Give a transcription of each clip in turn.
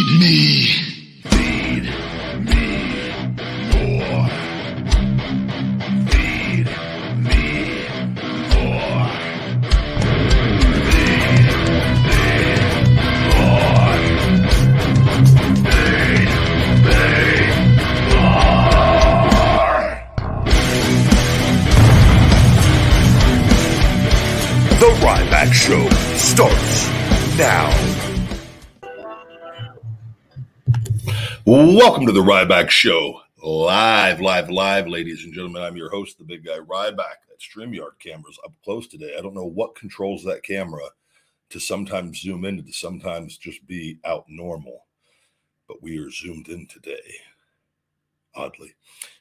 Feed me. Feed me more. Feed me more. The Ryback Show starts now. Welcome to the Ryback Show. Live, live, live, ladies and gentlemen. I'm your host, the big guy Ryback. That StreamYard camera's up close today. I don't know what controls that camera to sometimes zoom in, to sometimes just be out normal. But we are zoomed in today, oddly.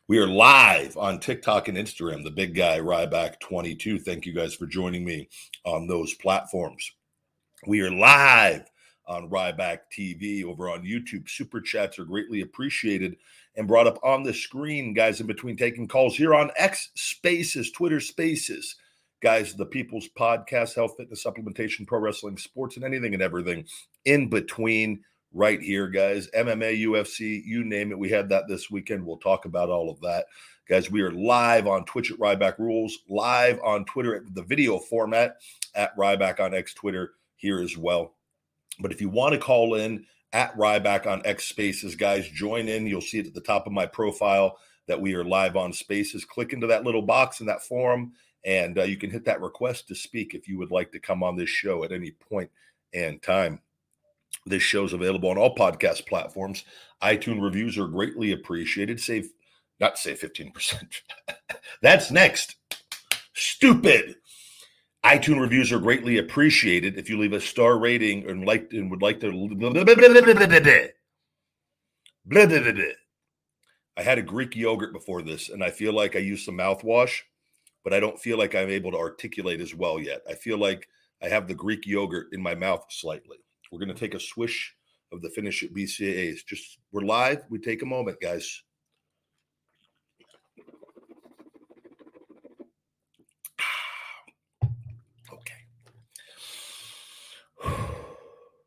We are live on TikTok and Instagram, the big guy Ryback22. Thank you guys for joining me on those platforms. We are live on Ryback TV over on YouTube. Super chats are greatly appreciated and brought up on the screen, guys, in between taking calls here on X Spaces, Twitter Spaces. Guys, the People's Podcast, Health, Fitness, Supplementation, Pro Wrestling, Sports, and anything and everything in between right here, guys. MMA, UFC, you name it. We had that this weekend. We'll talk about all of that. Guys, we are live on Twitch at Ryback Rules, live on Twitter at the video format at Ryback on X Twitter here as well. But if you want to call in at Ryback on X Spaces, guys, join in. You'll see it at the top of my profile that we are live on Spaces. Click into that little box in that forum, and uh, you can hit that request to speak if you would like to come on this show at any point and time. This show is available on all podcast platforms. iTunes reviews are greatly appreciated. Save, not say 15%. That's next. Stupid iTunes reviews are greatly appreciated. If you leave a star rating and like and would like to, I had a Greek yogurt before this, and I feel like I used some mouthwash, but I don't feel like I'm able to articulate as well yet. I feel like I have the Greek yogurt in my mouth slightly. We're to take a swish of the Finish It BCAAs. Just we're live. We take a moment, guys.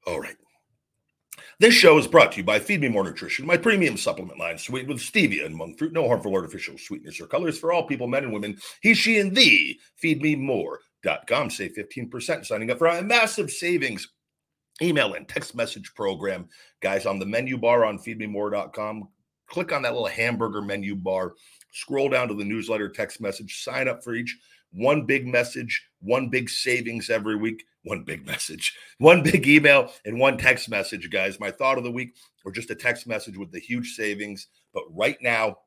All right. This show is brought to you by Feed Me More Nutrition, my premium supplement line, sweetened with stevia and monk fruit, no harmful artificial sweeteners or colors for all people, men and women. He, she, and thee. FeedMeMore.com. Save 15% signing up for a massive savings email and text message program. Guys, on the menu bar on feedmemore.com, click on that little hamburger menu bar, scroll down to the newsletter text message, sign up for each one big message, one big savings every week, one big message, one big email, and one text message, guys. My thought of the week, or just a text message with the huge savings. But right now,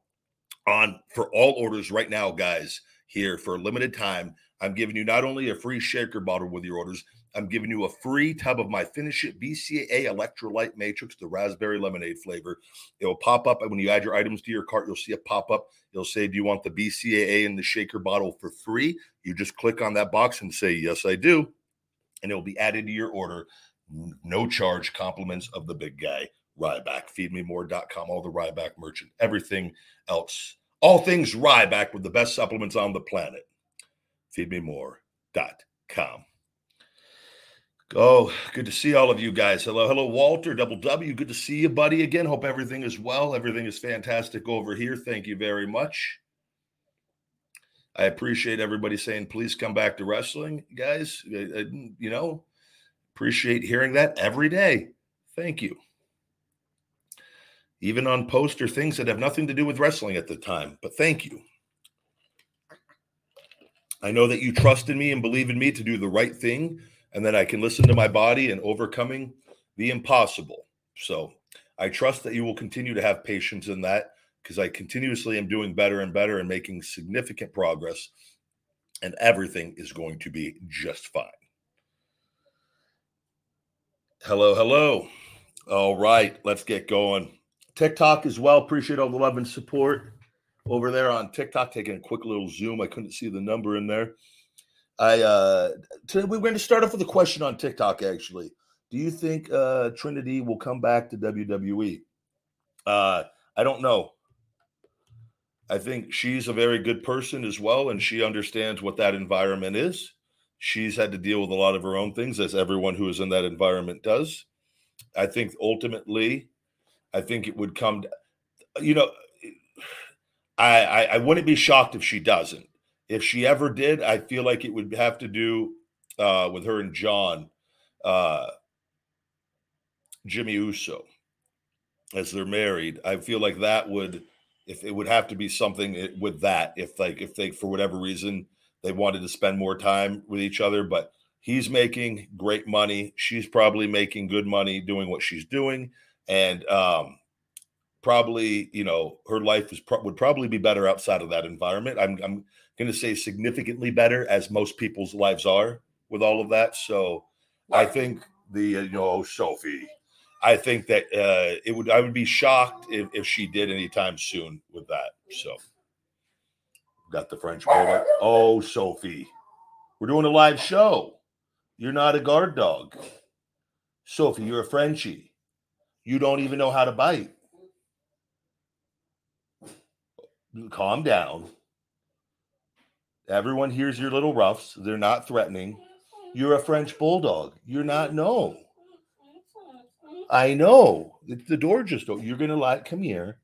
on for all orders, right now, guys, here for a limited time, I'm giving you not only a free shaker bottle with your orders, I'm giving you a free tub of my Finish It BCAA Electrolyte Matrix, the raspberry lemonade flavor. It will pop up when you add your items to your cart. You'll see a pop up. It'll say, Do you want the BCAA in the shaker bottle for free? You just click on that box and say, Yes, I do. And it will be added to your order. No charge, compliments of the big guy, Ryback. Feedmemore.com, all the Ryback merchant, everything else. All things Ryback with the best supplements on the planet. Feedmemore.com. Oh, good to see all of you guys. Hello, hello, Walter, Double W. Good to see you, buddy, again. Hope everything is well. Everything is fantastic over here. Thank you very much. I appreciate everybody saying, please come back to wrestling, guys. You know, appreciate hearing that every day. Thank you. Even on poster things that have nothing to do with wrestling at the time, but thank you. I know that you trust in me and believe in me to do the right thing and that I can listen to my body and overcoming the impossible. So I trust that you will continue to have patience in that because I continuously am doing better and better and making significant progress, and everything is going to be just fine. Hello, hello. All right, let's get going. TikTok as well. Appreciate all the love and support over there on TikTok. Taking a quick little zoom. I couldn't see the number in there. I uh today we're going to start off with a question on TikTok actually. Do you think uh Trinity will come back to WWE? Uh I don't know. I think she's a very good person as well and she understands what that environment is. She's had to deal with a lot of her own things as everyone who is in that environment does. I think ultimately I think it would come you know I, I I wouldn't be shocked if she doesn't if she ever did, I feel like it would have to do uh, with her and John, uh, Jimmy Uso, as they're married. I feel like that would, if it would have to be something with that, if like if they for whatever reason they wanted to spend more time with each other, but he's making great money. She's probably making good money doing what she's doing, and um, probably you know her life is pro- would probably be better outside of that environment. I'm I'm going to say significantly better, as most people's lives are with all of that. So I think the uh, you know Sophie, I think that uh, it would I would be shocked if, if she did anytime soon with that. So got the French bulldog. Oh, Sophie, we're doing a live show. You're not a guard dog, Sophie. You're a Frenchie. You don't even know how to bite. Calm down. Everyone hears your little roughs. They're not threatening. You're a French bulldog. You're not. No. I know. It's the door just opened. You're gonna like. Come here.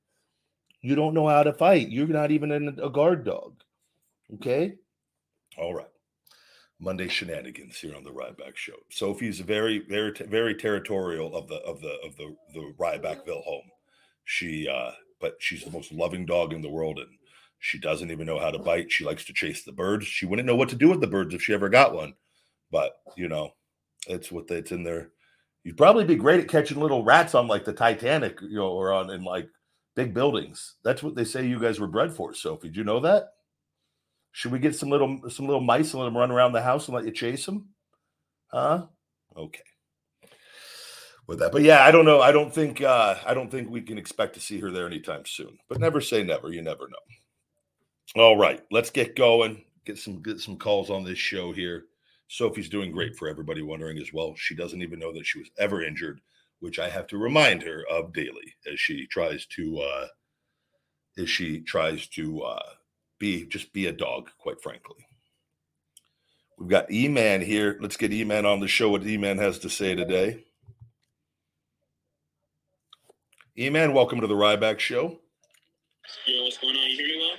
You don't know how to fight. You're not even a guard dog. Okay. All right. Monday shenanigans here on the Ryback Show. Sophie's very, very, very territorial of the of the of the the Rybackville home. She, uh, but she's the most loving dog in the world, and she doesn't even know how to bite. She likes to chase the birds. She wouldn't know what to do with the birds if she ever got one. But you know, it's what it's in there. You'd probably be great at catching little rats on like the Titanic, you know, or on in like big buildings. That's what they say you guys were bred for. Sophie, did you know that? Should we get some little some little mice and let them run around the house and let you chase them? Huh? Okay. With that, but yeah, I don't know. I don't think uh, I don't think we can expect to see her there anytime soon. But never say never. You never know. All right, let's get going. Get some get some calls on this show here. Sophie's doing great for everybody wondering as well. She doesn't even know that she was ever injured, which I have to remind her of daily as she tries to uh as she tries to uh be just be a dog, quite frankly. We've got E-Man here. Let's get E-Man on the show. What E-Man has to say today. E-Man, welcome to the Ryback Show. Yo, what's going on? You hear me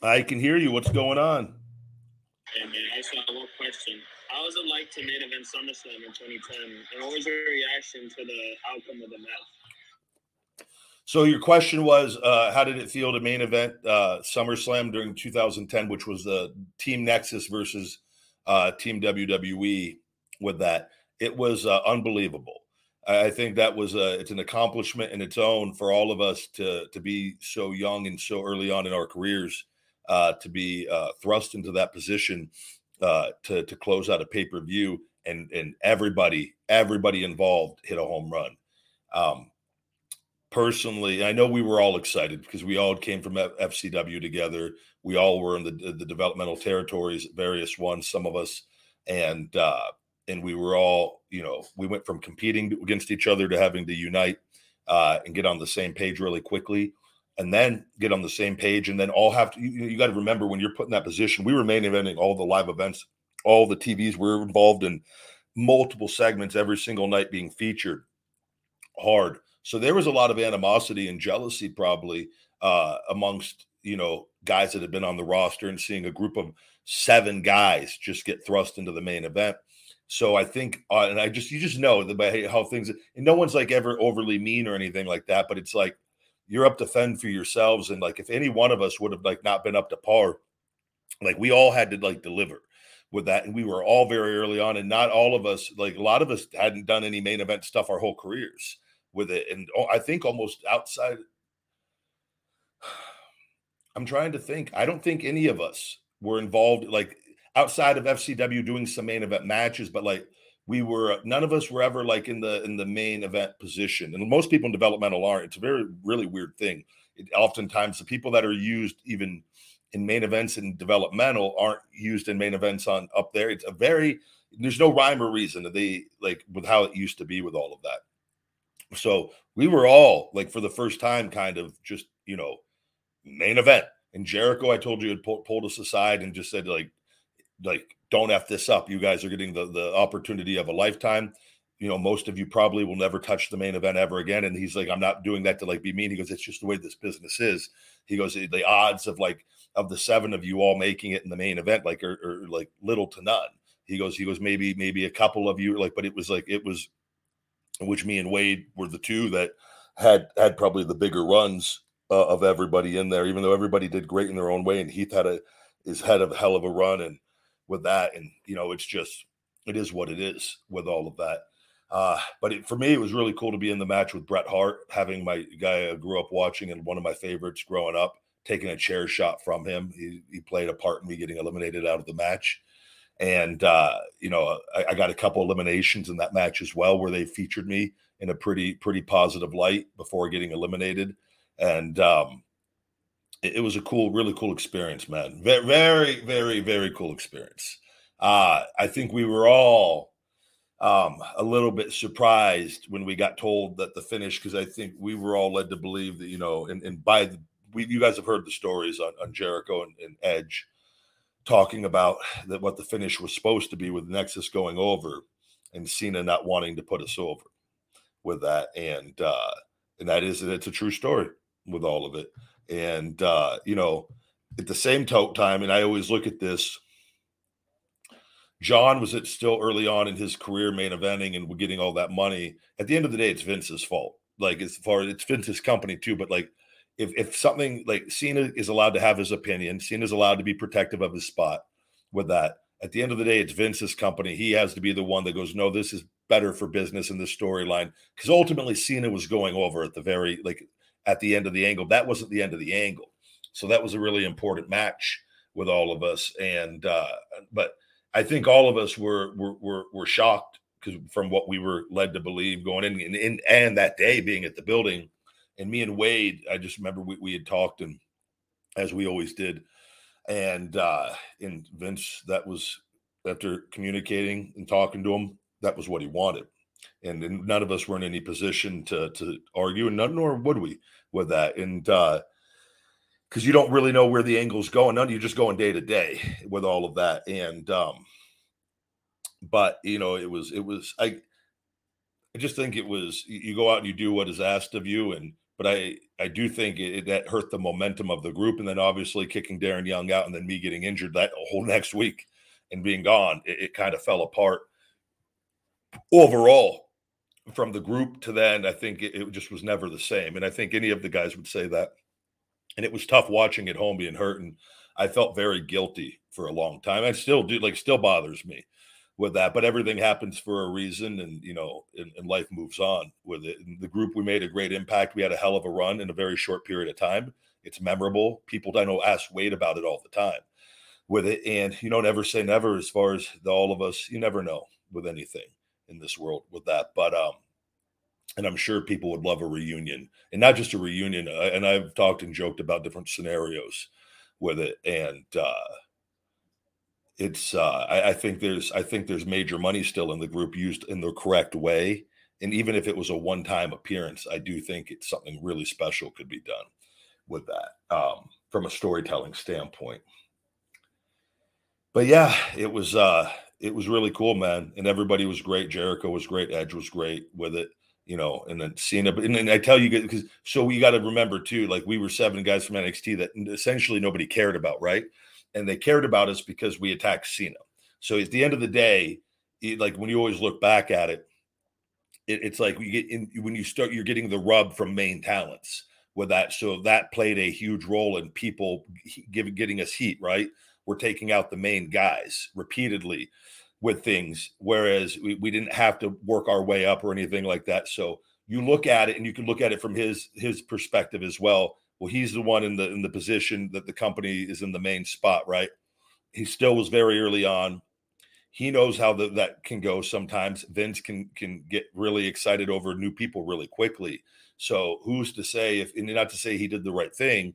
well? I can hear you. What's going on? Hey man, I just got one question. How was it like to main event SummerSlam in 2010, and what was your reaction to the outcome of the match? So your question was, uh, how did it feel to main event uh, SummerSlam during 2010, which was the Team Nexus versus uh, Team WWE? With that, it was uh, unbelievable. I think that was a, it's an accomplishment in its own for all of us to to be so young and so early on in our careers uh, to be uh, thrust into that position uh, to to close out a pay per view and and everybody everybody involved hit a home run. Um, personally, I know we were all excited because we all came from F- FCW together. We all were in the the developmental territories, various ones, some of us, and uh, and we were all, you know, we went from competing against each other to having to unite uh, and get on the same page really quickly, and then get on the same page, and then all have to. You, you got to remember when you're put in that position. We were main eventing all the live events, all the TVs. We were involved in multiple segments every single night being featured hard. So there was a lot of animosity and jealousy probably uh, amongst you know guys that had been on the roster and seeing a group of seven guys just get thrust into the main event. So I think, uh, and I just you just know the by how things, and no one's like ever overly mean or anything like that, but it's like you're up to fend for yourselves, and like if any one of us would have like not been up to par, like we all had to like deliver with that, and we were all very early on, and not all of us, like a lot of us, hadn't done any main event stuff our whole careers with it, and I think almost outside. I'm trying to think. I don't think any of us were involved like outside of FCW doing some main event matches, but like we were uh, none of us were ever like in the in the main event position. And most people in developmental aren't. It's a very really weird thing. It, oftentimes the people that are used even in main events and developmental aren't used in main events on up there. It's a very there's no rhyme or reason that they like with how it used to be with all of that. So we were all like for the first time kind of just, you know, main event. And Jericho, I told you, had pulled us aside and just said, like, like don't f this up. You guys are getting the the opportunity of a lifetime. You know, most of you probably will never touch the main event ever again. And he's like, I'm not doing that to like be mean. He goes, it's just the way this business is. He goes, the odds of like of the seven of you all making it in the main event, like are, like little to none. He goes, he goes, maybe maybe a couple of you, like, but it was like it was, which me and Wade were the two that had had probably the bigger runs uh, of everybody in there, even though everybody did great in their own way. And Heath had a is had a hell of a run and with that. And, you know, it's just, it is what it is with all of that. Uh, but it, for me, it was really cool to be in the match with Bret Hart, having my guy I grew up watching and one of my favorites growing up, taking a chair shot from him. He, he played a part in me getting eliminated out of the match. And, uh, you know, I, I got a couple eliminations in that match as well, where they featured me in a pretty, pretty positive light before getting eliminated. And, um, it, was a cool, really cool experience, man. Very, very, very, very cool experience. Uh, I think we were all um, a little bit surprised when we got told that the finish, because I think we were all led to believe that, you know, and, and by the, we, you guys have heard the stories on, on Jericho and, and Edge talking about that what the finish was supposed to be with Nexus going over and Cena not wanting to put us over with that. And, uh, and that is, it's a true story with all of it. And uh, you know, at the same time, and I always look at this. John was it still early on in his career, main eventing and getting all that money. At the end of the day, it's Vince's fault. Like as far as it's Vince's company too, but like if if something like Cena is allowed to have his opinion, Cena's allowed to be protective of his spot with that. At the end of the day, it's Vince's company. He has to be the one that goes, no, this is better for business in this storyline. Because ultimately, Cena was going over at the very like at the end of the angle. That wasn't the end of the angle. So that was a really important match with all of us. And uh, but I think all of us were were were, were shocked because from what we were led to believe going in and, and, and that day being at the building. And me and Wade, I just remember we, we had talked and as we always did. And uh and Vince, that was after communicating and talking to him, that was what he wanted and, none of us were in any position to to argue, and none nor would we with that. And uh, because you don't really know where the angle's going, none of you just going day to day with all of that. And um, but you know, it was it was I I just think it was you go out and you do what is asked of you, and but I I do think it, it, that hurt the momentum of the group, and then obviously kicking Darren Young out, and then me getting injured that whole next week and being gone, it, it kind of fell apart overall from the group to then i think it, it, just was never the same and i think any of the guys would say that and it was tough watching at home being hurt and i felt very guilty for a long time i still do like still bothers me with that but everything happens for a reason and you know and, and life moves on with it and the group we made a great impact we had a hell of a run in a very short period of time it's memorable people i know ask wade about it all the time with it and you know never say never as far as the, all of us you never know with anything in this world with that. But um, and I'm sure people would love a reunion, and not just a reunion. Uh, and I've talked and joked about different scenarios with it, and uh, it's uh, I, I think there's I think there's major money still in the group used in the correct way. And even if it was a one-time appearance, I do think it's something really special could be done with that um, from a storytelling standpoint. But yeah, it was uh, it was really cool, man, and everybody was great. Jericho was great, Edge was great with it you know, and then Cena. And then I tell you because so we got to remember too, like we were seven guys from NXT that essentially nobody cared about, right? And they cared about us because we attacked Cena. So at the end of the day, it, like when you always look back at it, it it's like you get in when you start, you're getting the rub from main talents with that. So that played a huge role in people giving getting us heat, right? We're taking out the main guys repeatedly with things, whereas we, we didn't have to work our way up or anything like that. So you look at it and you can look at it from his his perspective as well. Well, he's the one in the in the position that the company is in the main spot, right? He still was very early on. He knows how the, that can go sometimes. Vince can can get really excited over new people really quickly. So who's to say if and not to say he did the right thing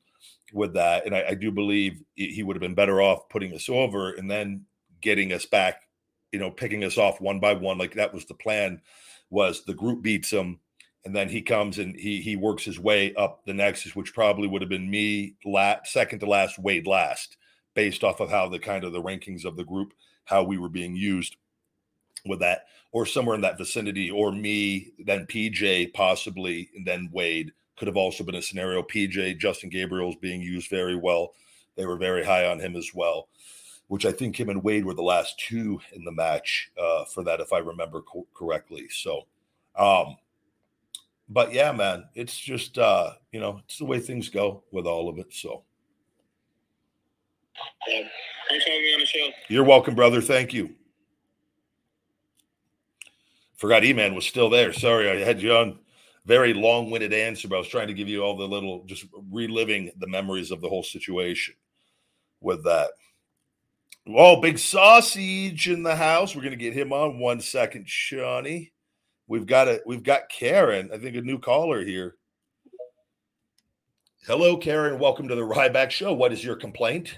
with that? And I, I do believe he would have been better off putting us over and then getting us back you know, picking us off one by one. Like that was the plan. Was the group beats him, and then he comes and he he works his way up the next, which probably would have been me last, second to last, Wade last, based off of how the kind of the rankings of the group, how we were being used with that, or somewhere in that vicinity, or me, then PJ possibly, and then Wade could have also been a scenario. PJ Justin Gabriel's being used very well. They were very high on him as well which I think him and Wade were the last two in the match uh, for that, if I remember co- correctly. So, um, but yeah, man, it's just uh, you know, it's the way things go with all of it. So, yeah. thanks for having me on the show. You're welcome, brother. Thank you. Forgot E-Man was still there. Sorry, I had you on. Very long-winded answer, but I was trying to give you all the little, just reliving the memories of the whole situation with that. Oh, big sausage in the house. We're gonna get him on one second, Shawnee. We've got a we've got Karen. I think a new caller here. Hello, Karen. Welcome to the Ryback Show. What is your complaint?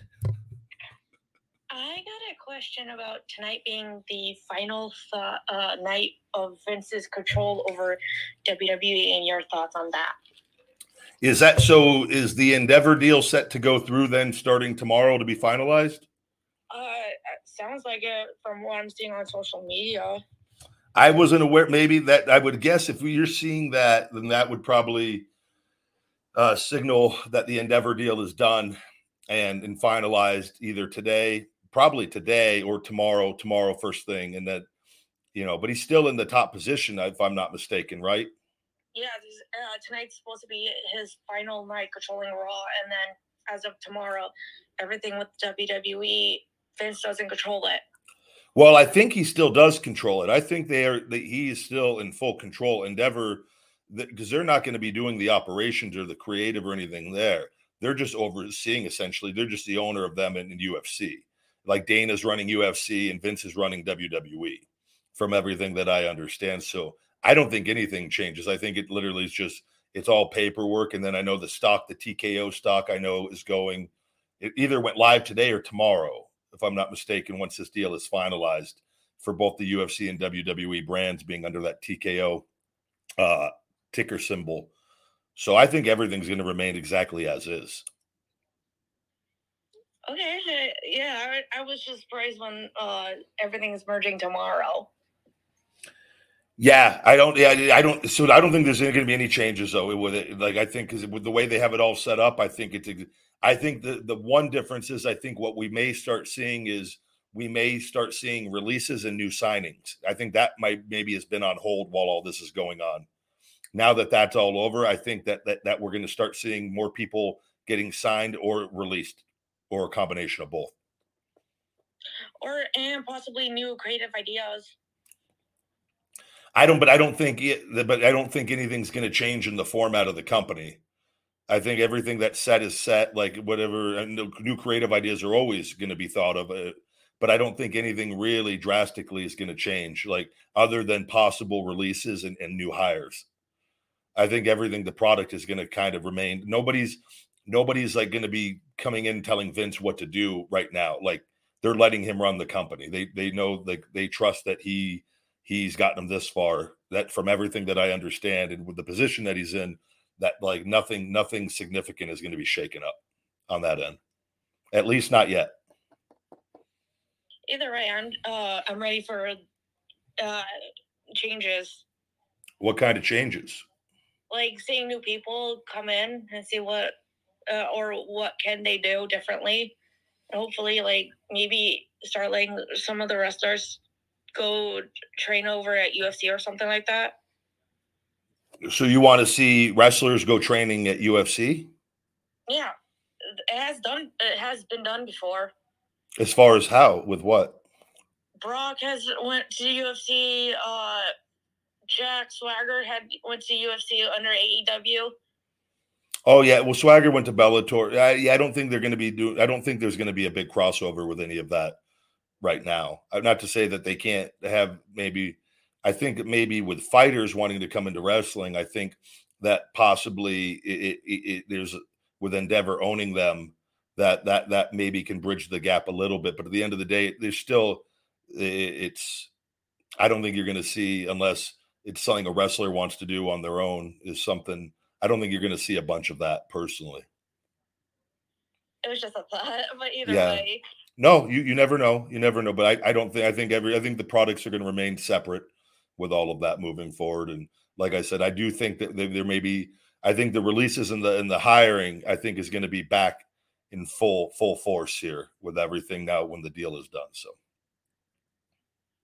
I got a question about tonight being the final th- uh, night of Vince's control over WWE, and your thoughts on that. Is that so? Is the Endeavor deal set to go through then, starting tomorrow to be finalized? Uh, sounds like it from what I'm seeing on social media. I wasn't aware. Maybe that I would guess if you're seeing that, then that would probably uh, signal that the Endeavor deal is done and and finalized either today, probably today or tomorrow. Tomorrow, first thing, and that you know. But he's still in the top position, if I'm not mistaken, right? Yeah, uh, tonight's supposed to be his final night controlling Raw, and then as of tomorrow, everything with WWE Vince doesn't control it. Well, I think he still does control it. I think they are that he is still in full control. Endeavor, because they're not going to be doing the operations or the creative or anything there. They're just overseeing essentially. They're just the owner of them in, in UFC. Like Dana's running UFC and Vince is running WWE, from everything that I understand. So I don't think anything changes. I think it literally is just it's all paperwork. And then I know the stock, the TKO stock, I know is going. It either went live today or tomorrow if I'm not mistaken, once this deal is finalized for both the UFC and WWE brands being under that TKO uh, ticker symbol. So I think everything's going to remain exactly as is. Okay, yeah, I, I was just surprised when uh, everything is merging tomorrow. Yeah, I don't. Yeah, I don't. So I don't think there's going to be any changes though with it. Like I think because with the way they have it all set up, I think it's I think the the one difference is I think what we may start seeing is we may start seeing releases and new signings. I think that might maybe has been on hold while all this is going on. Now that that's all over, I think that that, that we're going to start seeing more people getting signed or released, or a combination of both. Or and possibly new creative ideas. I don't, but I don't think it. But I don't think anything's going to change in the format of the company. I think everything that's set is set. Like whatever new creative ideas are always going to be thought of. Uh, but I don't think anything really drastically is going to change, like other than possible releases and, and new hires. I think everything, the product is going to kind of remain. Nobody's nobody's like going to be coming in telling Vince what to do right now. Like they're letting him run the company. They they know like they trust that he he's gotten them this far. That from everything that I understand and with the position that he's in, that like nothing nothing significant is going to be shaken up on that end. At least not yet. Either way, I'm uh, I'm ready for uh, changes. What kind of changes? Like seeing new people come in and see what uh, or what can they do differently. hopefully, like maybe start letting some of the wrestlers go train over at UFC or something like that. So you want to see wrestlers go training at UFC? Yeah, it has done. It has been done before. As far as how with what? Brock has went to UFC. Uh, Jack Swagger had went to UFC under AEW. Oh yeah, well Swagger went to Bellator. I, yeah, I don't think they're going to be doing. I don't think there's going to be a big crossover with any of that right now. Uh, not to say that they can't have maybe. I think maybe with fighters wanting to come into wrestling, I think that possibly it, it, it, there's with Endeavor owning them that that that maybe can bridge the gap a little bit. But at the end of the day, there's still it's. I don't think you're going to see unless it's something a wrestler wants to do on their own is something. I don't think you're going to see a bunch of that personally. It was just a thought, but either yeah. way. No, you, you never know. You never know. But I, I don't think I think every I think the products are going to remain separate with all of that moving forward. And like I said, I do think that there, there may be I think the releases and the and the hiring I think is going to be back in full full force here with everything now when the deal is done. So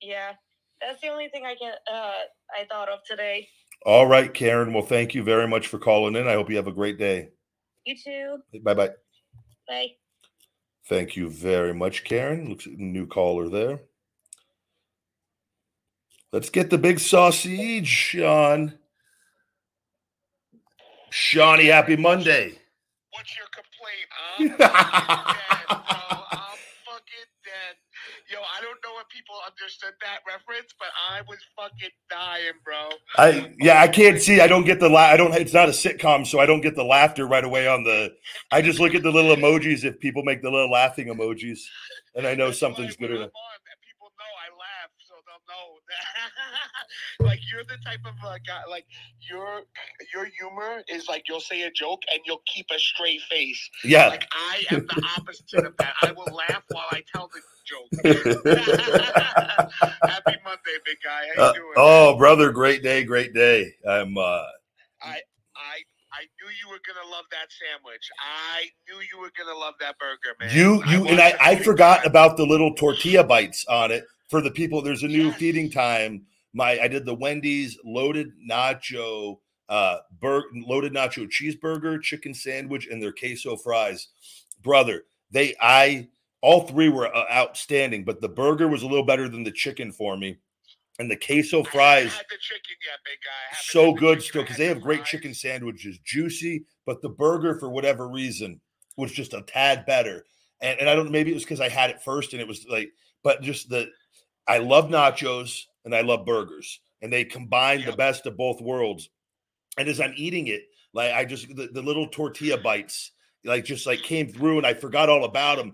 yeah, that's the only thing I can uh I thought of today. All right, Karen. Well, thank you very much for calling in. I hope you have a great day. You too. Bye bye bye. Thank you very much, Karen. Looks new caller there. Let's get the big sausage, Sean. Shawnee, happy Monday. What's your complaint? I'm fucking dead, Yo, I don't know if people understood that reference, but I was fucking dying, bro. I yeah, I can't see. I don't get the la- I don't. It's not a sitcom, so I don't get the laughter right away on the. I just look at the little emojis if people make the little laughing emojis, and I know something's good enough. People know I laugh, so they'll know that. Like you're the type of uh, guy. Like your your humor is like you'll say a joke and you'll keep a straight face. Yeah. Like I am the opposite of that. I will laugh while I tell the joke. Happy Monday, big guy. How you uh, doing? Oh, brother, great day, great day. I'm. uh I I I knew you were gonna love that sandwich. I knew you were gonna love that burger, man. You you I and I I forgot time. about the little tortilla bites on it for the people. There's a new yes. feeding time. My I did the Wendy's loaded nacho uh bur- loaded nacho cheeseburger, chicken sandwich, and their queso fries. Brother, they I all three were uh, outstanding, but the burger was a little better than the chicken for me. And the queso fries, the chicken yet, big guy. so good still because they have great fries. chicken sandwiches, juicy. But the burger, for whatever reason, was just a tad better. And, and I don't maybe it was because I had it first and it was like, but just the I love nachos and I love burgers, and they combine yep. the best of both worlds. And as I'm eating it, like I just the, the little tortilla bites, like just like came through, and I forgot all about them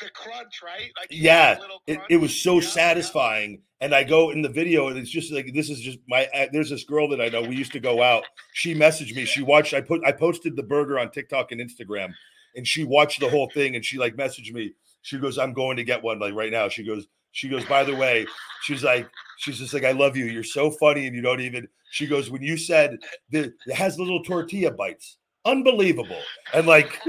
the crunch, right? Like yeah, it, it, was so yeah, satisfying. Yeah. And I go in the video, and it's just like this is just my. Uh, there's this girl that I know. We used to go out. She messaged me. She watched. I put. I posted the burger on TikTok and Instagram, and she watched the whole thing. And she like messaged me. She goes, "I'm going to get one like right now." She goes. She goes. By the way, she's like. She's just like, "I love you. You're so funny, and you don't even." She goes, "When you said that it has little tortilla bites." unbelievable. And like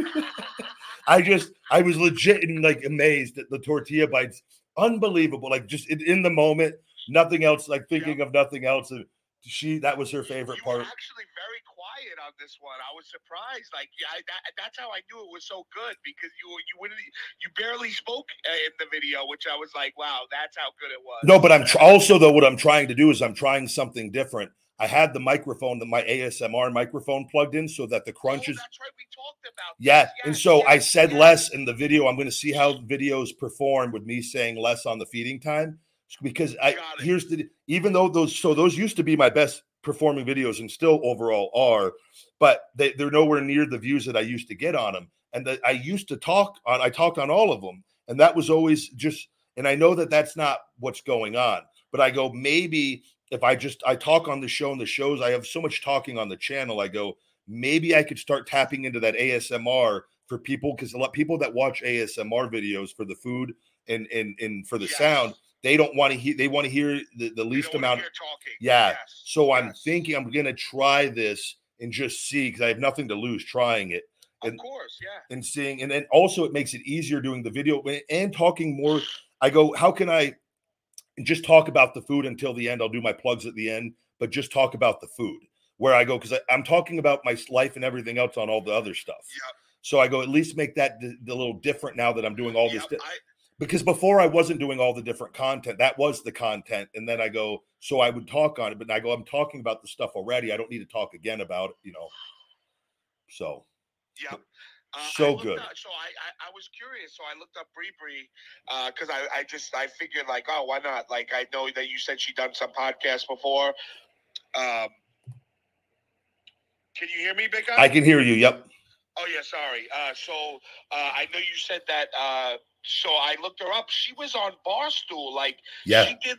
I just I was legit and like amazed at the tortilla bites. Unbelievable. Like just in, in the moment, nothing else, like thinking yeah. of nothing else. And she that was her favorite you part. actually very quiet on this one. I was surprised. Like yeah, that, that's how I knew it was so good because you you wouldn't you barely spoke uh, in the video, which I was like, wow, that's how good it was. No, but I'm tr- also though what I'm trying to do is I'm trying something different. I had the microphone, the my ASMR microphone plugged in, so that the Oh, crunches. that's right. We talked about. Yeah, this. and Yes, so I said yes. less in the video. I'm going to see how videos perform with me saying less on the feeding time because I here's the even though those so those used to be my best performing videos and still overall are, but they, they're nowhere near the views that I used to get on them. And that I used to talk on, I talked on all of them, and that was always just. And I know that that's not what's going on, but I go maybe if I just I talk on the show and the shows I have so much talking on the channel. I go maybe I could start tapping into that ASMR for people because a lot of people that watch ASMR videos for the food and and and for the Yes. sound they don't want to hear they want to hear the, the least amount yeah. Yes, so i'm thinking i'm gonna try this and just see because i have nothing to lose trying it. Of and- course, yeah. and seeing and then also it makes it easier doing the video and talking more. I go how can i just talk about the food until the end? I'll do my plugs at the end but just talk about the food. Where i go because i'm talking about my life and everything else on all the other stuff. Yep. so i go at least make that the, the little different now that i'm doing all this di- I, because before I wasn't doing all the different content. That was the content. And then I go, so I would talk on it, but I go, I'm talking about the stuff already. I don't need to talk again about it, you know. So yeah. Uh, So good. up- so I, I, I was curious. So I looked up Bree Bree because I, I just I figured like oh why not like I know that you said she done some podcasts before. Um, can you hear me, Big Guy? I can hear you. Yep. Oh yeah, sorry. Uh, so uh, I know you said that. So I looked her up. She was on Barstool. Like Yeah. she did.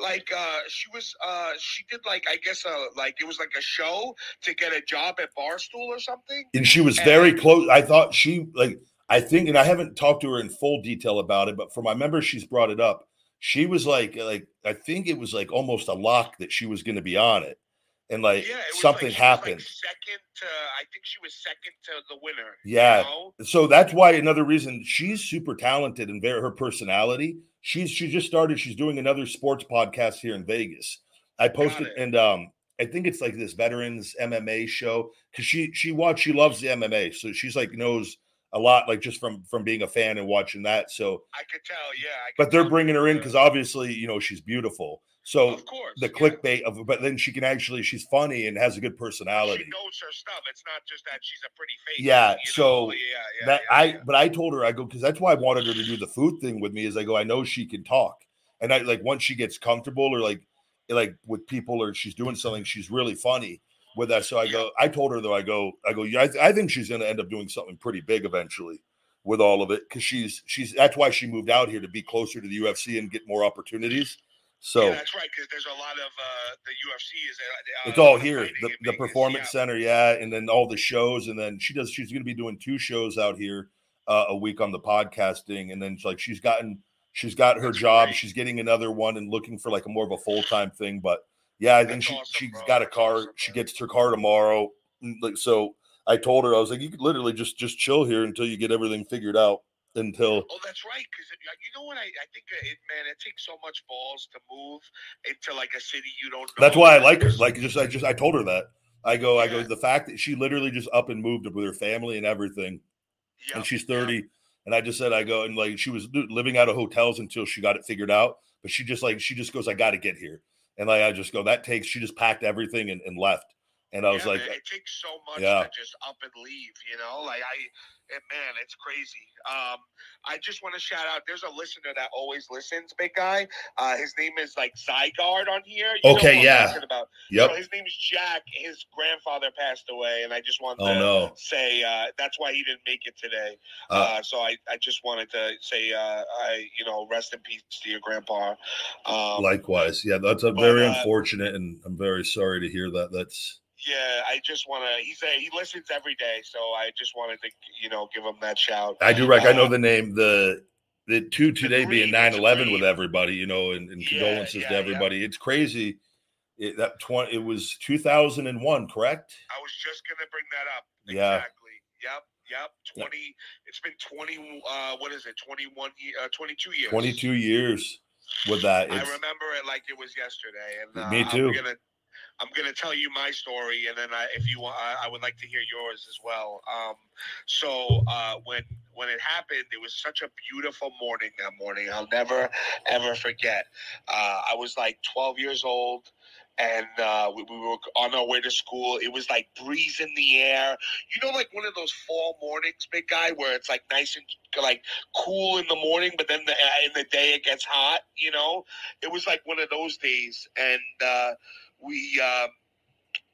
Like uh, she was. Uh, she did like I guess uh, like it was like a show to get a job at Barstool or something. And she was very close. I thought she like I think, and I haven't talked to her in full detail about it, but from my members, she's brought it up. She was like, like I think it was like almost a lock that she was going to be on it, and like yeah, something like, was, like, happened. second to, I think she was second to the winner. Yeah. You know? so that's why another reason she's super talented and very her personality. She's she just started. She's doing another sports podcast here in Vegas. I posted and um I think it's like this veterans MMA show because she she watch she loves the MMA, so she's like knows a lot like just from from being a fan and watching that. So, I could tell. Yeah. I could but they're bringing her in because obviously you know she's beautiful. So of course the yeah. clickbait of but then she can actually she's funny and has a good personality. She knows her stuff. It's not just that she's a pretty face. Yeah, so know? yeah, yeah, that yeah, I yeah. but I told her I go because that's why I wanted her to do the food thing with me is I go I know she can talk and I like once she gets comfortable or like like with people or she's doing something she's really funny with that so I go I told her though I go I go yeah I, th- I think she's gonna end up doing something pretty big eventually with all of it because she's she's that's why she moved out here to be closer to the UFC and get more opportunities so yeah, that's right. Because there's a lot of uh, the UFC is. Uh, it's uh, all here the, the performance yeah. center yeah and then all the shows and then she does she's going to be doing two shows out here uh, a week on the podcasting and then it's like she's gotten she's got her That's job great. she's getting another one and looking for like a more of a full-time thing but yeah i think That's she, awesome, she's bro. got a car awesome, she gets her car tomorrow Mm, like so i told her i was like you could literally just just chill here until you get everything figured out until Oh, that's right. Because you know what? I, I think uh, it, man, it takes so much balls to move into like a city you don't know. That's why I like her. Like just I just I told her that. I go, I go, the fact that she literally just up and moved with her family and everything. And she's. 30. And I just said, I go, and like she was living out of hotels until she got it figured out. But she just like she just goes, I gotta get here. And like I just go, that takes she just packed everything and, and left. And I was Yeah, like, man, it takes so much yeah. to just up and leave, you know. Like I, it, man, it's crazy. Um, I just want to shout out. There's a listener that always listens, big guy. Uh, his name is like Zygarde on here. You Okay, yeah. About. Yep. So his name is Jack. His grandfather passed away, and I just wanted Oh to no. say uh, that's why he didn't make it today. Uh, Uh, so I, I just wanted to say, uh, I, you know, rest in peace to your grandpa. Um, Likewise. Yeah, that's a very uh, unfortunate and I'm very sorry to hear that. That's yeah, I just want to. He's a, he listens every day, so I just wanted to, you know, give him that shout. I do rec I know Uh, the name, the the two today being dream, 9 it's a 11 with everybody, you know, and, and Yeah, condolences yeah, to yeah. everybody. It's crazy. It, that 20, it was 2001, correct? I was just gonna bring that up. Yeah. Exactly. Yep. Yep. Twenty. It's been twenty. Uh, what is it? Twenty-one. Uh, Twenty-two years. 22 years with that. I remember it like it was yesterday, and uh, Me too. I'm gonna, I'm gonna tell you my story, and then I, if you want, I, I would like to hear yours as well. Um, so uh, when when it happened, it was such a beautiful morning that morning. I'll never ever forget. Uh, I was like 12 years old, and uh, we, we were on our way to school. It was like breeze in the air. You know, like one of those fall mornings, big guy, where it's like nice and like cool in the morning, but then the, uh, in the day it gets hot. You know, it was like one of those days, and uh, we uh,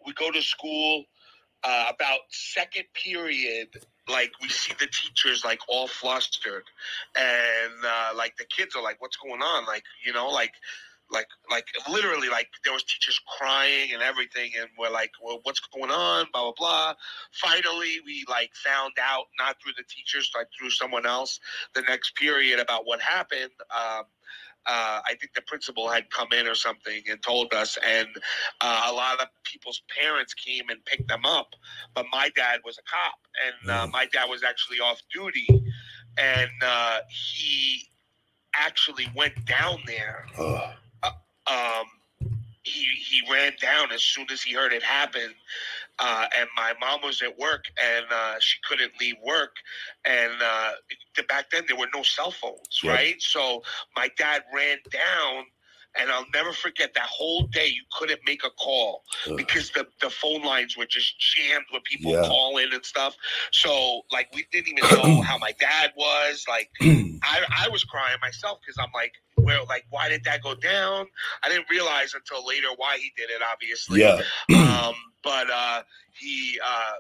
we go to school. Uh, about second period, like we see the teachers like all flustered, and uh, like the kids are like, "What's going on?" Like you know, like like like literally like there was teachers crying and everything and we're like well what's going on blah blah blah finally we like found out not through the teachers like through someone else the next period about what happened um, uh, I think the principal had come in or something and told us, and uh, a lot of people's parents came and picked them up. But my dad was a cop, and uh, my dad was actually off duty, and uh, he actually went down there Ugh. um, he he ran down as soon as he heard it happen. Uh, and my mom was at work and uh, she couldn't leave work. And uh, back then there were no cell phones, Yep. right? So my dad ran down. And I'll never forget that whole day. You couldn't make a call Ugh. because the, the phone lines were just jammed with people Yeah. calling and stuff. So like we didn't even know how my dad was. Like I, I was crying myself because I'm like, where like, why did that go down? I didn't realize until later why he did it, obviously. yeah. Um, but uh, he, uh,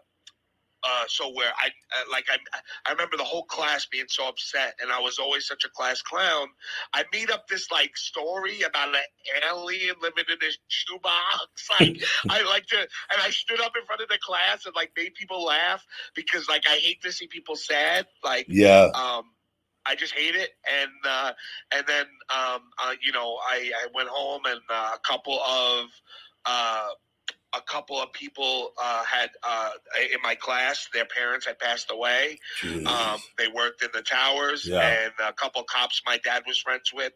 uh, so where I uh, like I I remember the whole class being so upset, and I was always such a class clown. I made up this like story about an alien living in this shoebox. Like I like to, and I stood up in front of the class and like made people laugh because like I hate to see people sad. Like Yeah. um, I just hate it. And uh, and then um, uh, you know I, I went home and uh, a couple of uh, a couple of people uh, had uh, in my class their parents had passed away. Um, they worked in the towers, Yeah. and a couple cops my dad was friends with,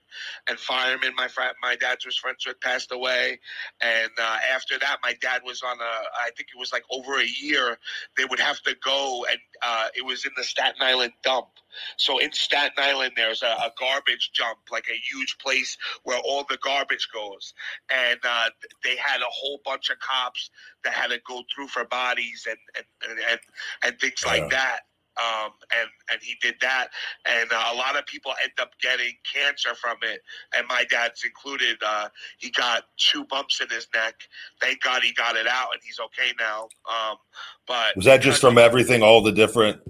and firemen my fr- my dad was friends with passed away. And uh, after that, my dad was on a I think it was like over a year. They would have to go, and uh, it was in the Staten Island dump. So in Staten Island, there's a, a garbage dump, like a huge place where all the garbage goes, and uh, they had a whole bunch of cops that had to go through for bodies and and and, and, things Yeah. like that. Um, and and he did that, and uh, a lot of people end up getting cancer from it, and my dad's included. Uh, he got two bumps in his neck. Thank God he got it out, and he's okay now. Um, but Was that just from everything, all the different?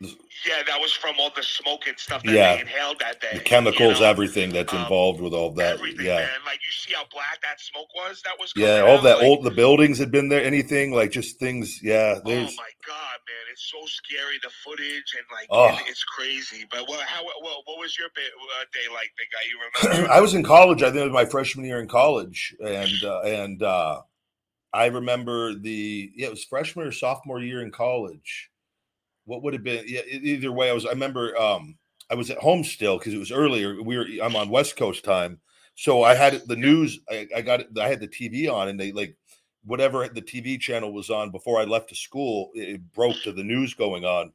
Yeah, that was from all the smoke and stuff that Yeah. they inhaled that day. The chemicals, you know? everything that's Um, involved with all that. Yeah. man. Like you see how black that smoke was. That was Yeah, all out, that like, old the buildings had been there. Anything like just things. Yeah, Oh my god, man! It's so scary. The footage and like Oh. it- it's crazy. But what? How? What, what was your uh, day like, big guy? You remember? I was in college. I think it was my freshman year in college, and uh, and uh, I remember the yeah, it was freshman or sophomore year in college. What would have been? Yeah, either way, I was. I remember um, I was at home still because it was earlier. We were. I'm on West Coast time, so I had the news. I, I got it. I had the TV on, and they like whatever the TV channel was on before I left to school. It, broke to the news going on,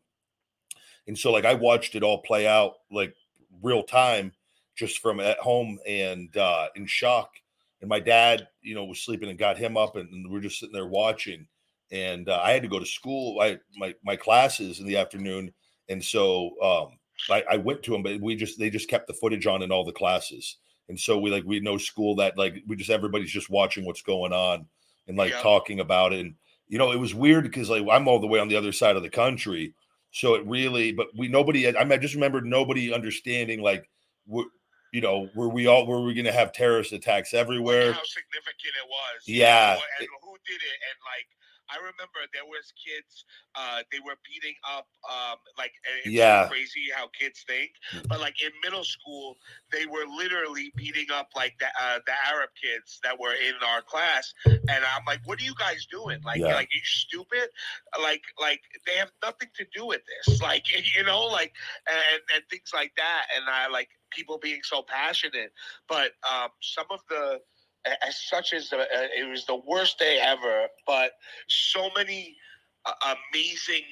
and so like I watched it all play out like real time just from at home and uh in shock and my dad you know was sleeping and got him up and, and we're just sitting there watching and uh, i had to go to school i my my classes in the afternoon and so um I, I went to them but we just they just kept the footage on in all the classes and so we like we know school that like we just everybody's just watching what's going on and like Yeah. talking about it and you know it was weird because like i'm all the way on the other side of the country so it really but we nobody i, mean, I just remember nobody understanding like we you know were we all were we going to have terrorist attacks Like, everywhere how significant it was. you Yeah. know, and who did it? And like, I remember there was kids. Uh, they were beating up. Um, like, it's Yeah. crazy how kids think. But like in middle school, they were literally beating up like the uh, the Arab kids that were in our class. And I'm like, what are you guys doing? Like, Yeah. like you stupid? Like, like they have nothing to do with this. Like, you know, like and and things like that. And I like people being so passionate. But um, some of the as such as the, uh, it was the worst day ever, but so many uh, amazing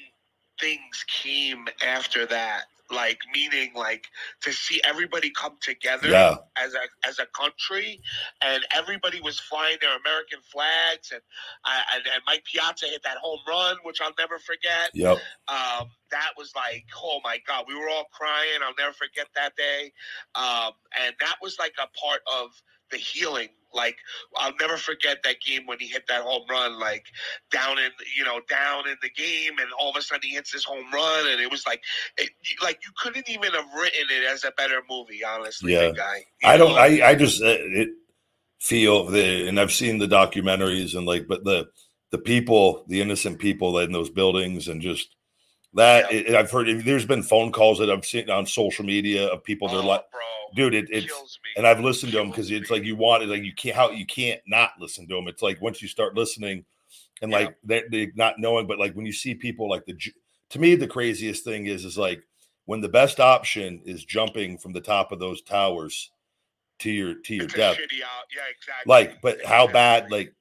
things came after that. like meaning like to see everybody come together Yeah. as a as a country, and everybody was flying their American flags, and I and, and Mike Piazza hit that home run, which I'll never forget. Yep. Um, that was like, oh my god, we were all crying. I'll never forget that day, um, and that was like a part of the healing. Like I'll never forget that game when he hit that home run, like down in you know down in the game, and all of a sudden he hits this home run, and it was like, it, like you couldn't even have written it as a better movie, honestly, Yeah. guy. You I don't. I I just uh, it feel the and I've seen the documentaries and like, but the the people, the innocent people in those buildings, and just that Yeah. it, I've heard. There's been phone calls that I've seen on social media of people. They're Oh, like, bro, dude, it, it's and I've listened to them because it's like you want it, like you can't how you can't not listen to them. It's like once you start listening, and Yeah. like they they not knowing, but like when you see people like the to me the craziest thing is is like when the best option is jumping from the top of those towers to your to your It's death. shitty. Yeah, exactly. Like, but how bad like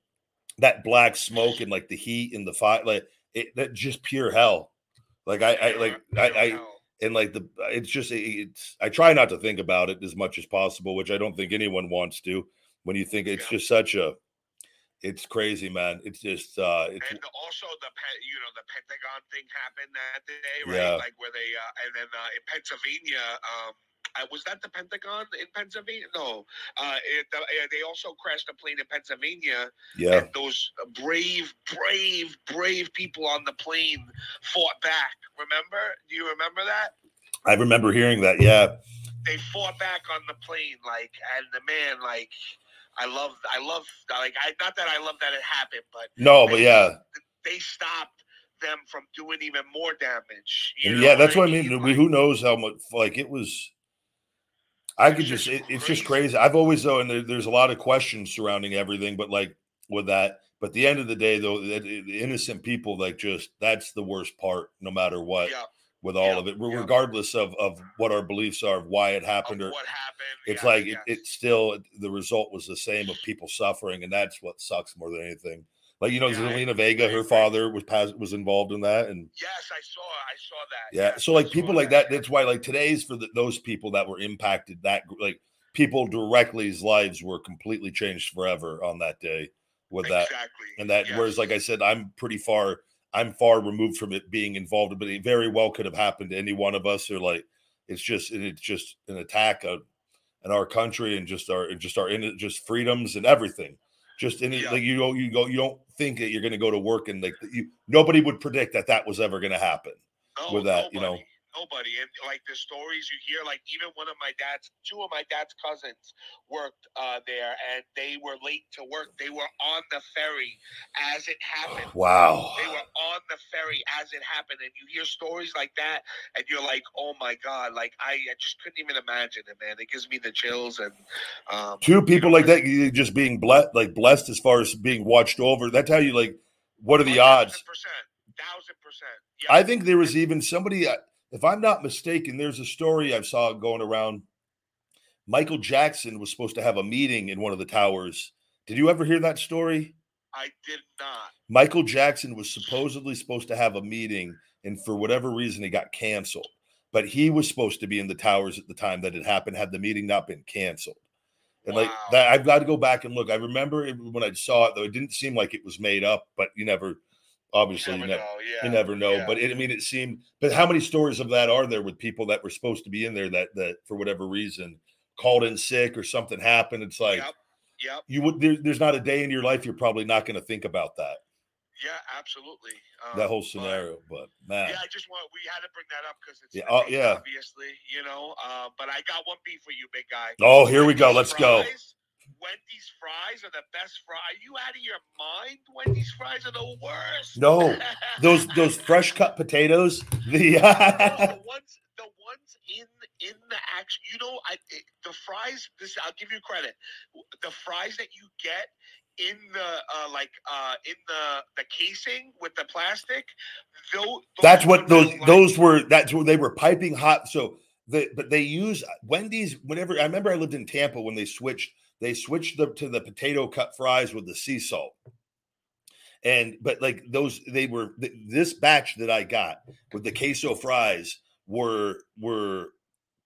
that black smoke and like the heat and the fire, like it that just pure hell. Like I, I like I, I. and like the it's just it's i try not to think about it as much as possible which i don't think anyone wants to when you think it's Yeah. just such a it's crazy man it's just uh it's and also the you know the Pentagon thing happened that day, right? Yeah. Like where they uh, and then uh, in Pennsylvania, um, uh, was that the Pentagon in Pennsylvania? No, uh, it, uh, they also crashed a plane in Pennsylvania, yeah and those brave, brave, brave people on the plane fought back. Remember? Do you remember that? i remember hearing that yeah They fought back on the plane, like, and the man, like. I love, I love, like, I not that I love that it happened, but no but yeah they stopped them from doing even more damage. you and know yeah that's what i mean? mean Like, who knows how much like it was i could just it, it's just crazy. i've always though and there, there's a lot of questions surrounding everything but like with that but at the end of the day though the, eh, the innocent people like just that's the worst part no matter what yeah, with all Yeah, of it, yeah. regardless of of what our beliefs are, of why it of happened, or what happened. it's like it, it's still the result was the same of people suffering, and that's what sucks more than anything. Like you know, Yeah, I- Zelina Vega, her father was was involved in that, and Yes, I saw. I saw that. yeah, yes, so like people like that. yeah. That's why like today's for the, those people that were impacted. That like people directly's lives were completely changed forever on that day with that exactly. and that yes. whereas like i said i'm pretty far i'm far removed from it being involved but it very well could have happened to any one of us or like it's just it's just an attack on, on our country and just our and just our in just freedoms and everything just in Yeah. like you don't you go you don't think that you're going to go to work and like you nobody would predict that that was ever going to happen No, with that, you know. Nobody, and like the stories you hear, like even one of my dad's, two of my dad's cousins worked uh, there, and they were late to work. They were on the ferry as it happened. wow They were on the ferry as it happened, and you hear stories like that, and you're like, "Oh my god!" Like I, I just couldn't even imagine it, man. It gives me the chills, and um, two people know, like that just being blessed like blessed as far as being watched over that's how you like what are the odds Thousand percent, thousand percent. I think there was even somebody, uh, if I'm not mistaken, there's a story I saw going around. Michael Jackson was supposed to have a meeting in one of the towers. Did you ever hear that story? I did not. Michael Jackson was supposedly supposed to have a meeting, and for whatever reason, it got canceled. But he was supposed to be in the towers at the time that it happened, had the meeting not been canceled. And like that, I've got to go back and look. I remember it, when I saw it, though, it didn't seem like it was made up, but you never, obviously, You you never know. Yeah. you never know. yeah. But it, I mean, it seemed. But how many stories of that are there with people that were supposed to be in there that that for whatever reason called in sick or something happened? It's like yep. Yep. you would. There, there's not a day in your life you're probably not going to think about that Yeah. Absolutely. Um, that whole scenario. But man, Yeah, I just want we had to bring that up because it's Yeah, oh, yeah. obviously, you know. Uh, but I got one beef for you, big guy. oh, here we go. Let's go. Wendy's fries are the best fries. Are you out of your mind? Wendy's fries are the worst. No, Those those fresh cut potatoes. The the ones the ones in in the action you know i it, the fries this i'll give you credit the fries that you get in the uh like uh in the the casing with the plastic those, That's what those those were. That's what they were piping hot. So the but they use Wendy's whenever. I remember I lived in Tampa when they switched. They switched the, to the potato cut fries with the sea salt. And but like those, they were th- this batch that I got with the queso fries were were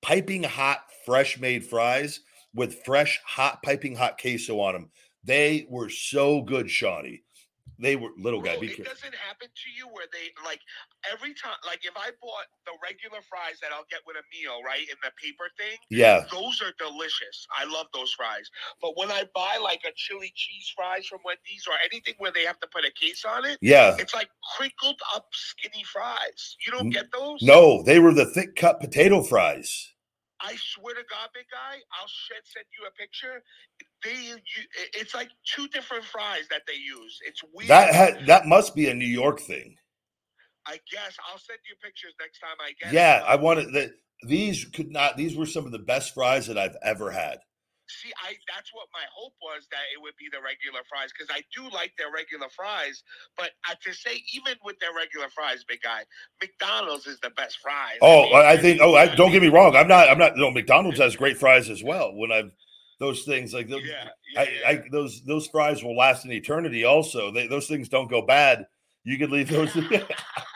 piping hot, fresh made fries with fresh, hot, piping hot queso on them. They were so good, Shawnee. They were little guy. Bro, Be it careful. doesn't happen to you where they like every time like if I bought the regular fries that I'll get with a meal, right, in the paper thing, Yeah, those are delicious. I love those fries. But when I buy like a chili cheese fries from Wendy's or anything where they have to put a case on it, yeah. it's like crinkled up skinny fries. You don't get those? No, they were the thick cut potato fries. I swear to God, big guy, I'll shed, send you a picture. They, you, it's like two different fries that they use. It's weird. That had that must be a New York thing. I guess I'll send you pictures next time I get. Yeah, it. I wanted that. These could not. These were some of the best fries that I've ever had. See, I that's what my hope was that it would be the regular fries because I do like their regular fries. But I to say even with their regular fries, big guy, McDonald's is the best fries. Oh, I I think. Oh, I, don't get me wrong. I'm not. I'm not. No, McDonald's has great fries as well. When I've those things like those, Yeah, yeah, I, yeah. I those those fries will last an eternity. Also, they, those things don't go bad. You could leave those.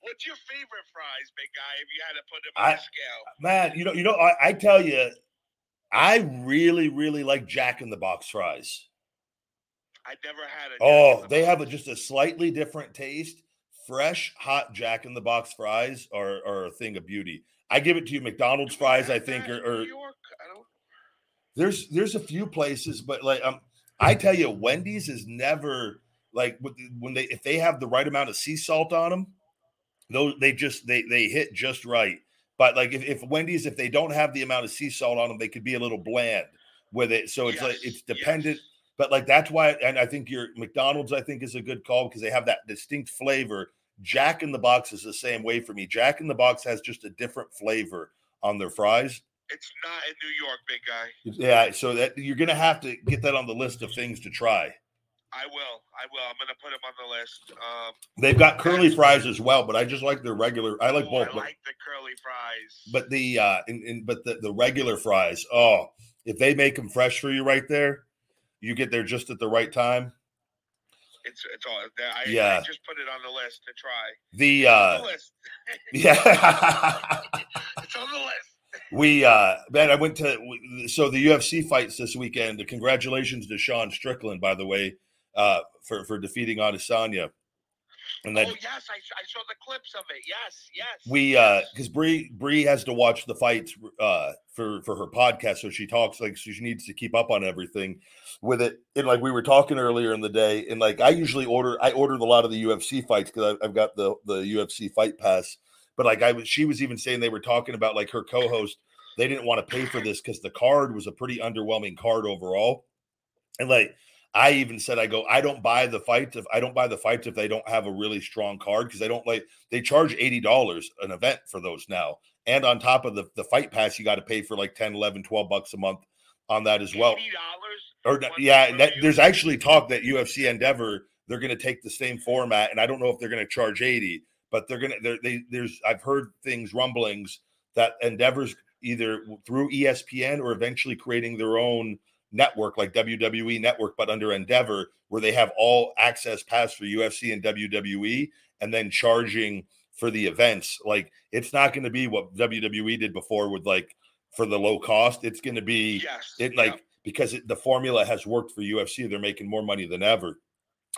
What's your favorite fries, big guy? If you had to put them I- on a scale, Man, you know, you know. I, I tell you, I really, really like Jack in the Box fries. I never had a. Jack Oh, the they have a, just a slightly different taste. Fresh, hot Jack in the Box fries are, are a thing of beauty. I give it to you. McDonald's fries, I think, that are, are New York. I don't. there's there's a few places, but like um, I tell you, Wendy's is never like when they if they have the right amount of sea salt on them, those they just they they hit just right. But like if, if Wendy's if they don't have the amount of sea salt on them, they could be a little bland with it. So it's like it's dependent. yes. But like that's why, and I think your McDonald's I think is a good call because they have that distinct flavor. Jack in the Box is the same way for me. Jack in the Box has just a different flavor on their fries. It's not in New York, big guy. Yeah, so that you're gonna have to get that on the list of things to try. I will. I will. I'm gonna put them on the list. Um, They've got curly fries as well, but I just like their regular. I like oh, both, I but, like the curly fries. but the uh, in, in, but the the regular fries. Oh, if they make them fresh for you right there, you get there just at the right time. it's it's all. I, Yeah. I just put it on the list to try. The It's on uh, the list. yeah. it's on the list. We uh man, I went to so the UFC fights this weekend. Congratulations to Sean Strickland, by the way, uh for for defeating Adesanya. And that oh yes, I, I saw the clips of it. Yes, yes. we uh because Bree Bree has to watch the fights uh for for her podcast, so she talks like so she needs to keep up on everything with it. And like we were talking earlier in the day, and like I usually order I ordered a lot of the UFC fights because I've got the the UFC fight pass. But like I was, she was even saying they were talking about like her co-host. They didn't want to pay for this because the card was a pretty underwhelming card overall. And like I even said, I go, I don't buy the fights if I don't buy the fights if they don't have a really strong card because they don't like they charge eighty dollars an event for those now. And on top of the, the fight pass, you got to pay for like 10, 11, 12 bucks a month on that as well. Or yeah, that, there's actually talk that UFC Endeavor they're going to take the same format, and I don't know if they're going to charge eighty, but they're going to. They, there's I've heard things rumblings that Endeavor's either through ESPN or eventually creating their own network like WWE network, but under Endeavor, where they have all access pass for UFC and WWE, and then charging for the events. Like it's not going to be what WWE did before with like for the low cost. It's going to be Yes. it yeah. like because it, the formula has worked for UFC. They're making more money than ever.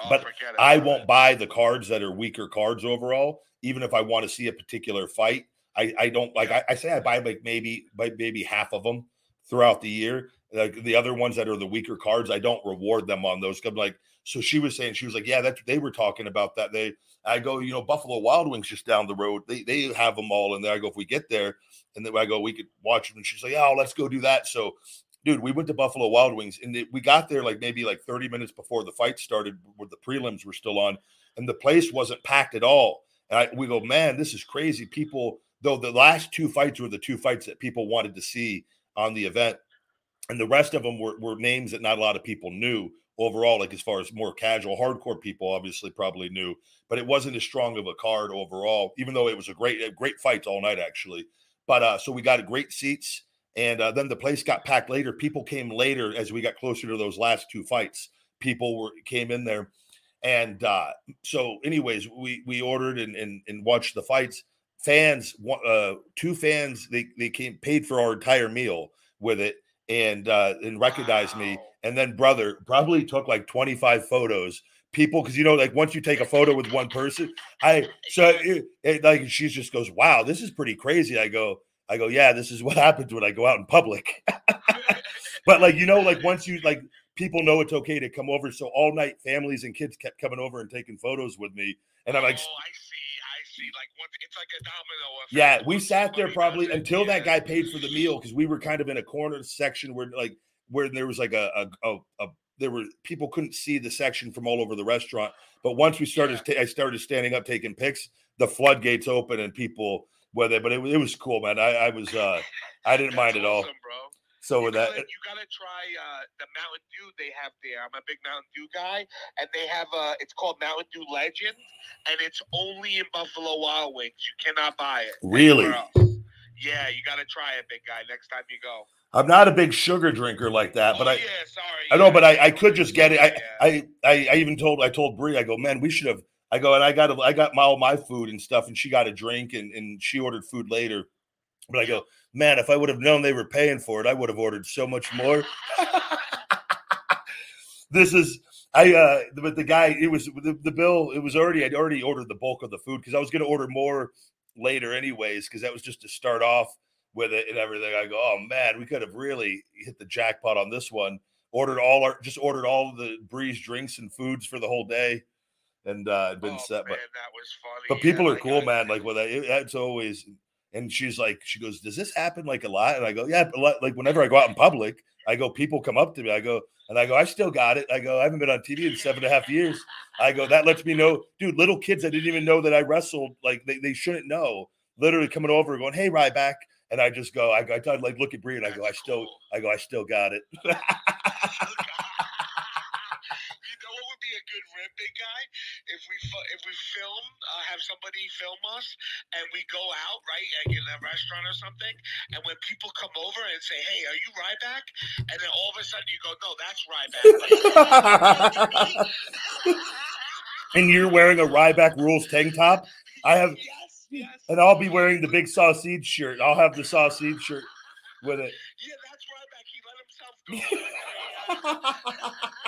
Oh, but. I won't buy the cards that are weaker cards overall, even if I want to see a particular fight. I, I don't like. I, I say I buy like maybe like maybe half of them throughout the year. Like the other ones that are the weaker cards, I don't reward them on those. I'm like, so she was saying she was like, yeah, that's they were talking about that. They, I go, you know, Buffalo Wild Wings just down the road. They they have them all in there. I go, if we get there, and then I go, we could watch them. And she's like, oh, let's go do that. So dude, we went to Buffalo Wild Wings and it- we got there like maybe like 30 minutes before the fight started, where the prelims were still on, and the place wasn't packed at all. And I, we go, man, this is crazy. People, though, the last two fights were the two fights that people wanted to see on the event, and the rest of them were, were names that not a lot of people knew overall. Like as far as more casual, hardcore people, obviously probably knew, but it wasn't as strong of a card overall. Even though it was a great, great fights all night actually. But uh, so we got great seats. And uh, then the place got packed later. People came later as we got closer to those last two fights. People were came in there, And uh, so, anyways, we we ordered and and, and watched the fights. Fans, uh, two fans, they they came paid for our entire meal with it and uh, and recognized me. And then brother probably took like twenty five photos. People, because you know, like once you take a photo with one person, I so it, it, like she just goes, "Wow, this is pretty crazy." I go, I go, "Yeah, this is what happens when I go out in public." but like you know, like once you like people know it's okay to come over, so all night families and kids kept coming over and taking photos with me, and I'm like, oh. Like one, it's like a domino effect. Yeah, we sat there probably until that guy paid for the meal because we were kind of in a corner section where like where there was like a a, a, a there were people couldn't see the section from all over the restaurant. But once we started, ta- I started standing up taking pics. The floodgates open and people whether, but it, was- it was cool, man. I, I was uh I didn't mind That's at all. bro. So you with that, gotta, you gotta try uh, the Mountain Dew they have there. I'm a big Mountain Dew guy, and they have uh, it's called Mountain Dew Legend, and it's only in Buffalo Wild Wings. You cannot buy it. Really? Yeah, you gotta try it, big guy. Next time you go. I'm not a big sugar drinker like that, but oh, I. yeah, sorry. I know, yeah, but I, I could just get it. I, yeah. I, I, I even told I told Brie, I go, man, we should have. I go and I got a, I got my all my food and stuff, and she got a drink and and she ordered food later. But I go, man, if I would have known they were paying for it, I would have ordered so much more. this is I uh but the guy it was the, the bill it was already I'd already ordered the bulk of the food because I was gonna order more later anyways because that was just to start off with it and everything. I go, oh man, we could have really hit the jackpot on this one. Ordered all our just ordered all the breeze drinks and foods for the whole day, and uh, been oh, set. man, But that was funny. but yeah, people are cool, man. Like with that, that's always. And she's like, she goes, "Does this happen like a lot?" And I go, "Yeah, a lot." Like whenever I go out in public, I go, people come up to me. I go, and I go, "I still got it." I go, "I haven't been on TV in seven and a half years." I go, "That lets me know, dude. Little kids that didn't even know that I wrestled, like they, they shouldn't know. Literally coming over, going, "Hey, Ryback," and I just go, I go, I like look at Brie, and I go, "I still. I go, I still got it." you know what would be a good rip, big guy? If we if we film, uh, have somebody film us, and we go out right, like in a restaurant or something, and when people come over and say, "Hey, are you Ryback?" and then all of a sudden you go, "No, that's Ryback." and you're wearing a Ryback rules tank top. I have, yes, yes. and I'll be wearing the big sausage shirt. I'll have the sausage shirt with it. Yeah, that's Ryback. He let himself go.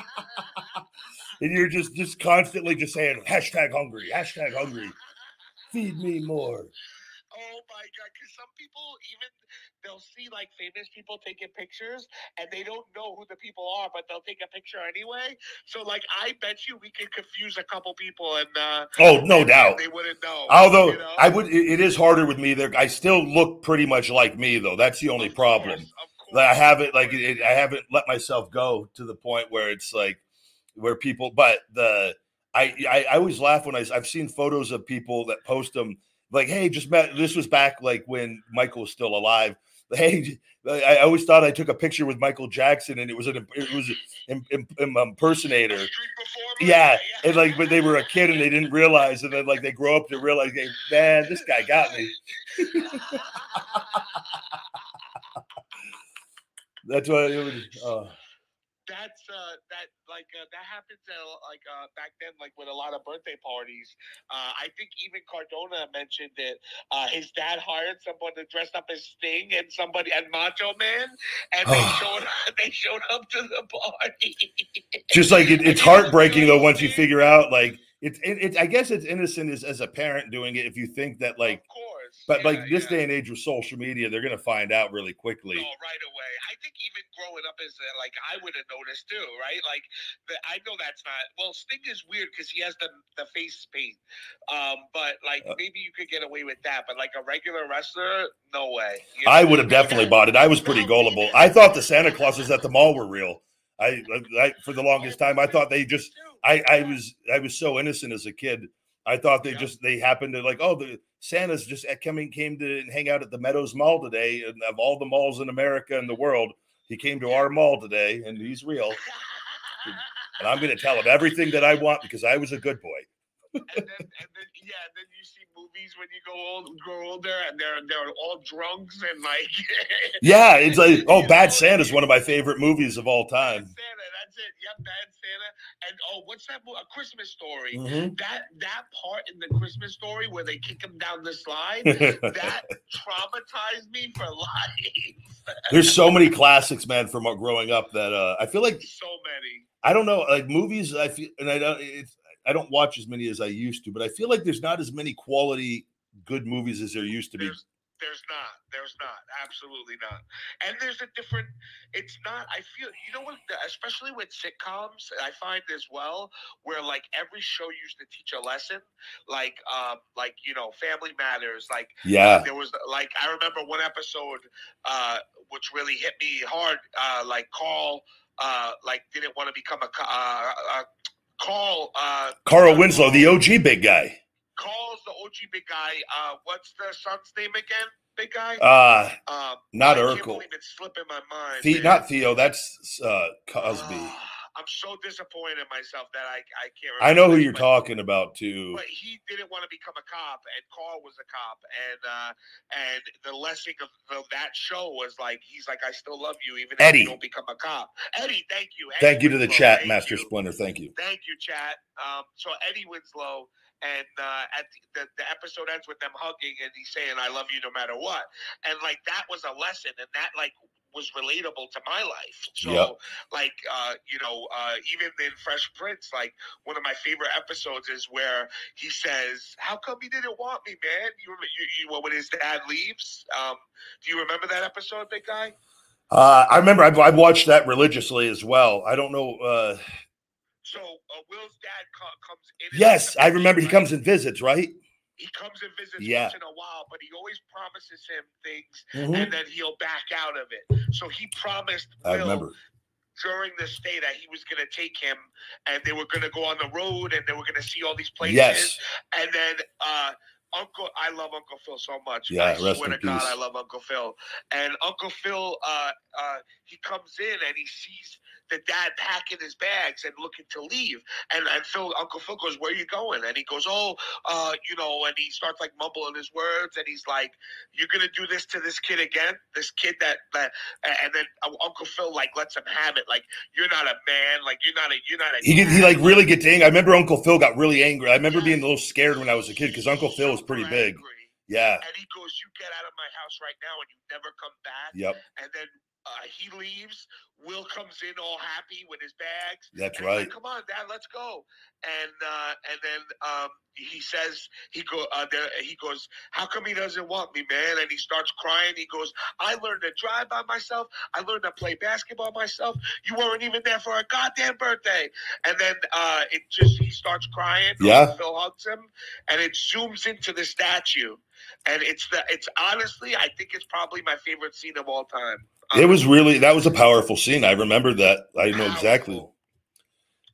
and you're just just constantly just saying hashtag hungry, hashtag hungry. Feed me more. Oh my god! Because some people even they'll see like famous people taking pictures and they don't know who the people are, but they'll take a picture anyway. So like, I bet you we could confuse a couple people and uh, Oh, no and doubt. they wouldn't know. Although you know? I would, it- is harder with me. There, I still look pretty much like me, though. That's the only Of problem. course, of Like, I haven't like it, I haven't let myself go to the point where it's like where people. But the I I, I always laugh when I I've seen photos of people that post them like, hey, just met. This was back like when Michael was still alive. Hey, I I always thought I took a picture with Michael Jackson, and it was an it was an im- im- impersonator. Yeah, and like, but they were a kid and they didn't realize, and then like they grow up to realize, hey, man, this guy got me. That's why it was. Uh, That's uh, that like uh, that happens uh, like uh, back then, like with a lot of birthday parties. Uh, I think even Cardona mentioned it. Uh, his dad hired someone to dress up as Sting and somebody and Macho Man, and they showed they showed up to the party. just like it, it's heartbreaking though once you figure out like it's it, it, I guess it's innocent as, as a parent doing it if you think that like, of course, but yeah, like this yeah. day and age with social media, they're gonna find out really quickly. No, right away. I think even growing up as a, like I would have noticed too, right? Like the, I know that's not well. Sting is weird because he has the the face paint, um, but like Uh, maybe you could get away with that. But like a regular wrestler, no way. You I would have definitely bought it. I was pretty gullible. I thought the Santa Clauses at the mall were real. I, I for the longest time I thought they just I I was I was so innocent as a kid. I thought they Yeah. just they happened to like oh the Santa's just at coming came to hang out at the Meadows Mall today and of all the malls in America and the world he came to our mall today and he's real and I'm going to tell him everything that I want because I was a good boy. and then and then yeah, and then you see movies when you go old, grow older, and they're they're all drunks and like. Yeah, it's like oh, Bad know, is one of my favorite movies of all time. Bad Santa, that's it. Yep, Bad Santa. And oh, what's that? A Christmas Story. Mhm. That that part in the Christmas Story where they kick him down the slide, that traumatized me for life. There's so many classics, man, from growing up that uh, I feel like so many. I don't know, like movies. I feel, and I don't, it's, I don't watch as many as I used to, but I feel like there's not as many quality good movies as there used to be. There's there's not. There's not. Absolutely not. And there's a different. It's not. I feel. You know what? Especially with sitcoms, I find as well where like every show used to teach a lesson. Like um, like you know, Family Matters. Like Yeah, there was like I remember one episode uh, which really hit me hard. Uh, like Carl, uh, like didn't want to become a uh, uh, Carl. Uh, Carl Winslow, the OG big guy. Carl's the OG big guy. Uh, what's the son's name again? Big guy. Uh, um, not I can't Urkel. believe it's slipping my mind. The, not Theo. That's uh, Cosby. I'm so disappointed in myself that I I can't. I know who you're talking about too. But he didn't want to become a cop, and Carl was a cop, and uh, and the lesson of, of that show was like he's like I still love you even if Eddie. you don't become a cop. Eddie, thank you. Eddie Thank you to the Winslow, chat, thank Master you. Splinter. Thank you. Thank you, chat. Um, so Eddie Winslow, and uh, at the, the, the episode ends with them hugging, and he's saying, "I love you no matter what," and like that was a lesson, and that like was relatable to my life. So, Yep. like, uh, you know, uh, even in Fresh Prince, like one of my favorite episodes is where he says, "How come you didn't want me, man?" You, you, you when his dad leaves. Um, do you remember that episode, big guy? Uh, I remember I, I watched that religiously as well. I don't know. Uh, So uh, Will's dad co- comes in. yes, I remember he comes and visits, right? He comes and visits Yeah. once in a while, but he always promises him things, Mhm. and then he'll back out of it. So he promised I Will remember. during the stay that he was going to take him, and they were going to go on the road, and they were going to see all these places. Yes. And then uh, Uncle, I love Uncle Phil so much. Yeah, I rest swear in to God, peace. I love Uncle Phil. And Uncle Phil, uh, uh, he comes in and he sees the dad packing his bags and looking to leave. And and Phil, Uncle Phil goes, "Where are you going?" And he goes, "Oh, uh, you know," and he starts like mumbling his words, and he's like, "You're gonna do this to this kid again? This kid that that?" And then uh, Uncle Phil like lets him have it. Like, you're not a man. Like, you're not a. You're not a. He get- he like really gets angry. I remember Uncle Phil got really angry. I remember being a little scared when I was a kid because Uncle Phil was pretty big. Yeah. And he goes, "You get out of my house right now, and you never come back." Yep. And then uh, he leaves. Will comes in all happy with his bags. That's And right. like, Come on, Dad, let's go. And uh, and then um, he says he go uh, there, he goes, How come he doesn't want me, man? And he starts crying. He goes, I learned to drive by myself. I learned to play basketball myself. You weren't even there for a goddamn birthday. And then uh, it just he starts crying. Yeah. Phil hugs him, and it zooms into the statue. And it's the it's honestly, I think it's probably my favorite scene of all time. It was really that was a powerful scene. I remember that. I know exactly.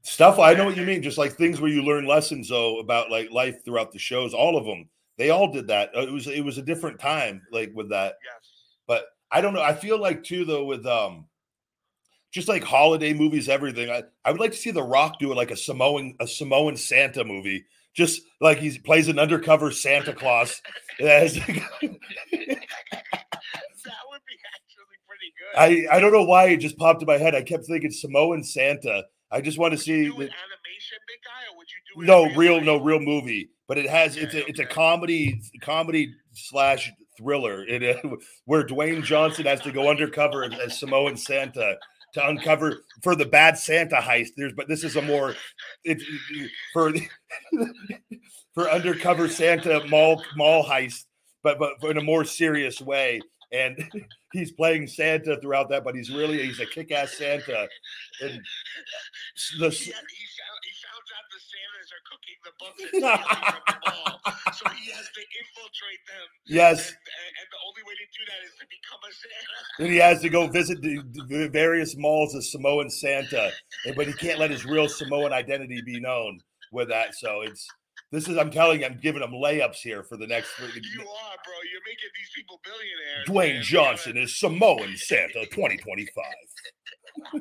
Stuff I know what you mean. Just like things where you learn lessons though about like life throughout the shows. All of them. They all did that. Uh, It was it was a different time like with that. Yes. But I don't know. I feel like too though with um just like holiday movies, everything. I, I would like to see The Rock do it like a Samoan a Samoan Santa movie. Just like he plays an undercover Santa Claus. That would be actually pretty good. I I don't know why it just popped in my head. I kept thinking Samoan Santa. I just want to see the, an animation, big guy, or would you do it no in real no real movie, but it has it's Yeah, a it's a comedy comedy slash thriller. It uh, where Dwayne Johnson has to go undercover as, as Samoan Santa to uncover for the bad Santa heist. There's but this is a more it- for for undercover Santa mall mall heist, but but in a more serious way. And he's playing Santa throughout that, but he's really he's a kick-ass Santa. And the He, had- he, found, he found out the Santas are cooking the buffets daily the mall, so he has to infiltrate them. yes, And, and, and the only way to do that is to become a Santa. and he has to go visit the, the various malls as Samoan Santa, but he can't let his real Samoan identity be known with that. So it's this is I'm telling you, I'm giving them layups here for the next. You are, bro. You're making these people billionaires. Dwayne man. Johnson is Samoan Santa 2025. I'm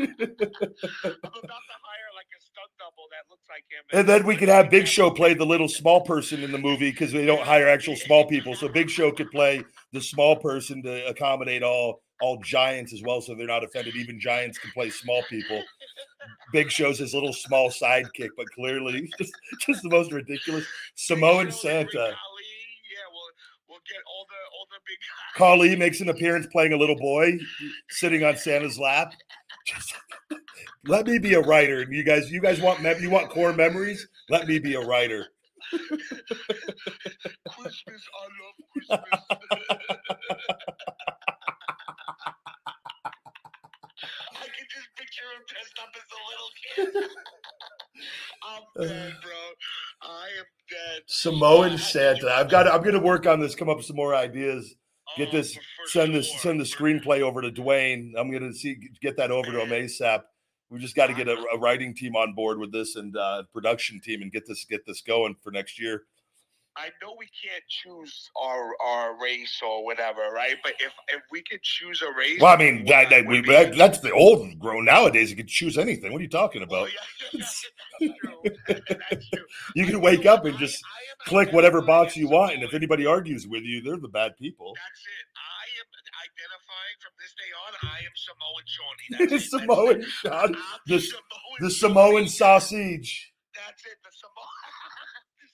about to hire like a stunt double that looks like him. And then we could have Big Show play the little small person in the movie because they don't hire actual small people. So Big Show could play the small person to accommodate all all giants as well, so they're not offended. Even giants can play small people. Big Show's his little small sidekick, but clearly just, just the most ridiculous Samoan Santa. Big Ali, Yeah, we'll we'll get all the all the big. Khali makes an appearance playing a little boy sitting on Santa's lap. Just let me be a writer. And you guys, you guys want mem- you want core memories? Let me be a writer. Christmas, I love Christmas. I can just picture him dressed up as a little kid. I'm dead, bro. I am dead. Samoan Santa. I've got. I'm going to work on this. Come up with some more ideas. Get Oh, this. for Send this. sure, Send the screenplay over to Dwayne. I'm going to see. Get that over to him ASAP. We just got to get a, a writing team on board with this and uh, production team and get this get this going for next year. I know we can't choose our our race or whatever, right? But if if we could choose a race, Well, I mean, that, that, we, that, that's the old grown nowadays. You can choose anything. What are you talking Oh, about? yeah, yeah, yeah, that's true. You can wake up and just I am click whatever box you want, and if anybody argues with you, they're the bad people. That's it. I am identifying from this day on. I am Samoan Shawnee. That's it. That's Samoan. Sean, the- Samoan the Samoan sausage. That's it. The Samoan.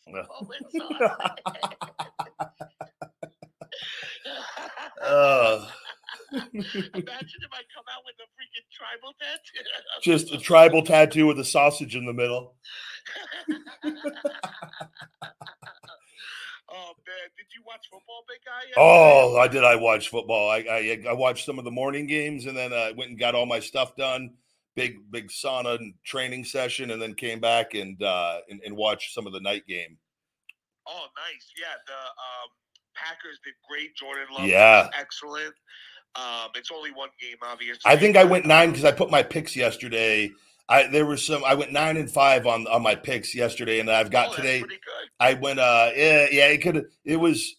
Yeah. the Samoan sausage. Uh, Imagine if I come out with a freaking tribal tattoo. just a tribal tattoo with a sausage in the middle. oh man, did you watch football, big guy? yesterday? Oh, I did. I watch football. I I, I watched some of the morning games, and then I went and got all my stuff done. Big big sauna and training session, and then came back and uh and, and watched some of the night game. Oh, nice. Yeah, the um, Packers did great. Jordan Love, Yeah. excellent. Um, it's only one game, obviously. I think I went nine because I put my picks yesterday. I there was some. I went nine and five on on my picks yesterday, and I've Oh, got that's today. I went. Uh, yeah, yeah. It could. It was.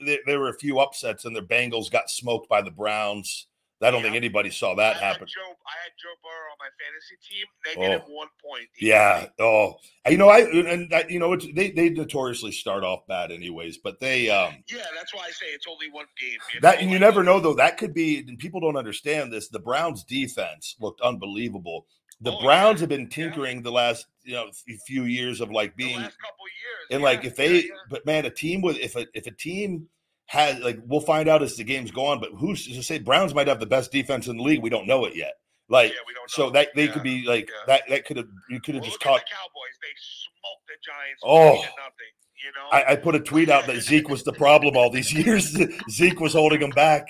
There, there were a few upsets, and the Bengals got smoked by the Browns. I don't think anybody saw that had happen. Joe, I had Joe Burrow on my fantasy team. Oh. Negative one point. Yeah. Oh, you know, I and that, you know, it's, they they notoriously start off bad, anyways. But they um Yeah, that's why I say it's only one game. You that know, and you never know though. That could be. And people don't understand this. The Browns' defense looked unbelievable. The Oh, yeah. Browns have been tinkering the last you know few years of like The being last couple years. and yeah, like if they yeah, yeah. but man a team with if a if a team has like we'll find out as the games go on but who's to say browns might have the best defense in the league we don't know it yet like Yeah, we don't so that they Yeah, could be like yeah. that that could have you could have Well, just caught the Cowboys. They smoked the Giants. Oh. nothing. You know. I, I put a tweet out that Zeke was the problem all these years. Zeke was holding him back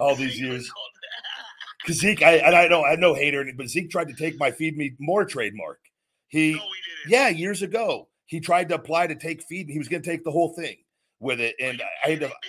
all these Zeke years. Because Zeke, I and I know I'm no hater, but Zeke tried to take my feed me more trademark. He no, didn't. yeah, years ago he tried to apply to take feed. He was going to take the whole thing with it, and I had to.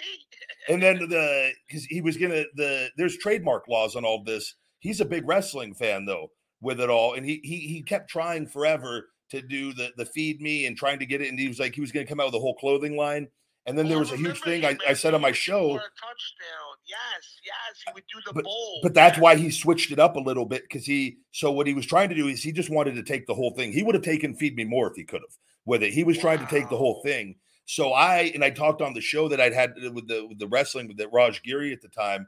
And then the because he was gonna the there's trademark laws on all this. He's a big wrestling fan though with it all, and he he he kept trying forever to do the the feed me and trying to get it, and he was like he was gonna come out with a whole clothing line. And then there Oh, was a huge thing I, I said on my show, touchdown. Yes, yes, he would do the bowl. but that's why he switched it up a little bit because he so what he was trying to do is he just wanted to take the whole thing. He would have taken feed me more if he could have with it. He was trying to take the whole thing. So I and I talked on the show that I'd had with the with the wrestling with the Raj Giri at the time.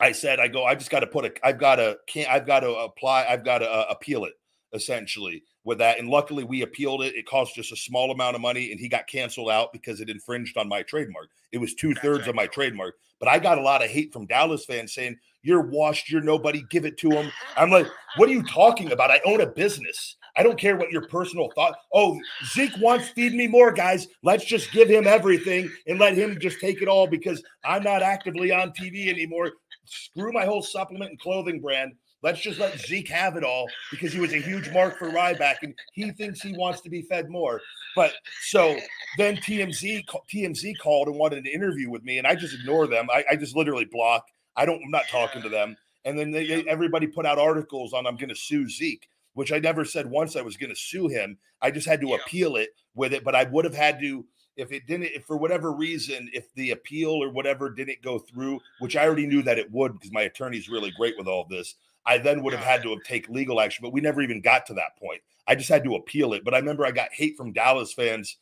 I said, I go, I just got to put a, I've got to, can't, I've got to apply, I've got to uh, appeal it essentially with that. And luckily we appealed it. It cost just a small amount of money and he got canceled out because it infringed on my trademark. It was two thirds of my trademark. But I got a lot of hate from Dallas fans saying, you're washed, you're nobody, give it to him. I'm like, what are you talking about? I own a business. I don't care what your personal thought. Oh, Zeke wants feed me more, guys. Let's just give him everything and let him just take it all because I'm not actively on TV anymore. Screw my whole supplement and clothing brand. Let's just let Zeke have it all because he was a huge mark for Ryback and he thinks he wants to be fed more. But so then TMZ TMZ called and wanted an interview with me, and I just ignore them. I, I just literally block. I don't. I'm not talking to them. And then they, everybody put out articles on I'm going to sue Zeke, which I never said once I was going to sue him. I just had to Yeah. appeal it with it, but I would have had to if it didn't. If for whatever reason, if the appeal or whatever didn't go through, which I already knew that it would because my attorney's really great with all this. I then would have had to have take legal action, but we never even got to that point. I just had to appeal it. But I remember I got hate from Dallas fans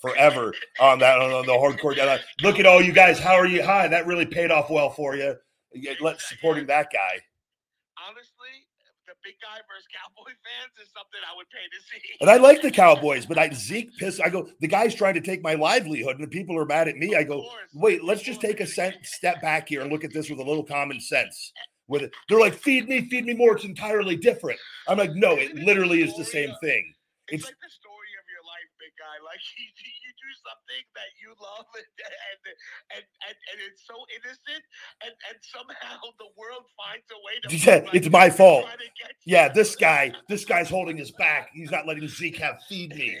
forever on that on the hardcore. Look at all you guys. How are you? Hi, that really paid off well for you. Let's supporting that guy. Big guy versus Cowboy fans is something I would pay to see. And I like the Cowboys, but I Zeke piss. I go, the guy's trying to take my livelihood, and the people are mad at me. I go, wait, let's just take a step back here and look at this with a little common sense. With it, they're like, feed me, feed me more. It's entirely different. I'm like, no, it literally is the same thing. It's, like the story of your life, big guy. Like do something that you love, and and and, and, and it's so innocent, and and somehow the world finds a way to. Yeah, like, it's my fault. Yeah, this guy, this guy's holding his back. He's not letting Zeke have feed me.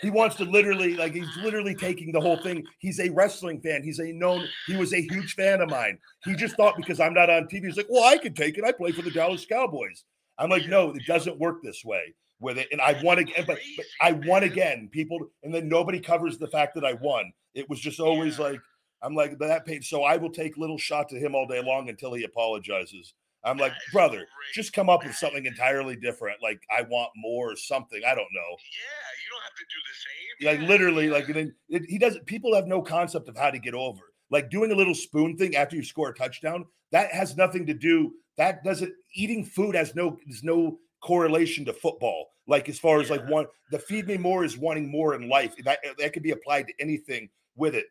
He wants to literally, like, he's literally taking the whole thing. He's a wrestling fan. He's a known. He was a huge fan of mine. He just thought because I'm not on TV, he's like, well, I can take it. I play for the Dallas Cowboys. I'm like, no, it doesn't work this way with it. And I won again, but, but, I won again. People, and then nobody covers the fact that I won. It was just always like, I'm like, that page. So I will take little shots at him all day long until he apologizes. I'm like, brother, just come up with something entirely different. Like, I want more or something. I don't know. Yeah, you don't have to do the same. Like, yeah, literally, yeah. like, it, it, he doesn't, people have no concept of how to get over. Like, doing a little spoon thing after you score a touchdown, that has nothing to do, that doesn't, eating food has no, there's no correlation to football. Like as far as like one, the feed me more is wanting more in life. That that could be applied to anything with it.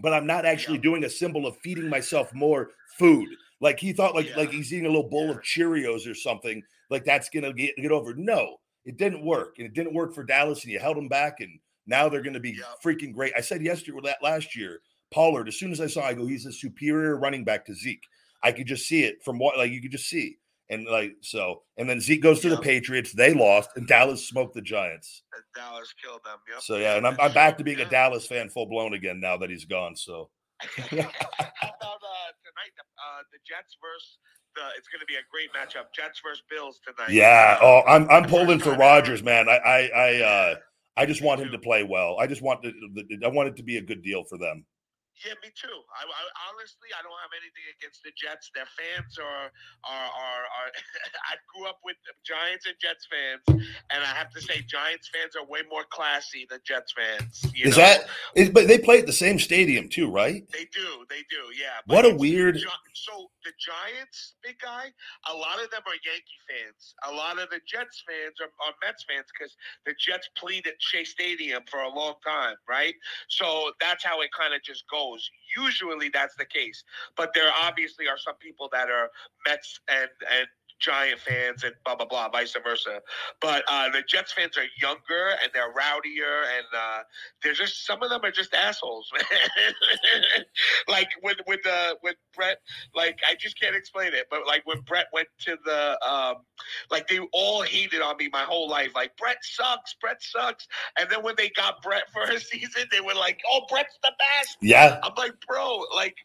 But I'm not actually yeah. doing a symbol of feeding myself more food. Like he thought, like yeah. like he's eating a little bowl of Cheerios or something. Like that's gonna get get over. No, it didn't work, and it didn't work for Dallas, and you held them back, and now they're gonna be freaking great. I said yesterday, with that last year, Pollard. As soon as I saw, I go, he's a superior running back to Zeke. I could just see it from what like you could just see. And like so, and then Zeke goes to the Patriots. They lost, and Dallas smoked the Giants. And Dallas killed them. Yep. So yeah, and I'm, I'm back to being a Dallas fan, full blown again now that he's gone. So. How about uh, tonight? Uh, the Jets versus the. It's going to be a great matchup. Jets versus Bills tonight. Yeah. Oh, I'm I'm pulling for Rodgers, man. I I I uh, I just want him to play well. I just want the, I want it to be a good deal for them. Yeah, me too. I, I, honestly, I don't have anything against the Jets. Their fans are are are. are I grew up with Giants and Jets fans, and I have to say, Giants fans are way more classy than Jets fans. is know? that? Is, but they play at the same stadium too, right? They do. They do. Yeah. What a weird. So the Giants, big guy, a lot of them are Yankee fans. A lot of the Jets fans are, are Mets fans because the Jets played at Shea Stadium for a long time, right? So that's how it kind of just goes knows. Usually that's the case, but there obviously are some people that are Mets and and Giant fans and blah blah blah, vice versa. But uh, the Jets fans are younger and they're rowdier, and uh, they're just some of them are just assholes, man. like with with uh, with Brett, like I just can't explain it. But like when Brett went to the, um, like they all hated on me my whole life. Like Brett sucks, Brett sucks. And then when they got Brett for a season, they were like, "Oh, Brett's the best." Yeah. I'm like, bro, like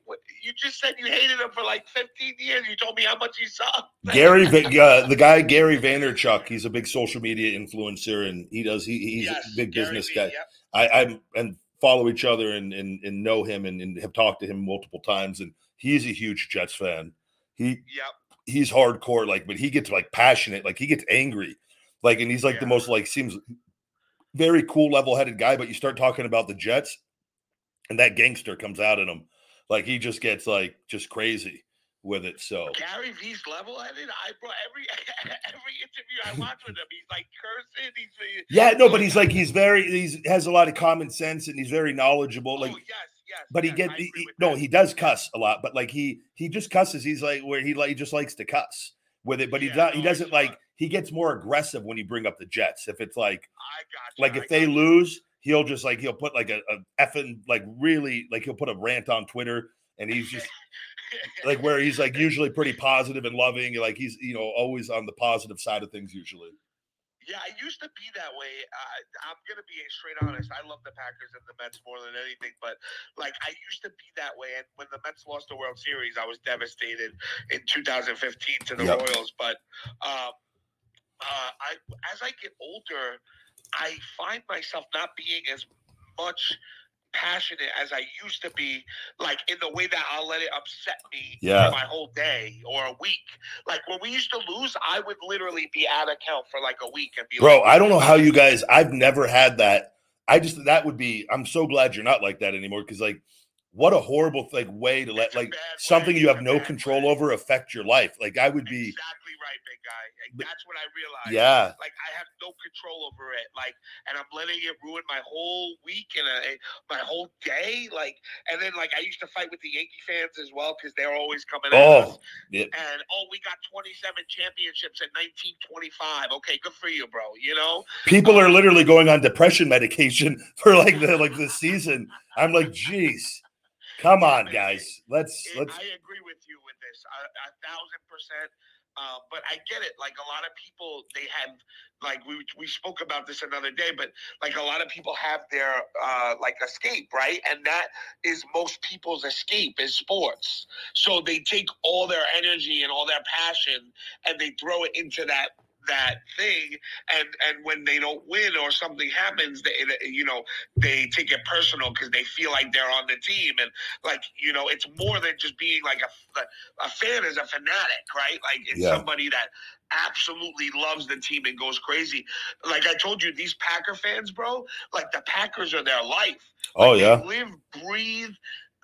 you just said you hated him for like 15 years. You told me how much he sucked. Gary Gary, uh, the guy Gary Vaynerchuk, he's a big social media influencer, and he does he, he's yes, a big Gary business v, guy. Yep. I, I and follow each other and and, and know him and, and, have talked to him multiple times, and he's a huge Jets fan. He yep. he's hardcore, like, but he gets like passionate, like he gets angry, like, and he's like yeah. the most like seems very cool, level headed guy. But you start talking about the Jets, and that gangster comes out in him, like he just gets like just crazy with it. So Gary V's level headed. I brought every every interview I watch with him, he's like cursing. He's yeah, no, but he's like he's very he's has a lot of common sense and he's very knowledgeable. Like oh, yes, yes. But yes, he get he, no, that. he does cuss a lot, but like he he just cusses. He's like where he like he just likes to cuss with it, but yeah, he does no, he doesn't like he gets more aggressive when you bring up the Jets. If it's like like if they lose, he'll just like he'll put like a, a effing like really like he'll put a rant on Twitter and he's just like where he's like usually pretty positive and loving, like he's you know always on the positive side of things usually. Yeah, I used to be that way. Uh, I'm gonna be straight honest. I love the Packers and the Mets more than anything, but like I used to be that way. And when the Mets lost the World Series, I was devastated in 2015 to the yep. Royals. But um, uh, I, as I get older, I find myself not being as much passionate as I used to be, like in the way that I'll let it upset me Yeah. for my whole day or a week. Like when we used to lose, I would literally be out of count for like a week and be Bro, like, I don't know how you guys. I've never had that. I just that would be. I'm so glad you're not like that anymore because like, what a horrible like way to let like something way. you have no control way. over affect your life. Like I would be. exactly right, big guy. But- that's what I realized. Yeah. Like I have no control over it. Like, and I'm letting it ruin my whole week and uh, my whole day. Like, and then like I used to fight with the Yankee fans as well because they're always coming at us. Oh, yeah. And oh, we got 27 championships in 1925. Okay, good for you, bro. You know, people are literally going on depression medication for like the like the season. I'm like, geez, come on, guys. Let's It- let's. I agree with you with this a, a thousand percent. Um, but I get it. Like a lot of people, they have like we we spoke about this another day, but like a lot of people have their uh, like escape, right? And that is most people's escape is sports. So they take all their energy and all their passion and they throw it into that that thing and and when they don't win or something happens they you know they take it personal because they feel like they're on the team. And like you know it's more than just being like a a fan is a fanatic right? Like it's Yeah. somebody that absolutely loves the team and goes crazy. Like i told you these packer fans bro like the packers are their life. Oh they yeah, live breathe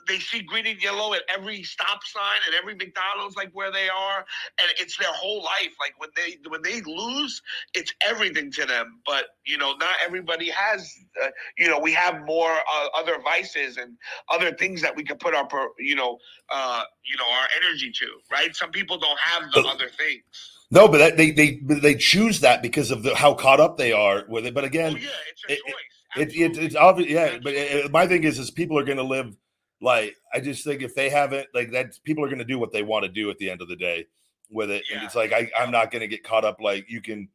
they see green and yellow at every stop sign and every McDonald's like where they are and it's their whole life. Like when they when they lose it's everything to them. But you know not everybody has uh, you know we have more uh, other vices and other things that we can put our per- you know uh you know our energy to right? Some people don't have the other things. No, but that, they they they choose that because of the, how caught up they are with it. But again, oh yeah it's a choice. it, it, it's obvious yeah but uh, my thing is is people are going to live like i just think if they haven't like that people are going to do what they want to do at the end of the day with it and it's like I, i'm not going to get caught up like you can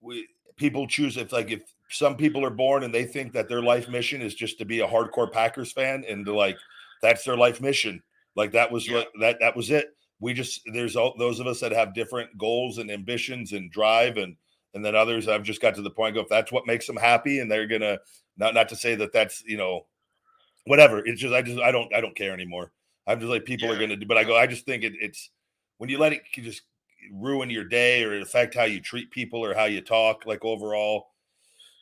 we people choose if, like if some people are born and they think that their life mission is just to be a hardcore packers fan and to like that's their life mission. Like that was Yeah. what that that was it. We just there's all those of us that have different goals and ambitions and drive and and then others I've just got to the point go if that's what makes them happy and they're gonna not not to say that that's you know whatever it's just i just i don't i don't care anymore i'm just like people are gonna do but i go i just think it, it's when you let it c- just ruin your day or affect how you treat people or how you talk like overall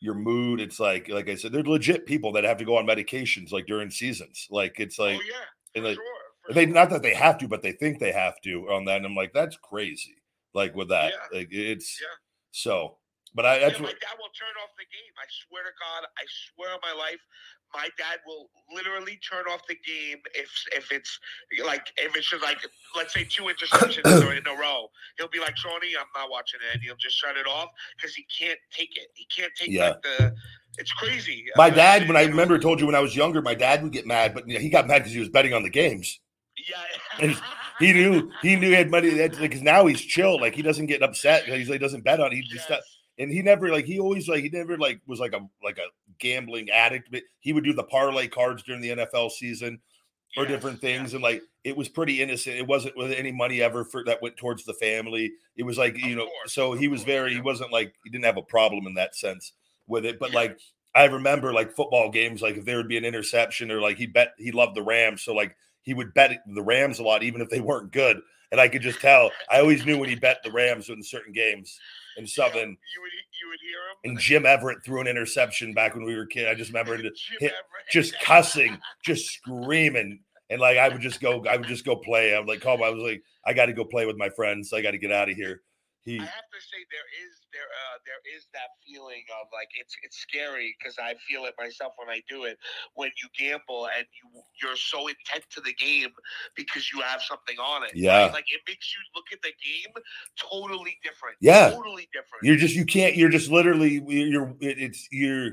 your mood it's like like i said they're legit people that have to go on medications like during seasons like it's oh, like oh yeah and like, sure, they sure. not that they have to but they think they have to on that and i'm like that's crazy like with that Yeah. like it's Yeah. so but i that's yeah, my what dad will turn off the game. I swear to God, I swear on my life, my dad will literally turn off the game if if it's like if it's just like let's say two interceptions in a row. He'll be like, Shawnee, I'm not watching it, and he'll just shut it off because he can't take it. He can't take Yeah. like the. It's crazy. my Uh, dad when i remember told you when i was younger my dad would get mad but you know, he got mad because he was betting on the games Yeah. And he knew he knew he had money because now he's chill like he doesn't get upset he doesn't bet on it. he just Yes. and he never like he always like he never like was like a like a gambling addict but he would do the parlay cards during the nfl season or Yes, different things and like it was pretty innocent. It wasn't with any money ever for that went towards the family. It was like you Of know course, so he was course, very he wasn't like he didn't have a problem in that sense with it but Yeah. like i remember like football games like if there would be an interception or like he bet he loved the rams so like he would bet the rams a lot even if they weren't good and i could just tell. I always knew when he bet the rams in certain games and Yeah, something You would you would hear him. and jim everett threw an interception back when we were kids i just remember it hit- Everett. just cussing, just screaming. And like I would just go, I would just go play. I would like call. him, I was like, I got to go play with my friends. I got to get out of here. He, I have to say there is there uh there is that feeling of like it's it's scary because I feel it myself when I do it when you gamble and you you're so intent to the game because you have something on it. Yeah. right? like it makes you look at the game totally different. Yeah. totally different. you're just, you can't. You're just literally, you're. it- It's you're.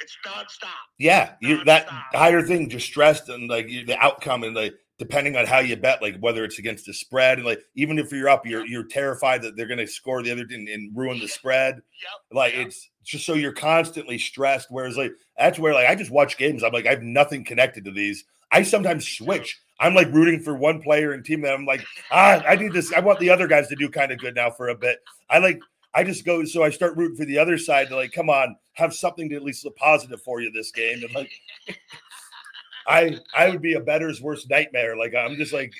it's nonstop. Yeah, you're that higher thing, just stressed and like the outcome and like depending on how you bet, like whether it's against the spread and like even if you're up, you're you're terrified that they're going to score the other and, and ruin the spread. Yep. Like yep. it's just so you're constantly stressed. Whereas like that's where like I just watch games. I'm like I have nothing connected to these. I sometimes switch. I'm like rooting for one player and team that I'm like ah I need this. I want the other guys to do kind of good now for a bit. I like I just go so I start rooting for the other side to like come on have something to at least look positive for you this game and like I I would be a bettor's worst nightmare. Like I'm just like,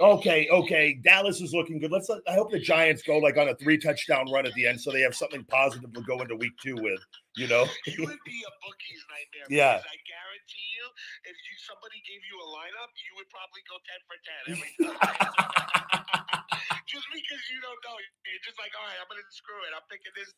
okay, okay, Dallas is looking good. Let's. I hope the Giants go like on a three touchdown run at the end, so they have something positive to go into week two with. You know. You would be a bookie's nightmare. Yeah. I guarantee you, if you somebody gave you a lineup, you would probably go ten for ten every time. just because you don't know, you're just like, all right, I'm gonna screw it. I'm picking this.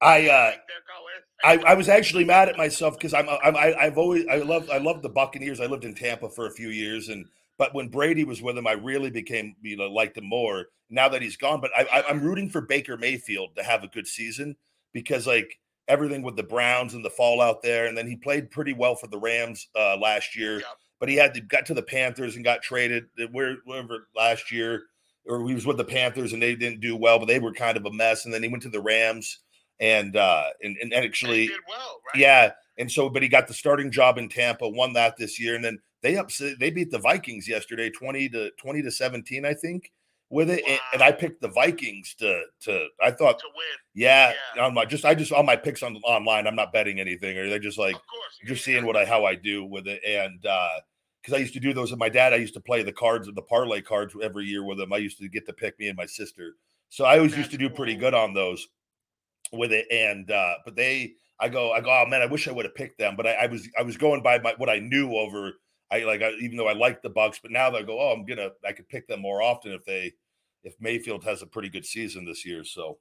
I uh like they're going. I, I was actually mad at myself because I'm, I'm I, I've always I love I love the Buccaneers. I lived in Tampa for a few years, and but when Brady was with him, I really became you know liked him more. Now that he's gone, but I, I, I'm rooting for Baker Mayfield to have a good season because like everything with the Browns and the fallout there, and then he played pretty well for the Rams uh, last year. Yep. But he had to, got to the Panthers and got traded uh, wherever last year, or he was with the Panthers and they didn't do well, but they were kind of a mess. And then he went to the Rams and uh and, and actually did well, right? yeah, and so but he got the starting job in Tampa, won that this year, and then they upset they beat the Vikings yesterday, twenty to twenty to seventeen, I think, with it. And, and I picked the Vikings to to I thought, To win, yeah, Yeah. on my just I just on my picks on online, I'm not betting anything, or they're just like just yeah, seeing what I how I do with it, and uh because I used to do those with my dad, I used to play the cards of the parlay cards every year with him. I used to get to pick me and my sister, so I always used to That's do pretty cool. good on those with it. And uh but they, I go, I go, oh man, I wish I would have picked them, but I, I was I was going by my what I knew over. I like I, even though I like the Bucs, but now they go, oh, I'm gonna I could pick them more often if they if Mayfield has a pretty good season this year. So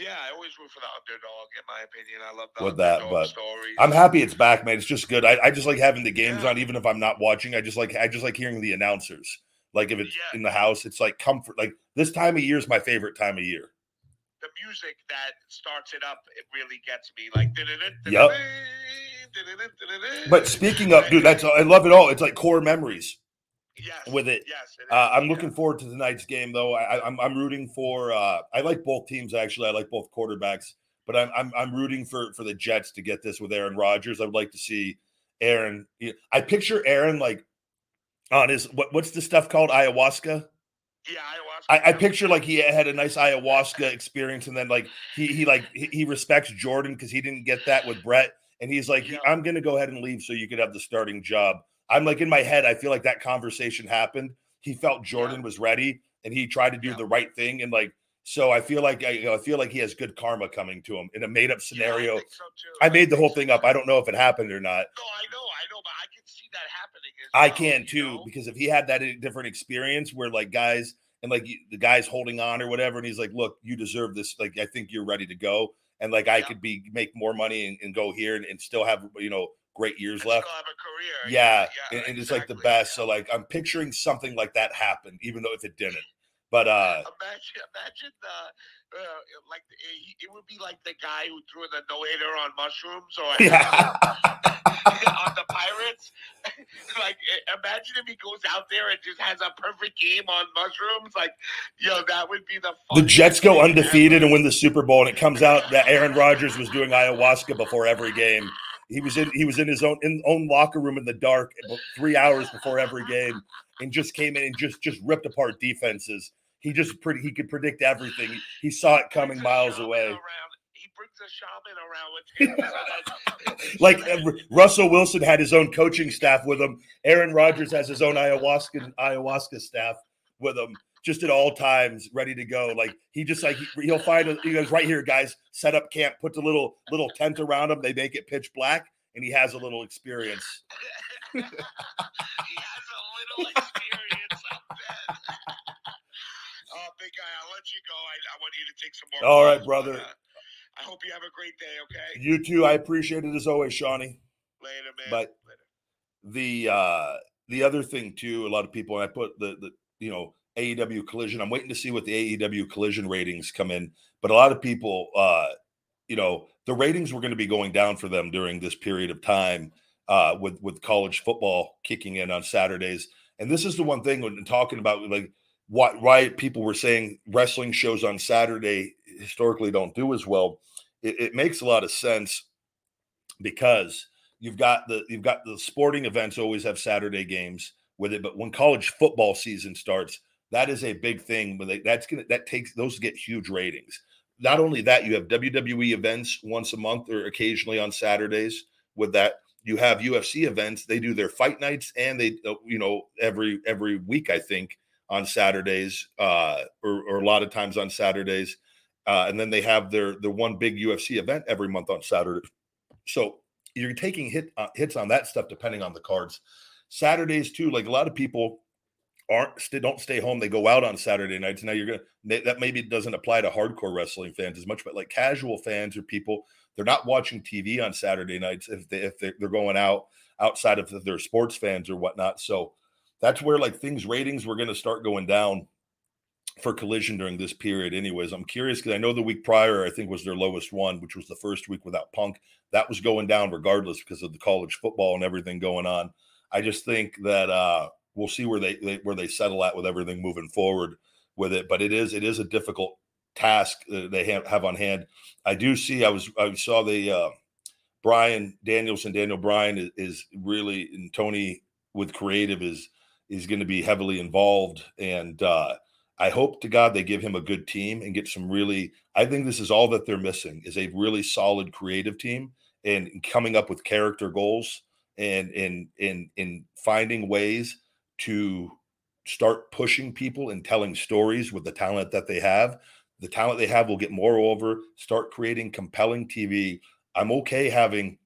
Yeah, I always root for the underdog. In my opinion, I love the With that, but stories. I'm happy it's back, man. It's just good. I, I just like having the games Yeah. on, even if I'm not watching. I just like I just like hearing the announcers. Like if it's Yeah. in the house, it's like comfort. Like this time of year is my favorite time of year. The music that starts it up. It really gets me. Like, Yep. But speaking of, dude, that's I love it all. It's like core memories yes, with it. Yes, it Uh, I'm looking forward to tonight's game, though. I, I- I'm I'm rooting for. Uh, I like both teams actually. I like both quarterbacks, but I'm I'm I'm rooting for for the Jets to get this with Aaron Rodgers. I would like to see Aaron. I picture Aaron like on his what what's the stuff called ayahuasca. Yeah, ayahuasca. I, I yeah. picture like he had a nice ayahuasca experience, and then like he he like he, he respects Jordan because he didn't get that with Brett, and he's like, Yeah. I'm gonna go ahead and leave so you could have the starting job. I'm like in my head, I feel like that conversation happened. He felt Jordan was ready, and he tried to do Yeah. the right thing, and like so, I feel like I, you know, I feel like he has good karma coming to him in a made up Yeah, scenario. I, think so too. I made the whole so thing up. I don't know if it happened or not. No, I know, I know, but I can see that happening. As I can you too know? because if he had that different experience where like guys and like the guy's holding on or whatever, and he's like, "Look, you deserve this. Like, I think you're ready to go." And like, I could be make more money and, and go here and, and still have you know great years And left. still have a career. Yeah, yeah, and, and it's like the best. yeah. So like, I'm picturing something like that happen, even though if it didn't. But uh, Imagine, imagine the, uh, like it, it would be like the guy who threw the no hitter on mushrooms or yeah, on the Pirates. like, imagine if he goes out there and just has a perfect game on mushrooms. Like, yo, that would be the the Jets go undefeated ever. and win the Super Bowl, and it comes out that Aaron Rodgers was doing ayahuasca before every game. He was in he was in his own in own locker room in the dark eh, three hours before every game, and just came in and just just ripped apart defenses. He just pretty he could predict everything. He, he saw it coming miles away. Around. Brings a shaman around with him. Like uh, Russell Wilson had his own coaching staff with him. Aaron Rodgers has his own ayahuasca ayahuasca staff with him, just at all times, ready to go. Like he just like he, he'll find a, he goes right here, guys. Set up camp, put the little little tent around him. They make it pitch black, and he has a little experience. he has a little experience. Oh, big guy, I'll let you go. I, I want you to take some more. All right, brother. I hope you have a great day. Okay. You too. I appreciate it as always, Shawnee. Later, man. But- Later. the uh the other thing too a lot of people i put the the you know aew collision i'm waiting to see what the aew collision ratings come in but a lot of people uh you know the ratings were going to be going down for them during this period of time uh with with college football kicking in on saturdays and this is the one thing when talking about like why why people were saying wrestling shows on saturday historically don't do as well it, it makes a lot of sense because you've got the you've got the sporting events always have Saturday games with it, but when college football season starts, that is a big thing. But they, that's gonna that takes those get huge ratings. Not only that, you have WWE events once a month or occasionally on Saturdays with that. you have UFC events. They do their fight nights, and they uh, you know every every week I think on Saturdays, uh, or, or a lot of times on Saturdays, uh, and then they have their their one big UFC event every month on Saturday. So you're taking hit uh, hits on that stuff depending on the cards. Saturdays too, like a lot of people aren't don't stay home. They go out on Saturday nights. Now you're gonna that maybe doesn't apply to hardcore wrestling fans as much, but like casual fans or people they're not watching TV on Saturday nights if they if they're going out outside of their sports fans or whatnot. So that's where like things ratings were going to start going down for collision during this period anyways. I'm curious because i know the week prior i think was their lowest one which was the first week without punk. That was going down regardless because of the college football and everything going on. I just think that uh we'll see where they, they where they settle at with everything moving forward with it but it is it is a difficult task they have, have on hand. I do see i was i saw the uh brian danielson daniel bryan is, is really and tony with creative is is going to be heavily involved and uh I hope to God they give him a good team and get some really. I think this is all that they're missing is a really solid creative team and coming up with character goals and in in in finding ways to start pushing people and telling stories with the talent that they have. The talent they have will get more over. Start creating compelling TV. I'm okay having.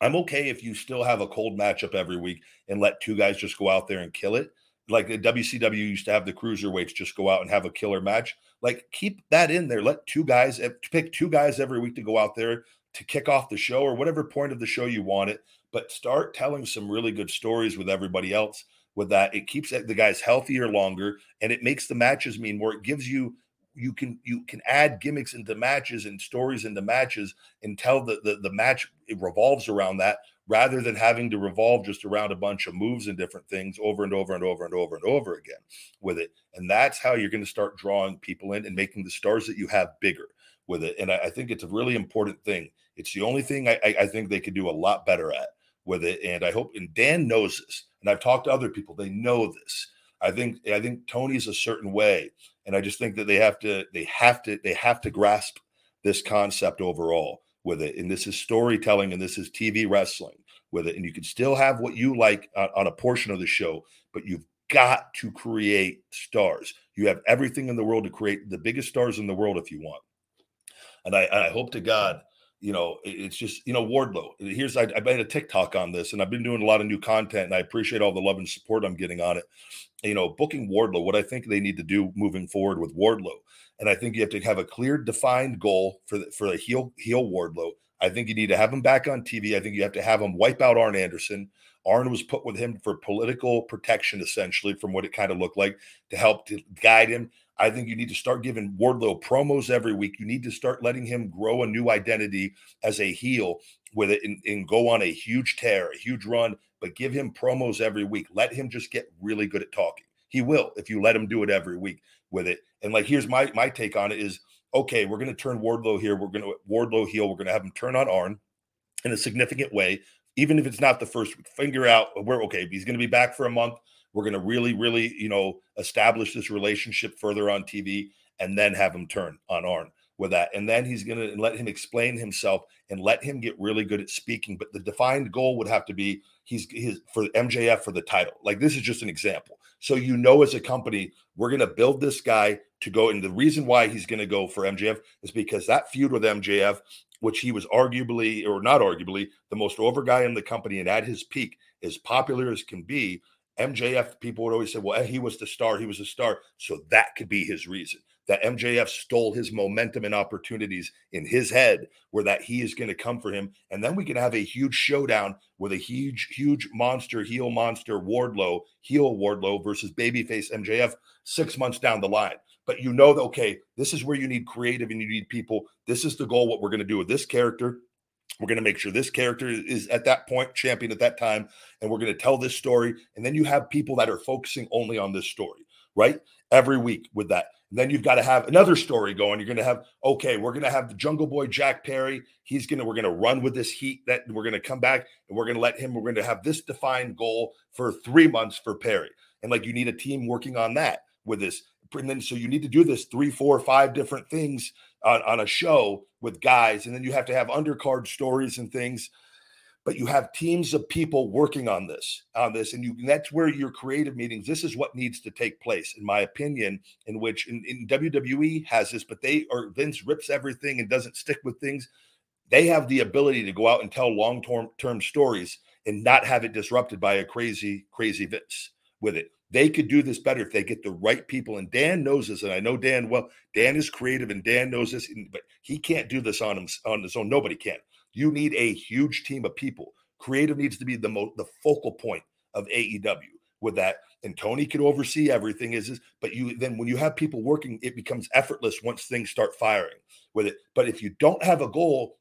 I'm okay if you still have a cold matchup every week and let two guys just go out there and kill it like the WCW used to have the cruiserweights just go out and have a killer match. Like keep that in there. Let two guys eh, pick two guys every week to go out there to kick off the show or whatever point of the show you want it. But start telling some really good stories with everybody else. With that, it keeps the guys healthier longer, and it makes the matches mean more. It gives you you can you can add gimmicks into matches and stories into matches and tell the the, the match it revolves around that rather than having to revolve just around a bunch of moves and different things over and over and over and over and over again with it. And that's how you're going to start drawing people in and making the stars that you have bigger with it. And I, I think it's a really important thing. It's the only thing I, I, I think they could do a lot better at with it. And I hope, and Dan knows this, and I've talked to other people, they know this. I think I think Tony's a certain way, and I just think that they have to they have to they have to grasp this concept overall with it. And this is storytelling and this is TV wrestling with it. And you can still have what you like on, on a portion of the show, but you've got to create stars. You have everything in the world to create the biggest stars in the world if you want. And I, I hope to God, you know, it's just, you know, Wardlow. Here's, I, I made a TikTok on this and I've been doing a lot of new content and I appreciate all the love and support I'm getting on it. You know, booking Wardlow, what I think they need to do moving forward with Wardlow and I think you have to have a clear, defined goal for the, for a heel heel Wardlow. I think you need to have him back on TV. I think you have to have him wipe out Arn Anderson. Arn was put with him for political protection, essentially, from what it kind of looked like to help to guide him. I think you need to start giving Wardlow promos every week. You need to start letting him grow a new identity as a heel with it and, and go on a huge tear, a huge run, but give him promos every week. Let him just get really good at talking. He will if you let him do it every week with it. And like, here's my my take on it: is okay, we're going to turn Wardlow here. We're going to Wardlow heel. We're going to have him turn on Arn in a significant way, even if it's not the first week. Figure out where okay, he's going to be back for a month. We're going to really, really, you know, establish this relationship further on TV, and then have him turn on Arn with that. And then he's going to let him explain himself and let him get really good at speaking. But the defined goal would have to be he's his for MJF for the title. Like this is just an example. So you know, as a company, we're to build this guy to go. And the reason why he's to go for MJF is because that feud with MJF, which he was arguably or not arguably the most over guy in the company and at his peak, as popular as can be. MJF, people would always say, well, he was the star, he was a star. So that could be his reason that MJF stole his momentum and opportunities in his head, where that he is going to come for him. And then we can have a huge showdown with a huge, huge monster, heel monster Wardlow, heel Wardlow versus babyface MJF six months down the line. But you know, that, okay, this is where you need creative and you need people. This is the goal, what we're going to do with this character. We're going to make sure this character is at that point champion at that time, and we're going to tell this story. And then you have people that are focusing only on this story, right? Every week with that. Then you've got to have another story going. You're going to have, okay, we're going to have the Jungle Boy Jack Perry. He's going to, we're going to run with this heat that we're going to come back and we're going to let him, we're going to have this defined goal for three months for Perry. And like you need a team working on that with this. And then so you need to do this three, four, five different things on, on a show with guys. And then you have to have undercard stories and things but you have teams of people working on this on this and you and that's where your creative meetings this is what needs to take place in my opinion in which in, in wwe has this but they or vince rips everything and doesn't stick with things. They have the ability to go out and tell long-term term stories and not have it disrupted by a crazy crazy vince with it. They could do this better if they get the right people and dan knows this and i know dan well. Dan is creative and dan knows this but he can't do this on him on his own. Nobody can you need a huge team of people. Creative needs to be the the focal point of AEW with that. And Tony could oversee everything is, is but you then when you have people working, it becomes effortless once things start firing with it. But if you don't have a goal,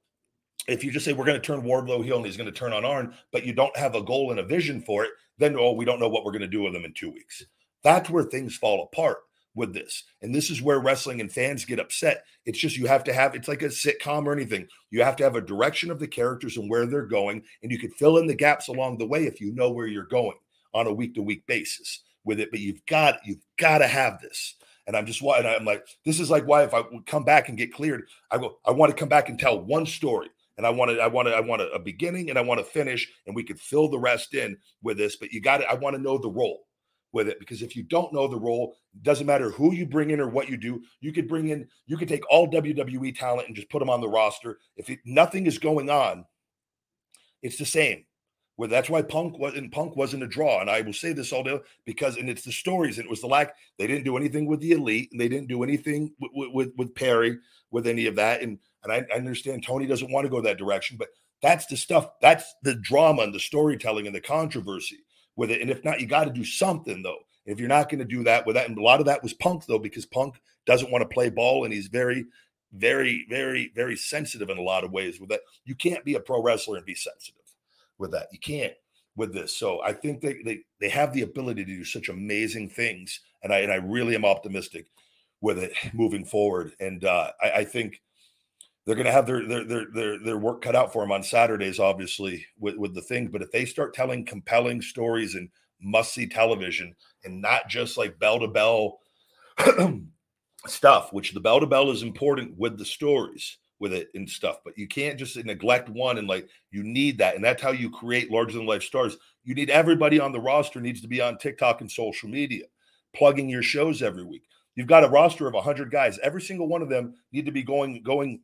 if you just say we're going to turn Wardlow heel and he's going to turn on Arn, but you don't have a goal and a vision for it, then oh, we don't know what we're going to do with them in two weeks. That's where things fall apart with this. And this is where wrestling and fans get upset. It's just you have to have it's like a sitcom or anything. You have to have a direction of the characters and where they're going and you can fill in the gaps along the way if you know where you're going on a week to week basis with it, but you've got you've got to have this. And I'm just why and I'm like this is like why if I would come back and get cleared, I go I want to come back and tell one story and I wanted, I wanted, I want a beginning and I want to finish, and we could fill the rest in with this. But you got to, I want to know the role with it because if you don't know the role, doesn't matter who you bring in or what you do. You could bring in, you could take all WWE talent and just put them on the roster. If it, nothing is going on, it's the same. Well, that's why Punk wasn't Punk wasn't a draw, and I will say this all day because, and it's the stories, and it was the lack. They didn't do anything with the elite, and they didn't do anything with with, with Perry with any of that. And and I, I understand Tony doesn't want to go that direction, but that's the stuff. That's the drama and the storytelling and the controversy with it. And if not, you got to do something though. If you're not going to do that with that, and a lot of that was Punk though, because Punk doesn't want to play ball and he's very, very, very, very sensitive in a lot of ways with that. You can't be a pro wrestler and be sensitive with that. You can't with this. So I think they they they have the ability to do such amazing things, and I and I really am optimistic with it moving forward. And uh, I, I think they're going to have their, their their their their work cut out for them on Saturdays, obviously with with the things. But if they start telling compelling stories and must see television, and not just like bell to bell stuff, which the bell to bell is important with the stories with it and stuff, but you can't just neglect one and like you need that, and that's how you create larger than life stars. You need everybody on the roster needs to be on TikTok and social media, plugging your shows every week. You've got a roster of 100 guys. Every single one of them need to be going going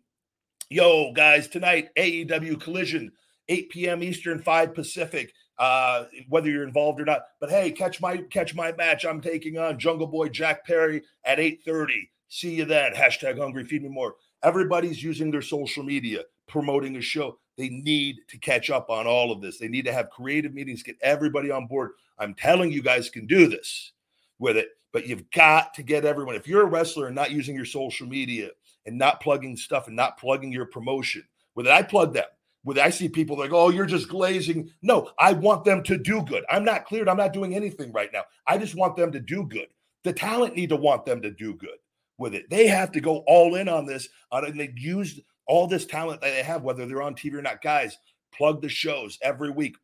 Yo, guys, tonight, AEW Collision, 8 p.m. Eastern, 5 Pacific. Uh, whether you're involved or not. But hey, catch my catch my match. I'm taking on Jungle Boy Jack Perry at 8:30. See you then. Hashtag hungry, feed me more. Everybody's using their social media, promoting a show. They need to catch up on all of this. They need to have creative meetings, get everybody on board. I'm telling you guys can do this with it, but you've got to get everyone. If you're a wrestler and not using your social media, and not plugging stuff and not plugging your promotion. Whether I plug them, whether I see people like, oh, you're just glazing. No, I want them to do good. I'm not cleared. I'm not doing anything right now. I just want them to do good. The talent need to want them to do good with it. They have to go all in on this. and they use all this talent that they have, whether they're on TV or not. Guys, plug the shows every week.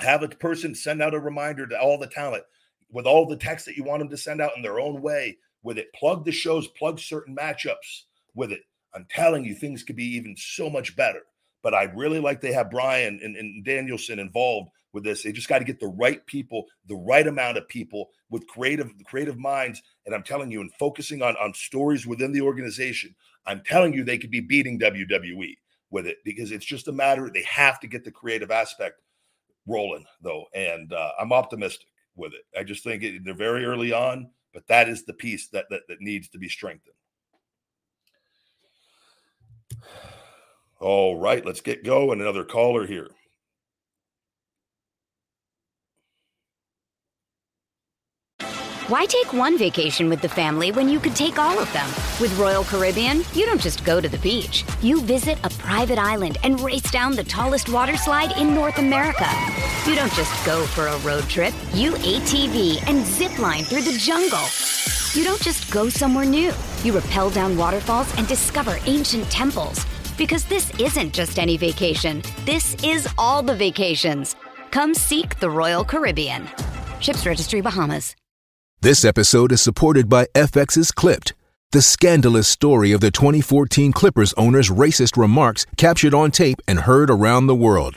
Have a person send out a reminder to all the talent with all the text that you want them to send out in their own way with it. Plug the shows, plug certain matchups with it. I'm telling you, things could be even so much better. But I really like they have Brian and, and Danielson involved with this. They just got to get the right people, the right amount of people with creative creative minds. And I'm telling you, and focusing on on stories within the organization, I'm telling you, they could be beating WWE with it because it's just a matter. They have to get the creative aspect rolling though, and uh, I'm optimistic with it. I just think it, they're very early on, but that is the piece that that, that needs to be strengthened. All right, let's get going. Another caller here. Why take one vacation with the family when you could take all of them? With Royal Caribbean, you don't just go to the beach. You visit a private island and race down the tallest water slide in North America. You don't just go for a road trip. You ATV and zip line through the jungle. You don't just go somewhere new. You rappel down waterfalls and discover ancient temples. Because this isn't just any vacation, this is all the vacations. Come seek the Royal Caribbean. Ships Registry Bahamas. This episode is supported by FX's Clipped, the scandalous story of the 2014 Clippers owner's racist remarks captured on tape and heard around the world.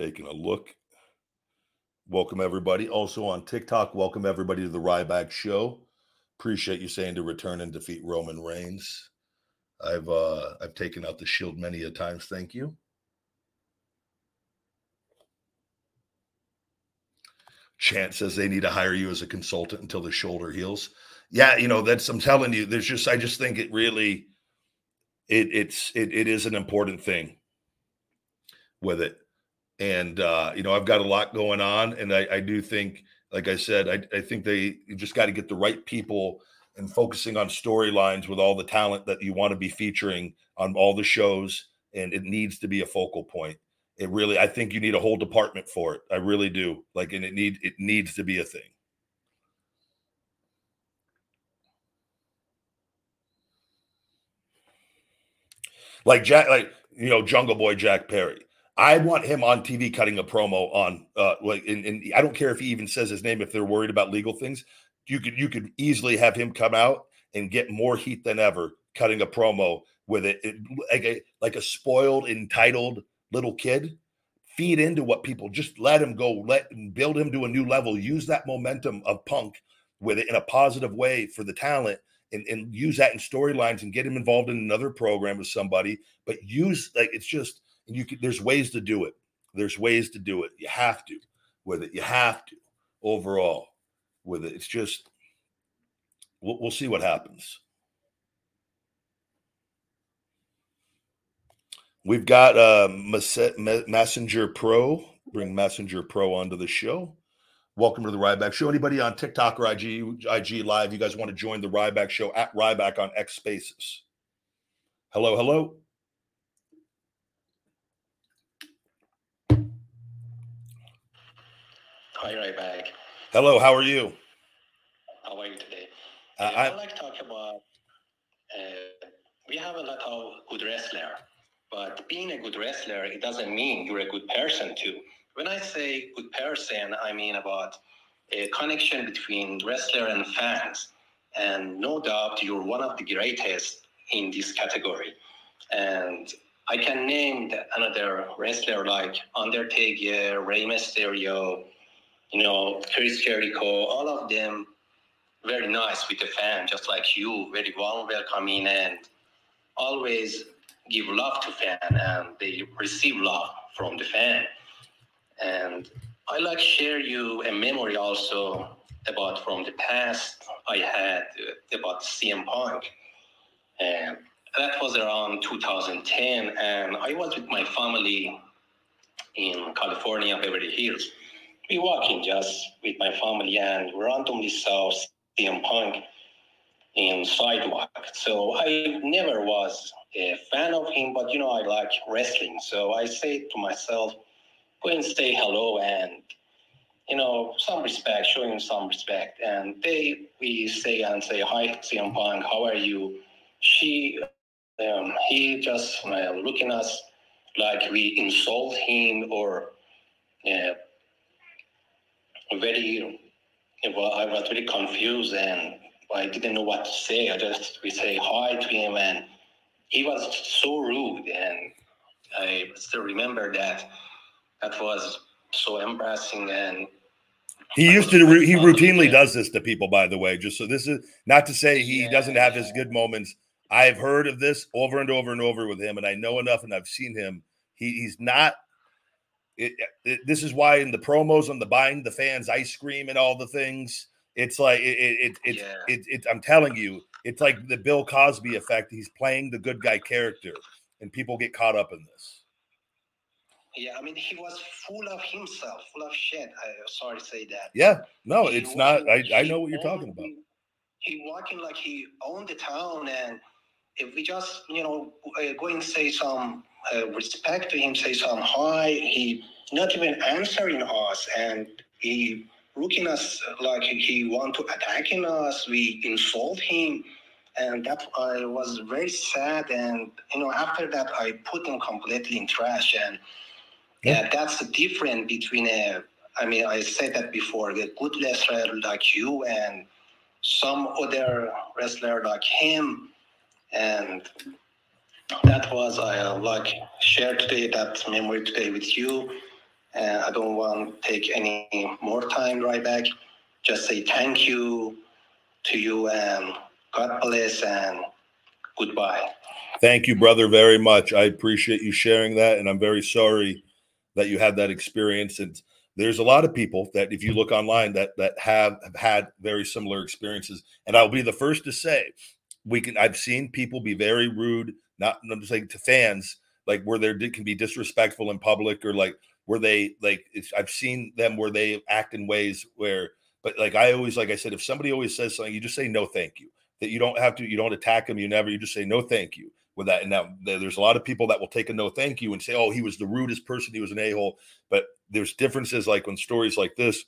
Taking a look. Welcome everybody. Also on TikTok, welcome everybody to the Ryback Show. Appreciate you saying to return and defeat Roman Reigns. I've uh I've taken out the shield many a times. Thank you. Chance says they need to hire you as a consultant until the shoulder heals. Yeah, you know, that's I'm telling you, there's just I just think it really it it's it, it is an important thing with it. And uh, you know, I've got a lot going on, and I, I do think, like I said, I, I think they you just got to get the right people and focusing on storylines with all the talent that you want to be featuring on all the shows, and it needs to be a focal point. It really i think you need a whole department for it. I really do. Like and it need it needs to be a thing. Like jack like you know jungle boy jack perry i want him on tv cutting a promo on uh like and, and i don't care if he even says his name if they're worried about legal things you could you could easily have him come out and get more heat than ever cutting a promo with it, it like a like a spoiled entitled little kid. Feed into what people just let him go let build him to a new level. Use that momentum of punk with it in a positive way for the talent and, and use that in storylines and get him involved in another program with somebody but use like it's just you can there's ways to do it there's ways to do it you have to with it you have to overall with it it's just we'll, we'll see what happens We've got uh, Messenger Pro. Bring Messenger Pro onto the show. Welcome to the Ryback Show. Anybody on TikTok or IG, IG Live, you guys want to join the Ryback Show at Ryback on X Spaces? Hello, hello. Hi, Ryback. Hello, how are you? How are you today? Uh, I, like to talk about. Uh, we have a lot of good wrestler but being a good wrestler, it doesn't mean you're a good person too. When I say good person, I mean about a connection between wrestler and fans. And no doubt you're one of the greatest in this category. And I can name another wrestler like Undertaker, Rey Mysterio, you know, Chris Jericho, all of them very nice with the fan, just like you, very warm welcoming and always give love to fan and they receive love from the fan. And I like share you a memory also about from the past I had about CM Punk. And that was around 2010 and I was with my family in California, Beverly Hills. We walking just with my family and randomly saw CM Punk in sidewalk. So I never was a fan of him, but you know, I like wrestling. So I say to myself, go and say hello and you know, some respect, show him some respect. And they we say and say, Hi CM Punk, how are you? She um, he just uh, looking us like we insult him or uh, very well, I was very confused and I didn't know what to say. I just we say hi to him, and he was so rude, and I still remember that. That was so embarrassing, and he used to. He routinely does this to people, by the way. Just so this is not to say he yeah, doesn't have his good moments. I've heard of this over and over and over with him, and I know enough, and I've seen him. He, he's not. It, it, this is why in the promos on the buying the fans ice cream and all the things it's like it, it, it, yeah. it, it, I'm telling you, it's like the Bill Cosby effect. He's playing the good guy character, and people get caught up in this. Yeah, I mean, he was full of himself, full of shit. I sorry to say that. Yeah, no, he it's not. I, I know what you're talking about. He walking like he owned the town, and if we just you know uh, go and say some uh, respect to him, say some hi, he not even answering us, and he looking us like he want to attacking us. We insult him, and that I was very sad. And you know, after that, I put him completely in trash. And yeah, that's the difference between a. I mean, I said that before. The good wrestler like you and some other wrestler like him, and that was I uh, like share today that memory today with you. And I don't want to take any more time Ryback. Just say thank you to you and God bless and goodbye. Thank you, brother, very much. I appreciate you sharing that, and I'm very sorry that you had that experience. And there's a lot of people that, if you look online, that that have, have had very similar experiences. And I'll be the first to say, we can. I've seen people be very rude, not I'm saying to fans, like where they can be disrespectful in public, or like where they like. I've seen them where they act in ways where, but like I always, like I said, if somebody always says something, you just say no, thank you that you don't have to, you don't attack them. You never, you just say no, thank you with that. And now there's a lot of people that will take a no, thank you and say, oh, he was the rudest person. He was an a hole. But there's differences like when stories like this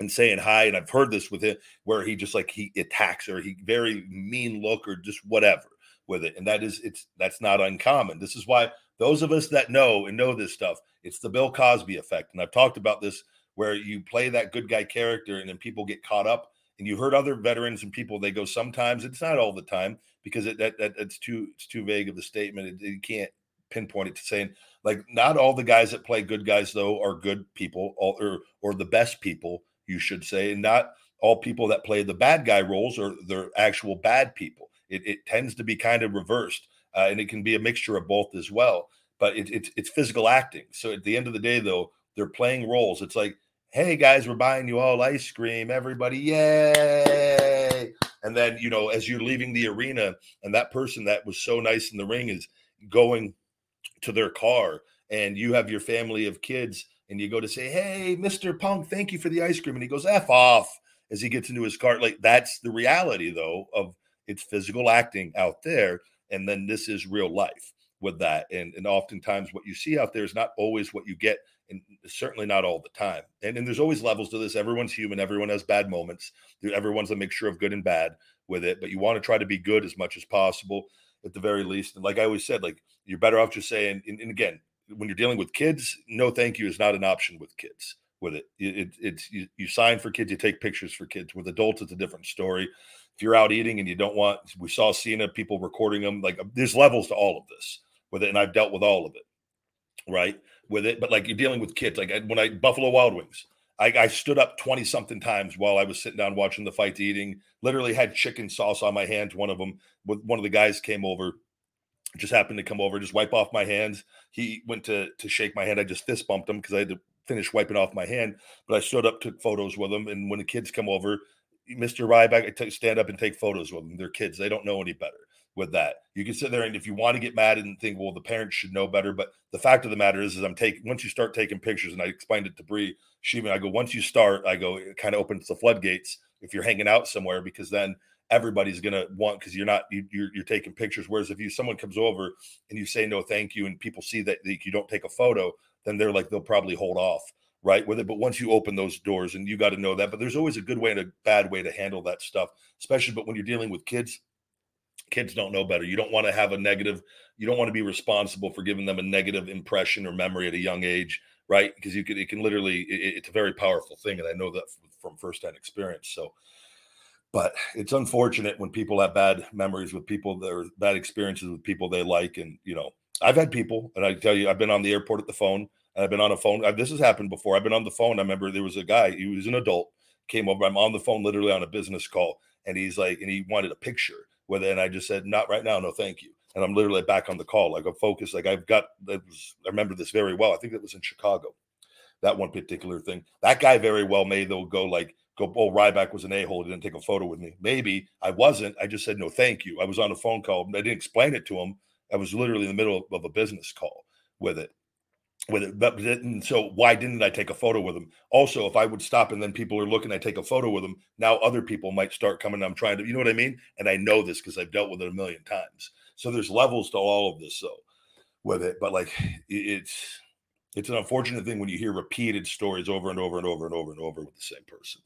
and saying hi. And I've heard this with him where he just like he attacks or he very mean look or just whatever with it. And that is, it's, that's not uncommon. This is why those of us that know and know this stuff, it's the Bill Cosby effect. And I've talked about this where you play that good guy character and then people get caught up and you heard other veterans and people they go sometimes it's not all the time because it that, that it's too it's too vague of a statement it, you can't pinpoint it to saying like not all the guys that play good guys though are good people or or the best people you should say and not all people that play the bad guy roles are they're actual bad people it, it tends to be kind of reversed uh, and it can be a mixture of both as well but it, it, it's physical acting so at the end of the day though they're playing roles it's like hey guys, we're buying you all ice cream, everybody, yay! And then, you know, as you're leaving the arena, and that person that was so nice in the ring is going to their car, and you have your family of kids, and you go to say, hey, Mr. Punk, thank you for the ice cream. And he goes, F off as he gets into his car. Like, that's the reality, though, of it's physical acting out there. And then this is real life with that. And, and oftentimes, what you see out there is not always what you get and certainly not all the time. And, and there's always levels to this. Everyone's human. Everyone has bad moments. Everyone's a mixture of good and bad with it. But you want to try to be good as much as possible at the very least. And like I always said, like you're better off just saying. And, and again, when you're dealing with kids, no thank you is not an option with kids. With it, it, it it's you, you sign for kids, you take pictures for kids. With adults, it's a different story. If you're out eating and you don't want, we saw Cena people recording them. Like there's levels to all of this with it, and I've dealt with all of it. Right with it, but like you're dealing with kids. Like when I Buffalo Wild Wings, I, I stood up 20 something times while I was sitting down watching the fight, eating, literally had chicken sauce on my hands. One of them, with one of the guys came over, just happened to come over, just wipe off my hands. He went to to shake my hand. I just fist bumped him because I had to finish wiping off my hand. But I stood up, took photos with him. And when the kids come over, Mr. Ryback, I t- stand up and take photos with them. They're kids. They don't know any better with that. You can sit there and if you want to get mad and think, well, the parents should know better. But the fact of the matter is, is I'm taking once you start taking pictures, and I explained it to Bree, Sheeman, I go, once you start, I go, it kind of opens the floodgates if you're hanging out somewhere, because then everybody's gonna want because you're not you, are you're, you're taking pictures. Whereas if you someone comes over and you say no, thank you, and people see that you don't take a photo, then they're like they'll probably hold off right with it. But once you open those doors, and you got to know that. But there's always a good way and a bad way to handle that stuff, especially but when you're dealing with kids kids don't know better. You don't want to have a negative, you don't want to be responsible for giving them a negative impression or memory at a young age, right? Because you could, it can literally, it, it's a very powerful thing. And I know that from firsthand experience. So, but it's unfortunate when people have bad memories with people are bad experiences with people they like. And, you know, I've had people, and I tell you, I've been on the airport at the phone, I've been on a phone. I, this has happened before. I've been on the phone. I remember there was a guy, he was an adult, came over. I'm on the phone literally on a business call, and he's like, and he wanted a picture with it. And I just said, not right now. No, thank you. And I'm literally back on the call. Like I'm focused. Like I've got, that was, I remember this very well. I think that was in Chicago, that one particular thing. That guy very well may though go like, go, oh, Ryback was an a-hole. He didn't take a photo with me. Maybe I wasn't. I just said, no, thank you. I was on a phone call. I didn't explain it to him. I was literally in the middle of a business call with it with it. But and so why didn't I take a photo with him? Also, if I would stop and then people are looking, I take a photo with them. Now other people might start coming. I'm trying to, you know what I mean? And I know this because I've dealt with it a million times. So there's levels to all of this. So with it, but like it's It's an unfortunate thing when you hear repeated stories over and over and over and over and over with the same person.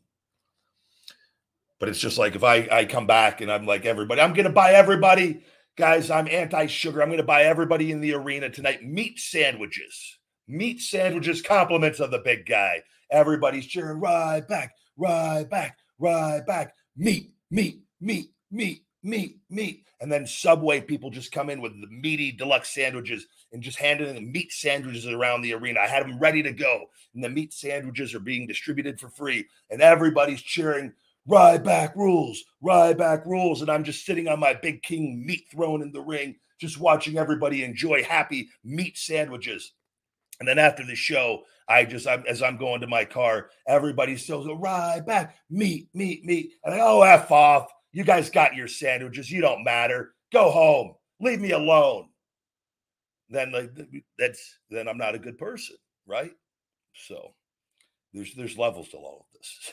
But it's just like if I, I come back and I'm like, everybody, I'm to buy everybody. Guys, I'm anti sugar. I'm to buy everybody in the arena tonight meat sandwiches. Meat sandwiches, compliments of the big guy. Everybody's cheering right back, right back, right back. Meat, meat, meat, meat, meat, meat. And then Subway people just come in with the meaty deluxe sandwiches and just handing the meat sandwiches around the arena. I had them ready to go, and the meat sandwiches are being distributed for free, and everybody's cheering. Ryback rules, Ryback rules. And I'm just sitting on my big king meat throne in the ring, just watching everybody enjoy happy meat sandwiches. And then after the show, I just, I'm, as I'm going to my car, everybody still go, Ryback, meat, meet, meet. And I oh, F off. You guys got your sandwiches. You don't matter. Go home. Leave me alone. Then like that's then I'm not a good person, right? So there's there's levels to all of this.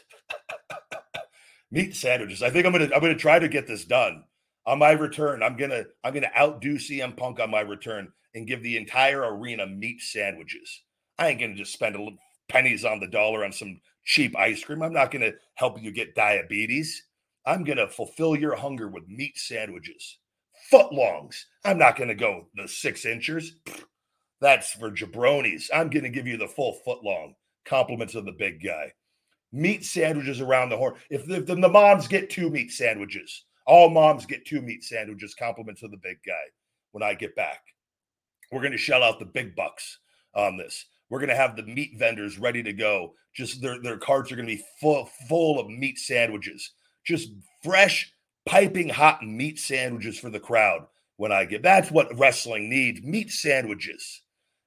Meat sandwiches. I think I'm gonna I'm gonna try to get this done on my return. I'm gonna I'm gonna outdo CM Punk on my return and give the entire arena meat sandwiches. I ain't gonna just spend a little pennies on the dollar on some cheap ice cream. I'm not gonna help you get diabetes. I'm going to fulfill your hunger with meat sandwiches, footlongs. I'm not going to go the six inchers. That's for jabronis. I'm going to give you the full footlong. Compliments of the big guy. Meat sandwiches around the horn. If the, the, the moms get two meat sandwiches, all moms get two meat sandwiches. Compliments of the big guy when I get back. We're going to shell out the big bucks on this. We're going to have the meat vendors ready to go. Just their, their carts are going to be full, full of meat sandwiches just fresh, piping hot meat sandwiches for the crowd when I get. That's what wrestling needs meat sandwiches.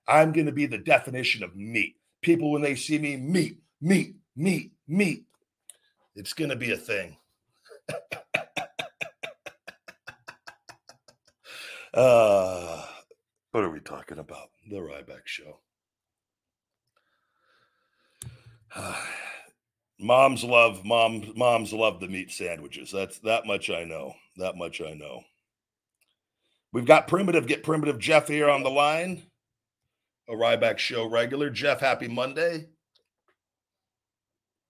I'm going to be the definition of meat. People, when they see me, meat, meat, meat, meat. It's going to be a thing. uh, what are we talking about? The Ryback Show. Moms love moms. Moms love the meat sandwiches. That's that much I know. That much I know. We've got primitive. Get primitive. Jeff here on the line. A Ryback show regular. Jeff, happy Monday.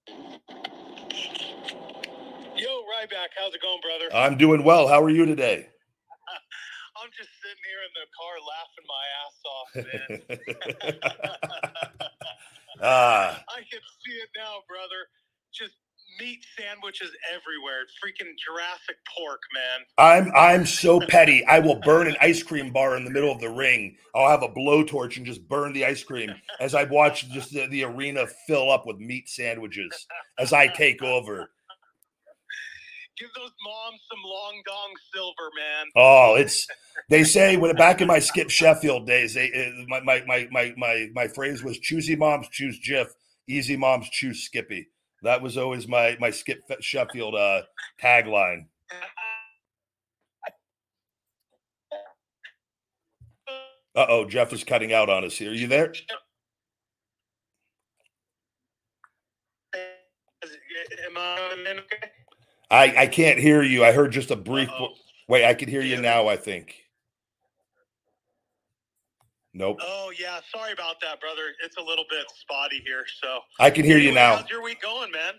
Yo, Ryback, how's it going, brother? I'm doing well. How are you today? I'm just sitting here in the car laughing my ass off, man. Ah. I can see it now, brother just meat sandwiches everywhere. Freaking Jurassic pork, man. I'm I'm so petty. I will burn an ice cream bar in the middle of the ring. I'll have a blowtorch and just burn the ice cream as I watch just the, the arena fill up with meat sandwiches as I take over. Give those moms some long dong silver, man. Oh, it's they say when back in my Skip Sheffield days, they, uh, my, my my my my my phrase was choosy moms choose Jif, easy moms choose Skippy. That was always my my Skip Sheffield uh, tagline. Uh oh, Jeff is cutting out on us here. Are you there? Am I I I can't hear you. I heard just a brief. Uh-oh. Wait, I can hear you now. I think. Nope. Oh yeah, sorry about that, brother. It's a little bit spotty here, so I can hear anyway, you now. How's your week going, man?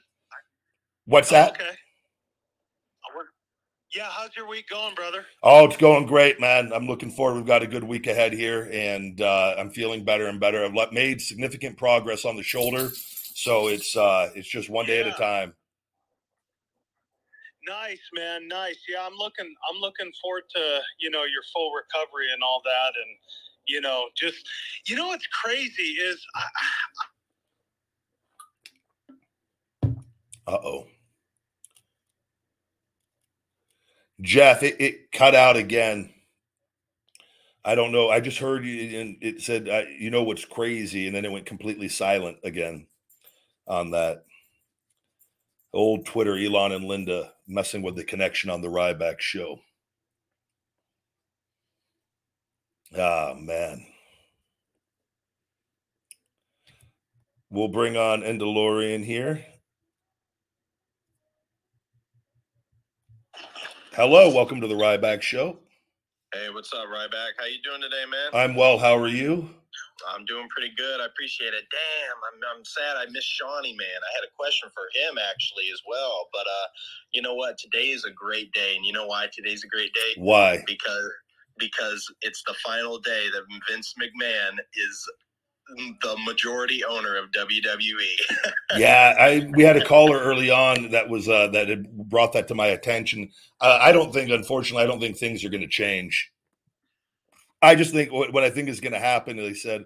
What's that? Oh, okay. Yeah, how's your week going, brother? Oh, it's going great, man. I'm looking forward. We've got a good week ahead here, and uh, I'm feeling better and better. I've made significant progress on the shoulder, so it's uh, it's just one day yeah. at a time. Nice, man. Nice. Yeah, I'm looking. I'm looking forward to you know your full recovery and all that, and you know, just you know what's crazy is. Uh oh. Jeff, it, it, cut out again. I don't know. I just heard you, and it said, uh, "You know what's crazy," and then it went completely silent again on that. Old Twitter, Elon and Linda messing with the connection on the Ryback show. Ah, man. We'll bring on Endalorian here. Hello, welcome to the Ryback Show. Hey, what's up, Ryback? How you doing today, man? I'm well. How are you? I'm doing pretty good. I appreciate it. Damn, I'm, I'm sad I missed Shawnee, man. I had a question for him actually as well. But uh, you know what? Today is a great day, and you know why today's a great day? Why? Because because it's the final day that Vince McMahon is the majority owner of WWE. yeah, I we had a caller early on that was uh, that had brought that to my attention. Uh, I don't think, unfortunately, I don't think things are going to change. I just think what, I think is going to happen. They said,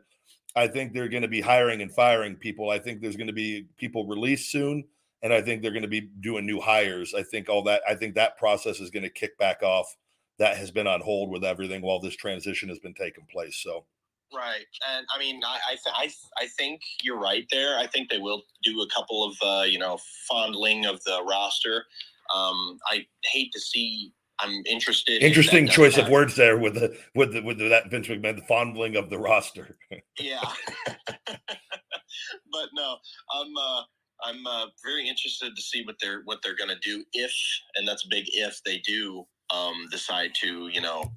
I think they're going to be hiring and firing people. I think there's going to be people released soon, and I think they're going to be doing new hires. I think all that. I think that process is going to kick back off. That has been on hold with everything while this transition has been taking place. So. Right, and I mean, I I, th- I, I think you're right there. I think they will do a couple of uh, you know fondling of the roster. Um, I hate to see I'm interested. Interesting choice of words there with the with the with the, that Vince McMahon, the fondling of the roster. yeah, but no, I'm uh, I'm uh, very interested to see what they're what they're gonna do if, and that's a big if they do um, decide to you know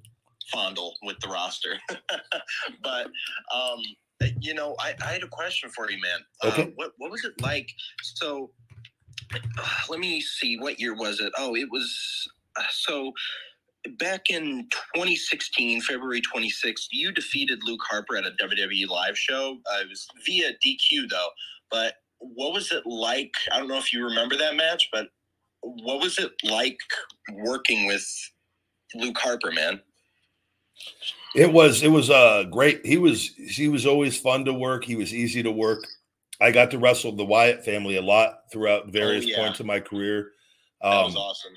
fondle with the roster. but um, you know, I, I had a question for you, man. Uh, okay. Uh, what what was it like? So. Let me see. What year was it? Oh, it was so back in 2016, February 26th, you defeated Luke Harper at a WWE live show. Uh, it was via DQ though. But what was it like? I don't know if you remember that match, but what was it like working with Luke Harper, man? It was it was uh great. He was he was always fun to work. He was easy to work. I got to wrestle the Wyatt family a lot throughout various oh, yeah. points of my career. Um, that was um, awesome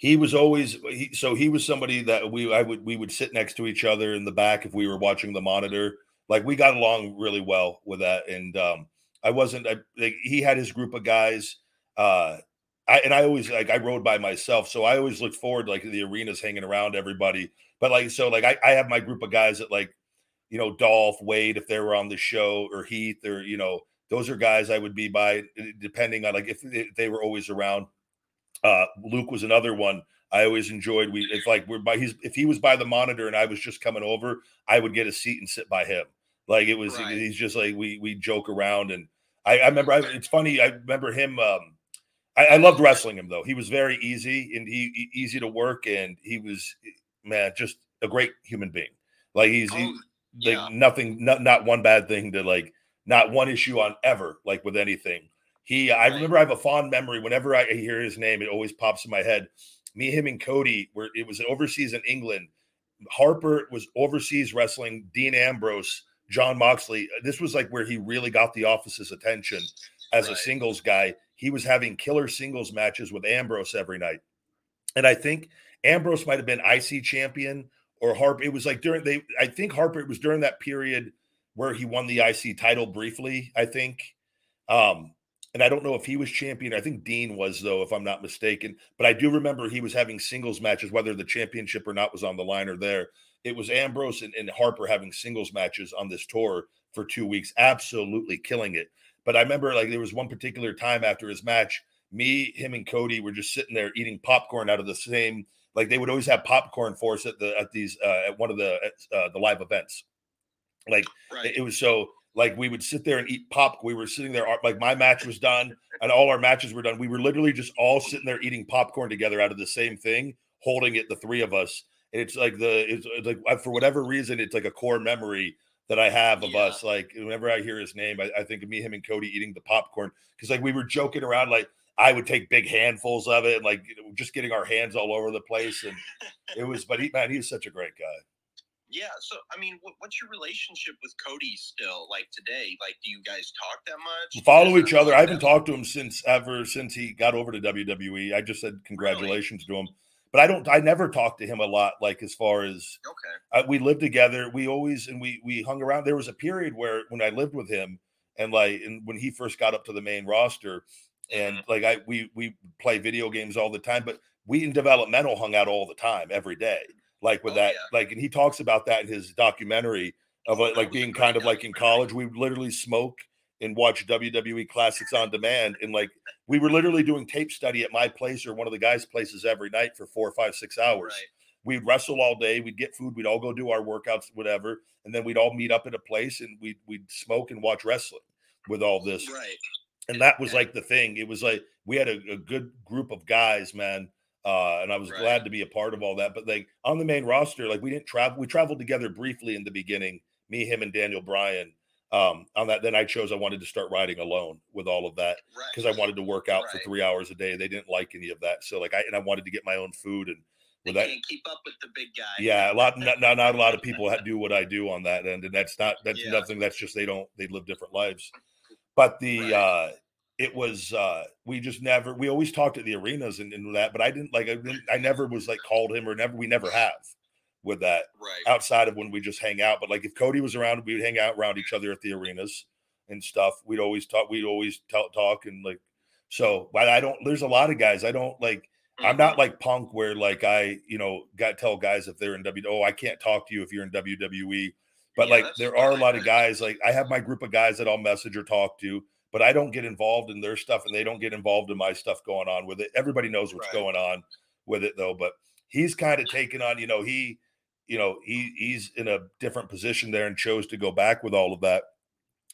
he was always he, so he was somebody that we I would we would sit next to each other in the back if we were watching the monitor. Like we got along really well with that, and um, I wasn't. I, like, he had his group of guys. Uh, I and I always like I rode by myself, so I always looked forward like the arenas hanging around everybody. But like so, like I, I have my group of guys that like, you know, Dolph Wade if they were on the show or Heath or you know those are guys I would be by depending on like if, if they were always around. Uh, Luke was another one I always enjoyed. We if like we're by he's if he was by the monitor and I was just coming over, I would get a seat and sit by him. Like it was right. he's just like we we joke around and I, I remember I, it's funny. I remember him. Um, I, I, loved wrestling him though. He was very easy and he, easy to work and he was man just a great human being. Like he's he, oh, yeah. like nothing, not not one bad thing to like, not one issue on ever like with anything. He, I remember I have a fond memory. Whenever I hear his name, it always pops in my head. Me, him, and Cody were. It was overseas in England. Harper was overseas wrestling. Dean Ambrose, Jon Moxley. This was like where he really got the office's attention as right. a singles guy. He was having killer singles matches with Ambrose every night, and I think Ambrose might have been IC champion or Harper. It was like during they. I think Harper. It was during that period where he won the IC title briefly. I think. Um, and I don't know if he was champion. I think Dean was, though, if I'm not mistaken. But I do remember he was having singles matches, whether the championship or not was on the line or there. It was Ambrose and, and Harper having singles matches on this tour for two weeks, absolutely killing it. But I remember like there was one particular time after his match, me, him, and Cody were just sitting there eating popcorn out of the same. Like they would always have popcorn for us at the at these uh, at one of the uh, the live events. Like right. it was so like we would sit there and eat pop. We were sitting there, like my match was done and all our matches were done. We were literally just all sitting there eating popcorn together out of the same thing, holding it, the three of us. And it's like the, it's, it's like for whatever reason, it's like a core memory that I have of yeah. us. Like whenever I hear his name, I, I, think of me, him, and Cody eating the popcorn because like we were joking around, like I would take big handfuls of it, and like you know, just getting our hands all over the place. And it was, but he, man, he was such a great guy. Yeah. So, I mean, what, what's your relationship with Cody still like today? Like, do you guys talk that much? Follow each other. I haven't talked to him since ever since he got over to WWE. I just said congratulations really? to him, but I don't. I never talked to him a lot. Like as far as okay, uh, we lived together. We always and we we hung around. There was a period where when I lived with him and like and when he first got up to the main roster, and mm-hmm. like I we we play video games all the time, but we in developmental hung out all the time every day like with oh, that yeah. like and he talks about that in his documentary of like being kind of like in college we literally smoke and watch WWE classics on demand and like we were literally doing tape study at my place or one of the guys places every night for four five six hours we'd wrestle all day, we'd get food, we'd all go do our workouts, whatever, and then we'd all meet up at a place and we'd we'd smoke and watch wrestling with all this. Right. And that was like the thing. It was like we had a, a good group of guys, man. Uh, and I was Right. glad to be a part of all that. But like on the main roster, like we didn't travel. We traveled together briefly in the beginning. Me, him, and Daniel Bryan. Um, on that, then I chose I wanted to start riding alone with all of that Right. because I wanted to work out for three hours a day. They didn't like any of that, so like I and I wanted to get my own food and They with that. can't keep up with the big guy. Yeah, a lot. Not, not not a lot of people do what I do on that end, and that's not that's Yeah. nothing. That's just they don't they live different lives. But the Right. uh it was uh we just never we always talked at the arenas and, and that, but I didn't like I didn't I never was like called him or never we never have with that Right. outside of when we just hang out. But like if Cody was around, we would hang out around each other at the arenas and stuff. We'd always talk. We'd always talk, talk and like so. But I don't. There's a lot of guys I don't like. I'm not Mm-hmm. like Punk where like I you know got tell guys if they're in W. Oh, I can't talk to you if you're in WWE. But Yeah, like there are a lot of guys like I have my group of guys that I'll message or talk to. But I don't get involved in their stuff, and they don't get involved in my stuff going on with it. Everybody knows what's Right. going on with it, though. But he's kind of taken on, you know, he you know he he's in a different position there and chose to go back with all of that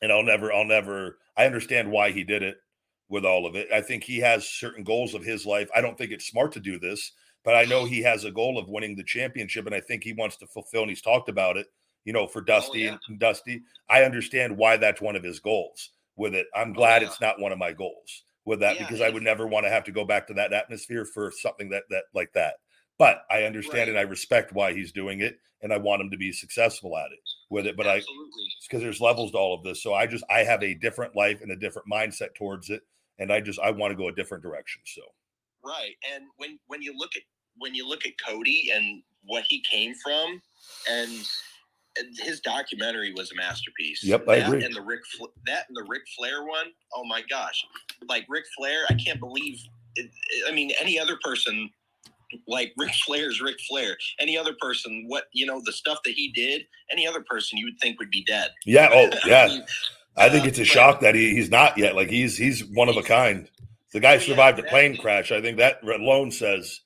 and i'll never i'll never i understand why he did it with all of it i think he has certain goals of his life i don't think it's smart to do this but i know he has a goal of winning the championship and i think he wants to fulfill and he's talked about it you know for oh, dusty Oh, yeah. and dusty i understand why that's one of his goals with it i'm oh, glad Oh, yeah. it's not one of my goals with that Yeah, because i would never want to have to go back to that atmosphere for something that that like that but I understand and I respect why he's doing it, and I want him to be successful at it with it. But I, because there's levels to all of this, so I just I have a different life and a different mindset towards it, and I just I want to go a different direction. So Right. And when when you look at when you look at Cody and what he came from, and his documentary was a masterpiece. Yep, I agree. And the Ric that and the Ric Flair one, oh my gosh, like Ric Flair, I can't believe. It, I mean, any other person. Like Ric Flair's Ric Flair. Any other person, what you know, the stuff that he did, any other person you would think would be dead. yeah, oh I yeah, mean, I think uh, it's a but- shock that he, he's not yet. Like he's he's one of a kind. The guy Oh, yeah, survived a plane crash. I think that alone says,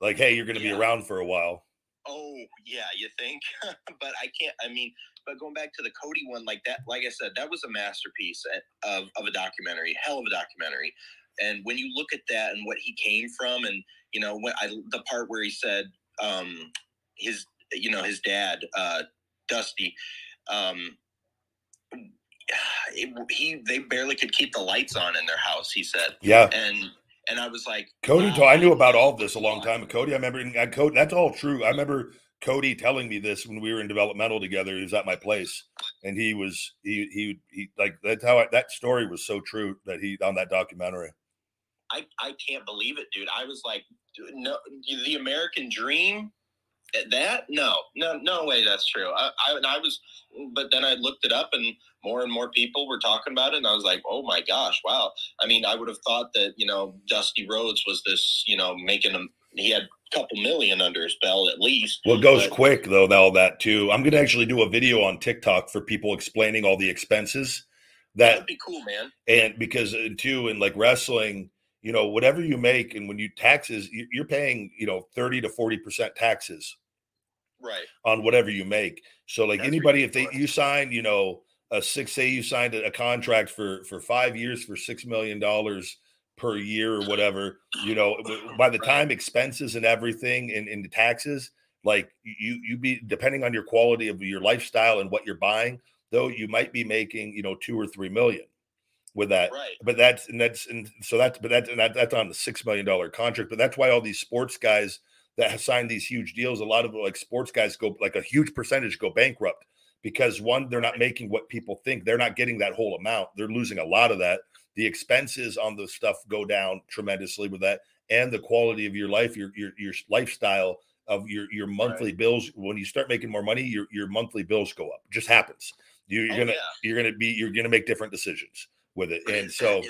like, hey, you're going to Yeah. be around for a while. Oh yeah, you think? but I can't. I mean, but going back to the Cody one, like that, like I said, that was a masterpiece of of a documentary, hell of a documentary. And when you look at that and what he came from, and you know, when I the part where he said, um, his, you know, his dad, uh, Dusty, um, it, he they barely could keep the lights on in their house. He said, Yeah, and and I was like, Cody, wow, told, I knew about all of this a long time. Cody, I remember, and Cody, that's all true. I remember Cody telling me this when we were in developmental together. He was at my place, and he was he he he like that's how I, that story was so true that he on that documentary. I, I can't believe it, dude. I was like, dude, no, the American dream. That no, no, no way. That's true. I, I, I was, but then I looked it up, and more and more people were talking about it, and I was like, oh my gosh, wow. I mean, I would have thought that you know Dusty Rhodes was this, you know, making him. He had a couple million under his belt at least. Well, it goes But- quick though. All that too. I'm gonna actually do a video on TikTok for people explaining all the expenses that That'd be cool, man. and because uh, too in like wrestling you know whatever you make and when you taxes you- you're paying you know 30 to 40 percent taxes Right. on whatever you make so like That's anybody if they you sign you know a six say you signed a, a contract for for five years for six million dollars per year or whatever you know by the Right. time expenses and everything and, and the taxes like you you be depending on your quality of your lifestyle and what you're buying though you might be making you know two or three million with that Right. but that's and that's and so that's but that's and that, that's on the six million dollar contract but that's why all these sports guys that have signed these huge deals a lot of like sports guys go like a huge percentage go bankrupt because one they're not making what people think they're not getting that whole amount they're losing a lot of that the expenses on the stuff go down tremendously with that and the quality of your life your your, your lifestyle of your your monthly bills when you start making more money your your monthly bills go up it just happens you, you're Oh, gonna yeah. you're gonna be you're gonna make different decisions with it and so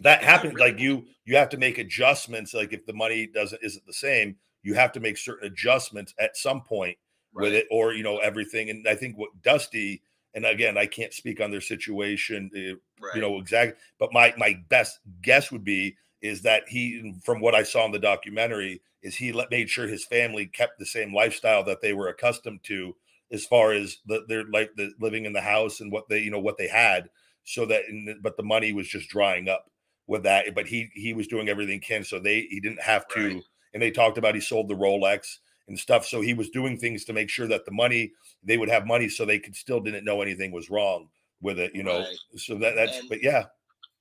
that happens like you you have to make adjustments like if the money doesn't isn't the same you have to make certain adjustments at some point with it or you know everything and i think what dusty and again i can't speak on their situation uh, right. you know exactly but my my best guess would be is that he, from what I saw in the documentary, is he let, made sure his family kept the same lifestyle that they were accustomed to as far as the, they're like the living in the house and what they you know what they had so that the, but the money was just drying up with that but he he was doing everything he can so they he didn't have to Right. and they talked about he sold the rolex and stuff so he was doing things to make sure that the money they would have money so they could still didn't know anything was wrong with it you know Right. so that that's And- but yeah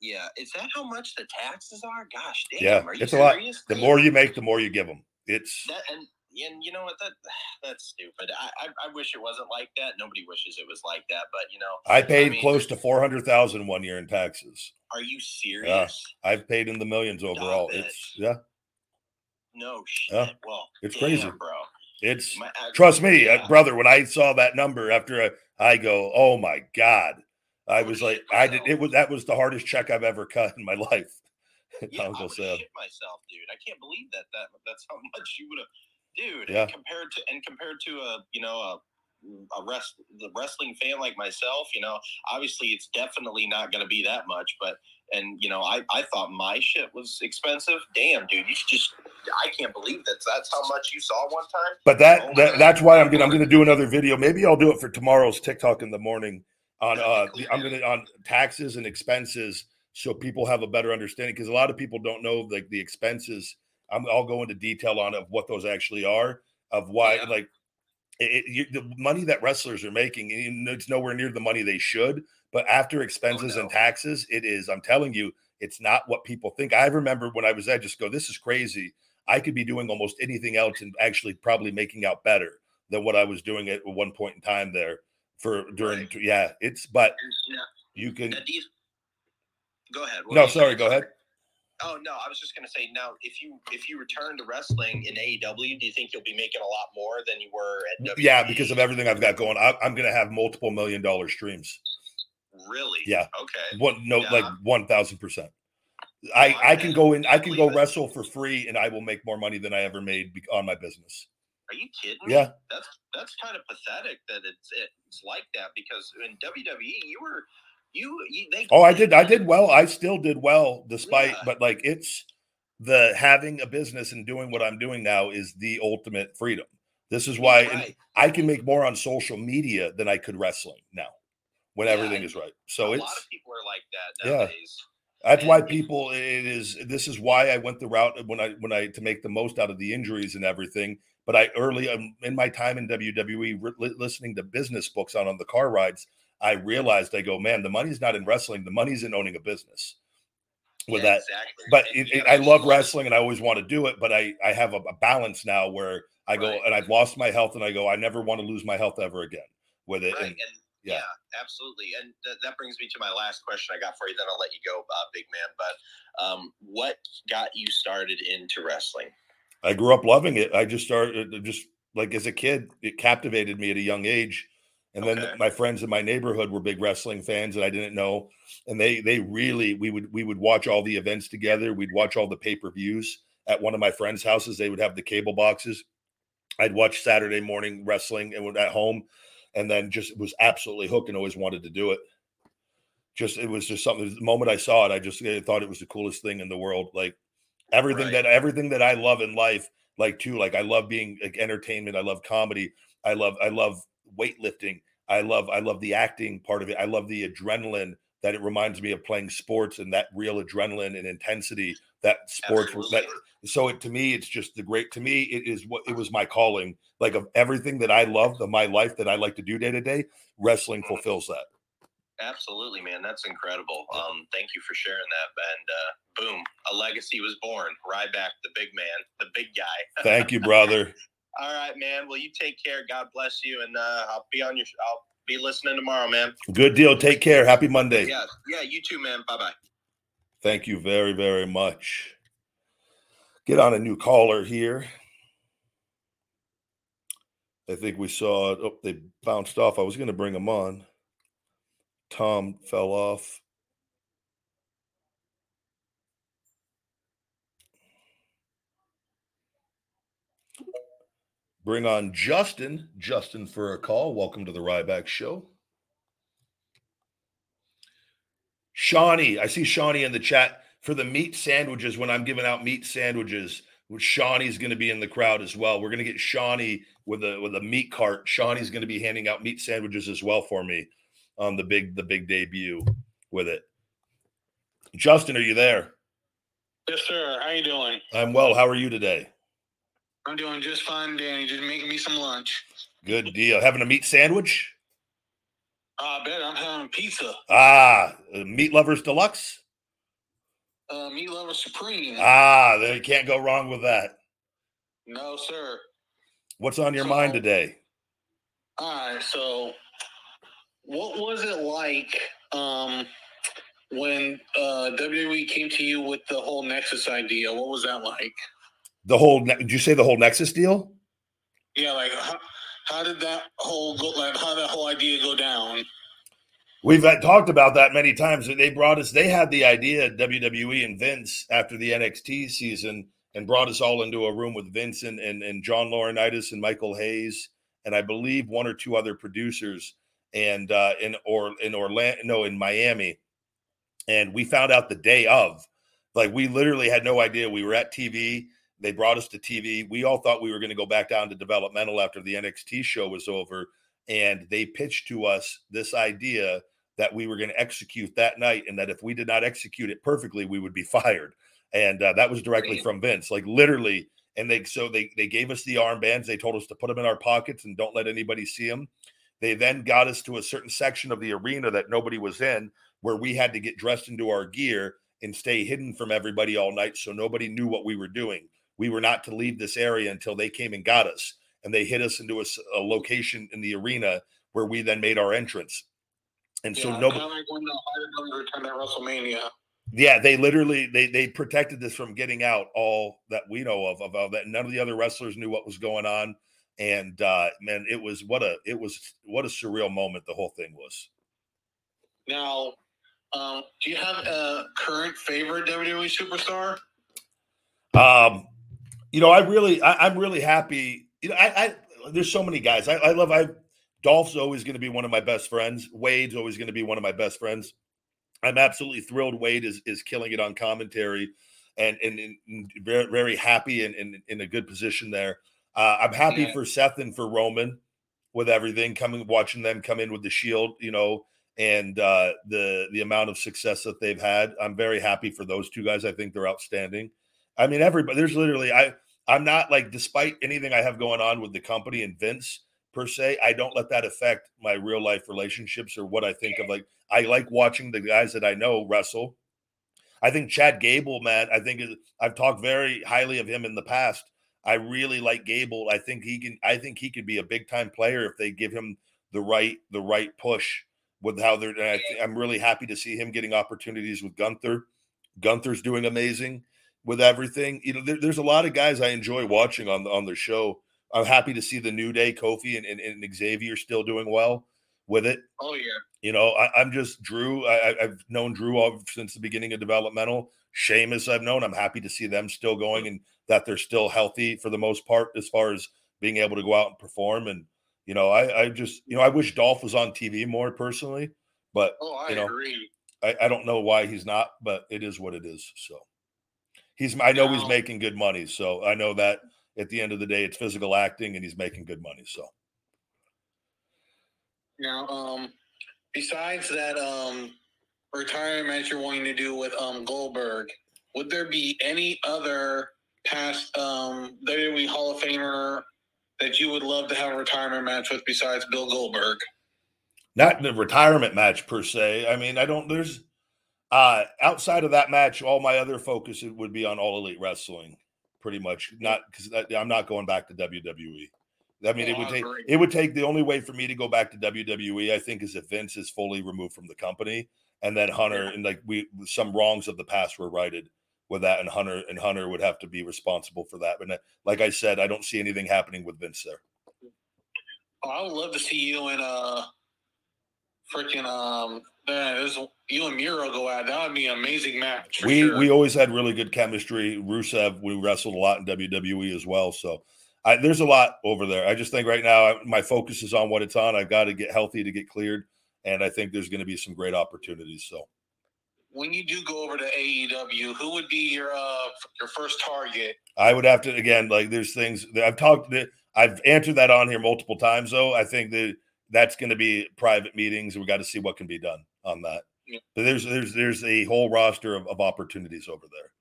Yeah, is that how much the taxes are? Gosh, damn. yeah are you it's a lot the more you make the more you give them it's that and and you know what that that's stupid. I, I I wish it wasn't like that. Nobody wishes it was like that, but you know, i paid mean, close to 400000 one year in taxes Are you serious? Yeah, i've paid in the millions overall it. it's yeah No shit. Yeah, well, it's damn, crazy. bro. it's My- I- Trust me, uh, yeah. brother. When I saw that number after I, I go, oh my god, I was shit like, I did. It was that was the hardest check I've ever cut in my life. Yeah, I Uncle would Sam. shit myself, dude. I can't believe that. That that's how much you would have, dude. Yeah. And compared to and compared to a you know a a rest the wrestling fan like myself, you know, obviously it's definitely not going to be that much. But and you know, I I thought my shit was expensive. Damn, dude, you just. I can't believe that. That's how much you saw one time. But that, Oh, that that's why I'm gonna I'm gonna do another video. Maybe I'll do it for tomorrow's TikTok in the morning on uh cool, I'm gonna on taxes and expenses so people have a better understanding because a lot of people don't know like the expenses. I'm I'll go into detail on of what those actually are of why Yeah. like it, you, the money that wrestlers are making it's nowhere near the money they should. But after oh, expenses and no. taxes, it is. I'm telling you, it's not what people think. I remember when I was there, just go, this is crazy. I could be doing almost anything else and actually probably making out better than what I was doing at one point in time there for during Right. yeah, it's but Yeah. you can Go ahead. What no sorry, go ahead. Oh no, I was just gonna say now if you if you return to wrestling in AEW, do you think you'll be making a lot more than you were at WWE? Yeah, because of everything I've got going. I, I'm gonna have multiple million dollar streams. really. Yeah. Okay. One no like one thousand percent. I, I can go in I can go wrestle for free and I will make more money than I ever made on my business. Are you kidding? me? Yeah. That's that's kind of pathetic that it's it's like that because in WWE you were you, you they Oh, I did. I did well. I still did well, despite. Yeah. But like, it's the having a business and doing what I'm doing now is the ultimate freedom. This is why and Right. I can make more on social media than I could wrestling now, when Yeah, everything and is right. So a it's lot of people are like that Yeah. nowadays. that's why people. It is. This is why I went the route when I when I to make the most out of the injuries and everything. But I early um, in my time in WWE, re- listening to business books on on the car rides, I realized I go, man, the money's not in wrestling. The money's in owning a business. With Yeah, that, exactly. but it, it, I love wrestling and I always want to do it, but I I have a, a balance now where I go Right. and I've lost my health and I go I never want to lose my health ever again with it. Right, And and yeah. yeah, absolutely. And th- that brings me to my last question I got for you. Then I'll let you go, uh, big man. But um, what got you started into wrestling? I grew up loving it. I just started uh, just like as a kid, it captivated me at a young age. And then my friends in my neighborhood were big wrestling fans and I didn't know. And they they really we would we would watch all the events together. We'd watch all the pay-per-views at one of my friends' houses. They would have the cable boxes. I'd watch Saturday morning wrestling and at home and then just was absolutely hooked and always wanted to do it. Just it was just something the moment I saw it, I just uh, thought it was the coolest thing in the world. Like everything Right. that everything that I love in life, like too, like I love being like entertainment, I love comedy, I love I love weightlifting, I love I love the acting part of it, I love the adrenaline that it reminds me of playing sports and that real adrenaline and intensity that sports that so it to me it's just the great to me it is what it was my calling like of everything that i love of my life that i like to do day to day wrestling Mm-hmm. fulfills that Absolutely, man. That's incredible. Um, thank you for sharing that. And uh, boom, a legacy was born. Ryback, the big man, the big guy. thank you brother All right, man. Well, you take care. God bless you, and uh, I'll be on your. I'll be listening tomorrow, man. good deal take care happy monday Yeah, yeah. You too, man. Bye bye. thank you very very much get on a new caller here i think we saw it oh they bounced off i was going to bring them on tom fell off Bring on Justin. Justin for a call. Welcome to the Ryback Show. Shawnee, I see Shawnee in the chat. for the meat sandwiches when I'm giving out meat sandwiches. Shawnee's going to be in the crowd as well. We're going to get Shawnee with a with a meat cart. Shawnee's going to be handing out meat sandwiches as well for me on the big the big debut with it. Justin, are you there? Yes, sir. How you doing? I'm well. How are you today? I'm doing just fine, Danny. Just making me some lunch. Good deal. Having a meat sandwich? I bet I'm having pizza. Ah, uh, meat lovers deluxe. Uh, meat lover supreme. Ah, they can't go wrong with that. No, sir. What's on your So- mind today? All right. So, what was it like um, when uh, WWE came to you with the whole Nexus idea? What was that like? The whole did you say the whole Nexus deal? Yeah, like how, how did that whole go? Like how that whole idea go down? We've talked about that many times. They brought us, they had the idea, WWE and Vince, after the NXT season, and brought us all into a room with Vince and, and, and John Laurinaitis and Michael Hayes, and I believe one or two other producers, and uh, in or in Orlando, no, in Miami, and we found out the day of, like we literally had no idea. We were at TV. They brought us to TV. We all thought we were going to go back down to developmental after the NXT show was over, and they pitched to us this idea that we were going to execute that night, and that if we did not execute it perfectly, we would be fired. And uh, that was directly from Vince, like literally. And they so they they gave us the armbands. They told us to put them in our pockets and don't let anybody see them. They then got us to a certain section of the arena that nobody was in, where we had to get dressed into our gear and stay hidden from everybody all night, so nobody knew what we were doing. We were not to leave this area until they came and got us, and they hid us into a location in the arena where we then made our entrance. And so nobody. kind of like when the returned at WrestleMania. Yeah, they literally they they protected this from getting out all that we know of all that. None of the other wrestlers knew what was going on, and uh man, it was what a it was what a surreal moment the whole thing was. Now, um, do you have a current favorite WWE superstar? Um, you know, I really I, I'm really happy. You know, I, I there's so many guys. I, I love I Dolph's always going to be one of my best friends. Wade's always going to be one of my best friends. I'm absolutely thrilled Wade is is killing it on commentary and and, and very very happy and in, in a good position there. Uh, I'm happy Yeah. for Seth and for Roman with everything coming watching them come in with the shield, you know, and uh the the amount of success that they've had. I'm very happy for those two guys. I think they're outstanding. I mean everybody there's literally I I'm not like despite anything I have going on with the company and Vince per se, I don't let that affect my real life relationships or what I think of like I like watching the guys that I know wrestle. I think Chad Gable, man, I think is- I've talked very highly of him in the past. I really like Gable. I think he can I think he could be a big time player if they give him the right the right push with how they're I I'm really happy to see him getting opportunities with Gunther. Gunther's doing amazing with everything. You know, there, there's a lot of guys I enjoy watching on on their show. I'm happy to see the New Day, Kofi, and, and, and Xavier still doing well with it. Oh yeah. You know, I, I'm just Drew. I, I've known Drew all, since the beginning of developmental. Sheamus, I've known. I'm happy to see them still going and that they're still healthy for the most part, as far as being able to go out and perform. And you know, I, I just, you know, I wish Dolph was on TV more personally, but Oh, I you know, agree. I, I don't know why he's not, but it is what it is. So he's, I know he's making good money. So I know that at the end of the day, it's physical acting, and he's making good money. So. Now, um, besides that um retirement match you're wanting to do with um Goldberg, would there be any other past um WWE Hall of Famer that you would love to have a retirement match with besides Bill Goldberg? not the retirement match per se. I mean, I don't. There's uh outside of that match, all my other focus would be on all elite wrestling, pretty much. Not because I'm not going back to WWE. I mean, it Oh, would take it would take the only way for me to go back to WWE. I think is if Vince is fully removed from the company, and then Hunter and like we some wrongs of the past were righted with that, and Hunter and Hunter would have to be responsible for that. And uh, like I said, I don't see anything happening with Vince there. Oh, I would love to see you in uh freaking um man, this you and Miro go at that would be an amazing match. we sure. we always had really good chemistry. Rusev, we wrestled a lot in WWE as well. So I, there's a lot over there. I just think right now I, my focus is on what it's on. I've got to get healthy to get cleared, and I think there's going to be some great opportunities. So when you do go over to AEW, who would be your uh your first target? I would have to again like there's things that I've talked that I've answered that on here multiple times though. I think that that's going to be private meetings. We got to see what can be done on that. Yeah. But there's there's there's a whole roster of, of opportunities over there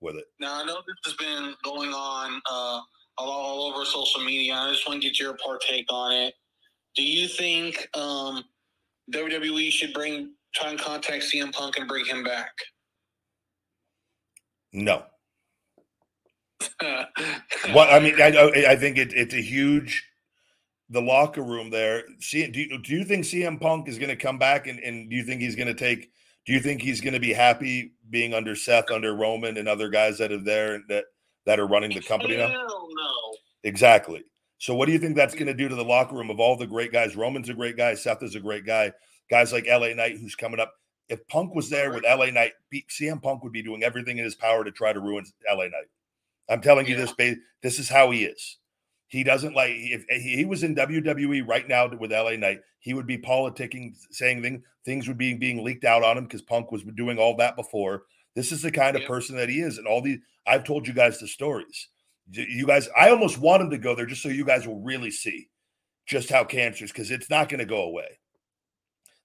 with it. Now I know this has been going on uh all, all over social media. I just want to get your partake on it. Do you think um WWE should bring try and contact CM Punk and bring him back? No. What I mean, I I think it, it's a huge the locker room there. See, do you, do you think CM Punk is going to come back and, and do you think he's going to take? Do you think he's going to be happy being under Seth, under Roman, and other guys that are there that that are running the company now? No. Exactly. So, what do you think that's going to do to the locker room of all the great guys? Roman's a great guy. Seth is a great guy. Guys like LA Knight, who's coming up. If Punk was there with LA Knight, CM Punk would be doing everything in his power to try to ruin LA Knight. I'm telling you this, ba- this is how he is. He doesn't like if he was in WWE right now with LA Knight, he would be politicking, saying things things would be being leaked out on him because Punk was doing all that before. This is the kind of person that he is, and all these I've told you guys the stories. You guys, I almost want him to go there just so you guys will really see just how cancerous because it's not going to go away.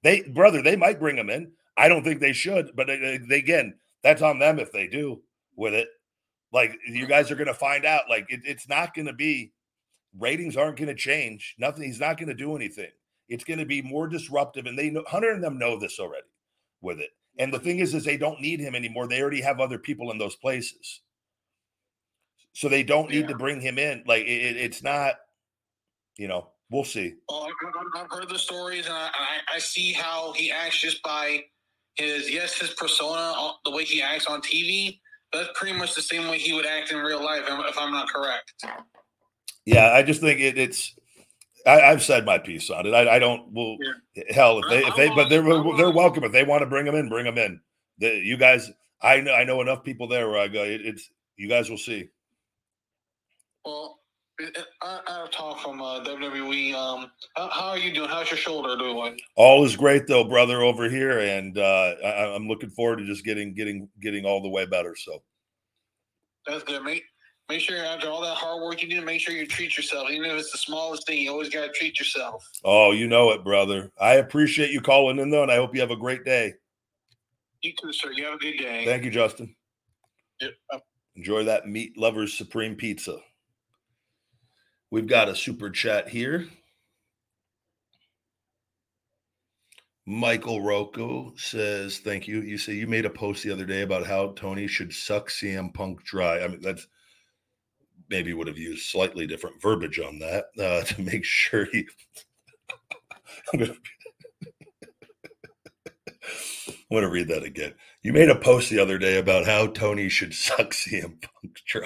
They, brother, they might bring him in. I don't think they should, but uh, they, again, that's on them if they do with it. Like you guys are going to find out. Like it, it's not going to be ratings aren't going to change. Nothing. He's not going to do anything. It's going to be more disruptive, and they know. Hunter and them know this already with it. And the thing is, is they don't need him anymore. They already have other people in those places, so they don't need to bring him in. Like it, it- it's not. You know, we'll see. Well, I've, heard the stories, and I, I, I see how he acts just by his yes, his persona, uh, the way he acts on TV. That's pretty much the same way he would act in real life, if if I'm not correct. Yeah, I just think it, it's. I, I've said my piece on it. I, I don't. Well, hell, if they, if they, but they're they're welcome. If they want to bring them in, bring them in. The, you guys, I know, I know enough people there where I go. It, it's you guys will see. Well, I, I talk from uh, WWE. Um, how, how are you doing? How's your shoulder doing? All is great though, brother, over here, and uh, I, I'm looking forward to just getting getting getting all the way better. So That's good. Make make sure after all that hard work you do, make sure you treat yourself. Even if it's the smallest thing, you always got to treat yourself. Oh, you know it, brother. I appreciate you calling in though, and I hope you have a great day. You too, sir. You have a good day. Thank you, Justin. Yep. Enjoy that Meat Lovers Supreme Pizza. We've got a super chat here. Michael Rocco says, Thank you. You say you made a post the other day about how Tony should suck CM Punk dry. I mean, that's maybe would have used slightly different verbiage on that uh, to make sure he. I'm want to read that again. You made a post the other day about how Tony should suck CM Punk dry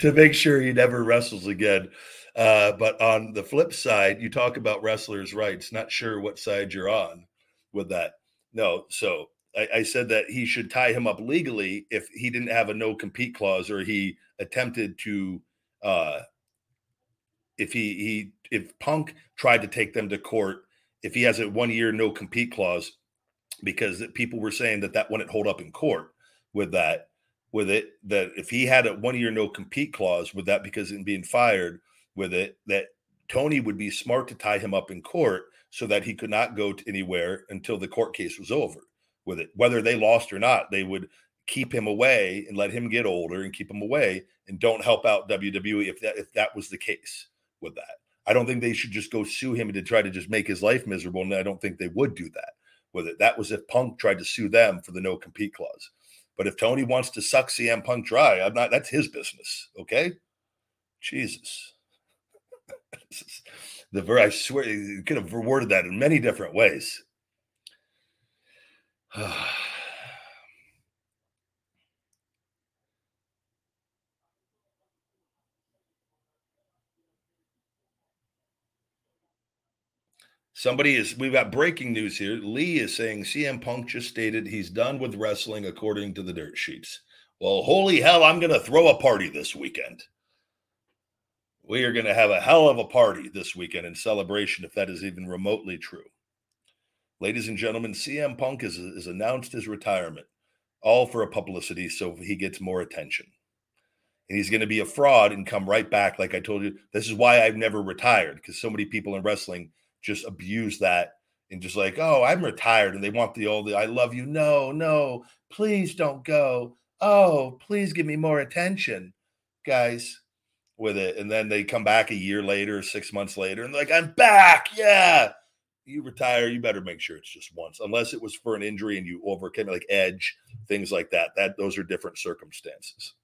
to make sure he never wrestles again. Uh, but on the flip side, you talk about wrestlers' rights. Not sure what side you're on with that. No, so I, I said that he should tie him up legally if he didn't have a no compete clause or he attempted to uh, if he he if Punk tried to take them to court, if he has a one year no compete clause, because people were saying that that wouldn't hold up in court with that, with it that if he had a one year no compete clause with that because in being fired with it, that Tony would be smart to tie him up in court so that he could not go to anywhere until the court case was over with it, whether they lost or not. They would keep him away and let him get older and keep him away and don't help out WWE if that if that was the case with that. I don't think they should just go sue him to try to just make his life miserable. And I don't think they would do that with it. That was if Punk tried to sue them for the no compete clause. But if Tony wants to suck CM Punk dry, I'm not. That's his business. Okay, Jesus. The ver. I swear you could have worded that in many different ways. Somebody is, we've got breaking news here. Lee is saying CM Punk just stated he's done with wrestling according to the dirt sheets. Well, holy hell, I'm going to throw a party this weekend. We are going to have a hell of a party this weekend in celebration, if that is even remotely true. Ladies and gentlemen, CM Punk has, has announced his retirement, all for a publicity so he gets more attention. And he's going to be a fraud and come right back. Like I told you, this is why I've never retired because so many people in wrestling just abuse that and just like, oh, I'm retired. And they want the old, I love you. No, no, please don't go. Oh, please give me more attention, guys, with it. And then they come back a year later, six months later, and like, I'm back. Yeah you retire, you better make sure it's just once, unless it was for an injury and you overcame like Edge, things like that. That those are different circumstances.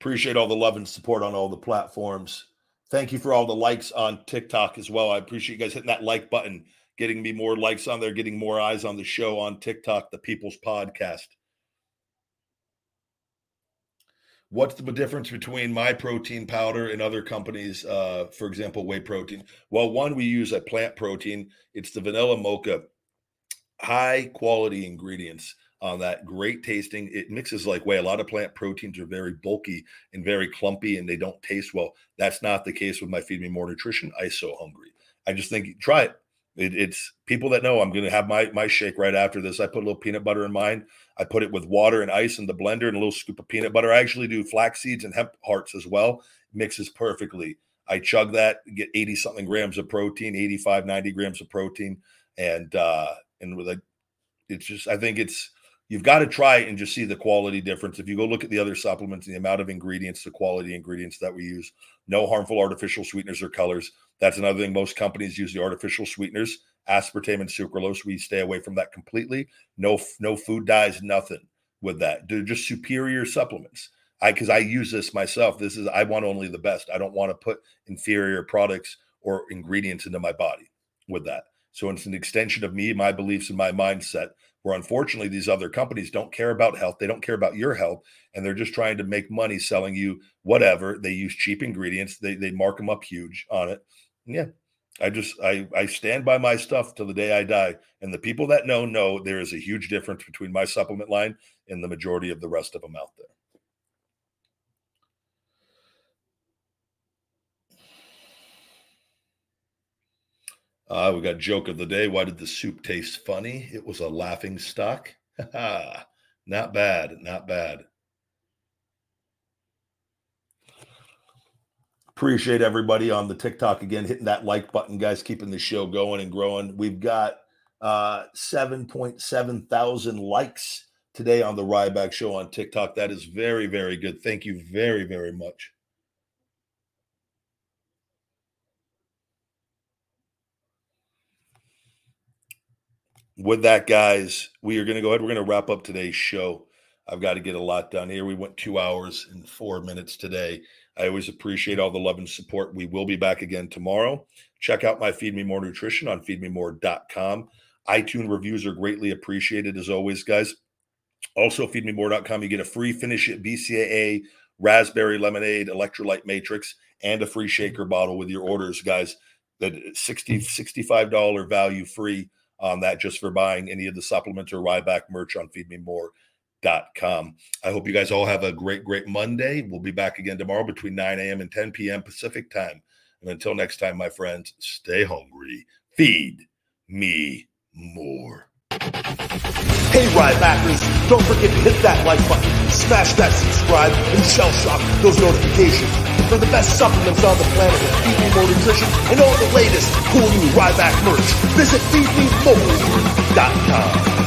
Appreciate all the love and support on all the platforms. Thank you for all the likes on TikTok as well. I appreciate you guys hitting that like button, getting me more likes on there, getting more eyes on the show on TikTok, the People's Podcast. What's the difference between my protein powder and other companies, uh, for example, whey protein? Well, one, we use a plant protein. It's the vanilla mocha, high quality ingredients on that, great tasting. It mixes like whey. A lot of plant proteins are very bulky and very clumpy and they don't taste well. That's not the case with my Feed Me More Nutrition. I so hungry. I just think try it. it it's people that know I'm going to have my my shake right after this. I put a little peanut butter in mine. I put it with water and ice in the blender and a little scoop of peanut butter. I actually do flax seeds and hemp hearts as well. Mixes perfectly. I chug that, get 80 something grams of protein, 85, 90 grams of protein. And uh and with a it's just I think it's you've got to try it and just see the quality difference. If you go look at the other supplements, the amount of ingredients, the quality ingredients that we use, no harmful artificial sweeteners or colors. That's another thing. Most companies use the artificial sweeteners aspartame and sucralose. We stay away from that completely. No, no food dyes, nothing with that. They're just superior supplements. I because I use this myself. This is I want only the best. I don't want to put inferior products or ingredients into my body with that. So it's an extension of me, my beliefs, and my mindset. Where unfortunately these other companies don't care about health, they don't care about your health, and they're just trying to make money selling you whatever. They use cheap ingredients. They they mark them up huge on it. And yeah, I just I I stand by my stuff till the day I die. And the people that know know there is a huge difference between my supplement line and the majority of the rest of them out there. Uh, we got joke of the day. Why did the soup taste funny? It was a laughing stock. not bad, not bad. Appreciate everybody on the TikTok again, hitting that like button, guys, keeping the show going and growing. We've got uh 7.7 thousand likes today on the Ryback Show on TikTok. That is very, very good. Thank you very, very much. With that, guys, we are going to go ahead. We're going to wrap up today's show. I've got to get a lot done here. We went two hours and four minutes today. I always appreciate all the love and support. We will be back again tomorrow. Check out my Feed Me More Nutrition on feedmemore.com. iTunes reviews are greatly appreciated as always, guys. Also, feedmemore.com, you get a free Finish It BCAA raspberry lemonade electrolyte matrix and a free shaker bottle with your orders, guys. The 60 $65 value free on that just for buying any of the supplements or Ryback merch on Feed Me More com. I hope you guys all have a great, great Monday. We'll be back again tomorrow between 9 a.m. and 10 p.m. Pacific time. And until next time, my friends, stay hungry. Feed me more. Hey, Rybackers, don't forget to hit that like button, smash that subscribe, and shell shock those notifications for the best supplements on the planet with Feed Me More Nutrition and all the latest cool new Ryback merch. Visit feedmemore.com.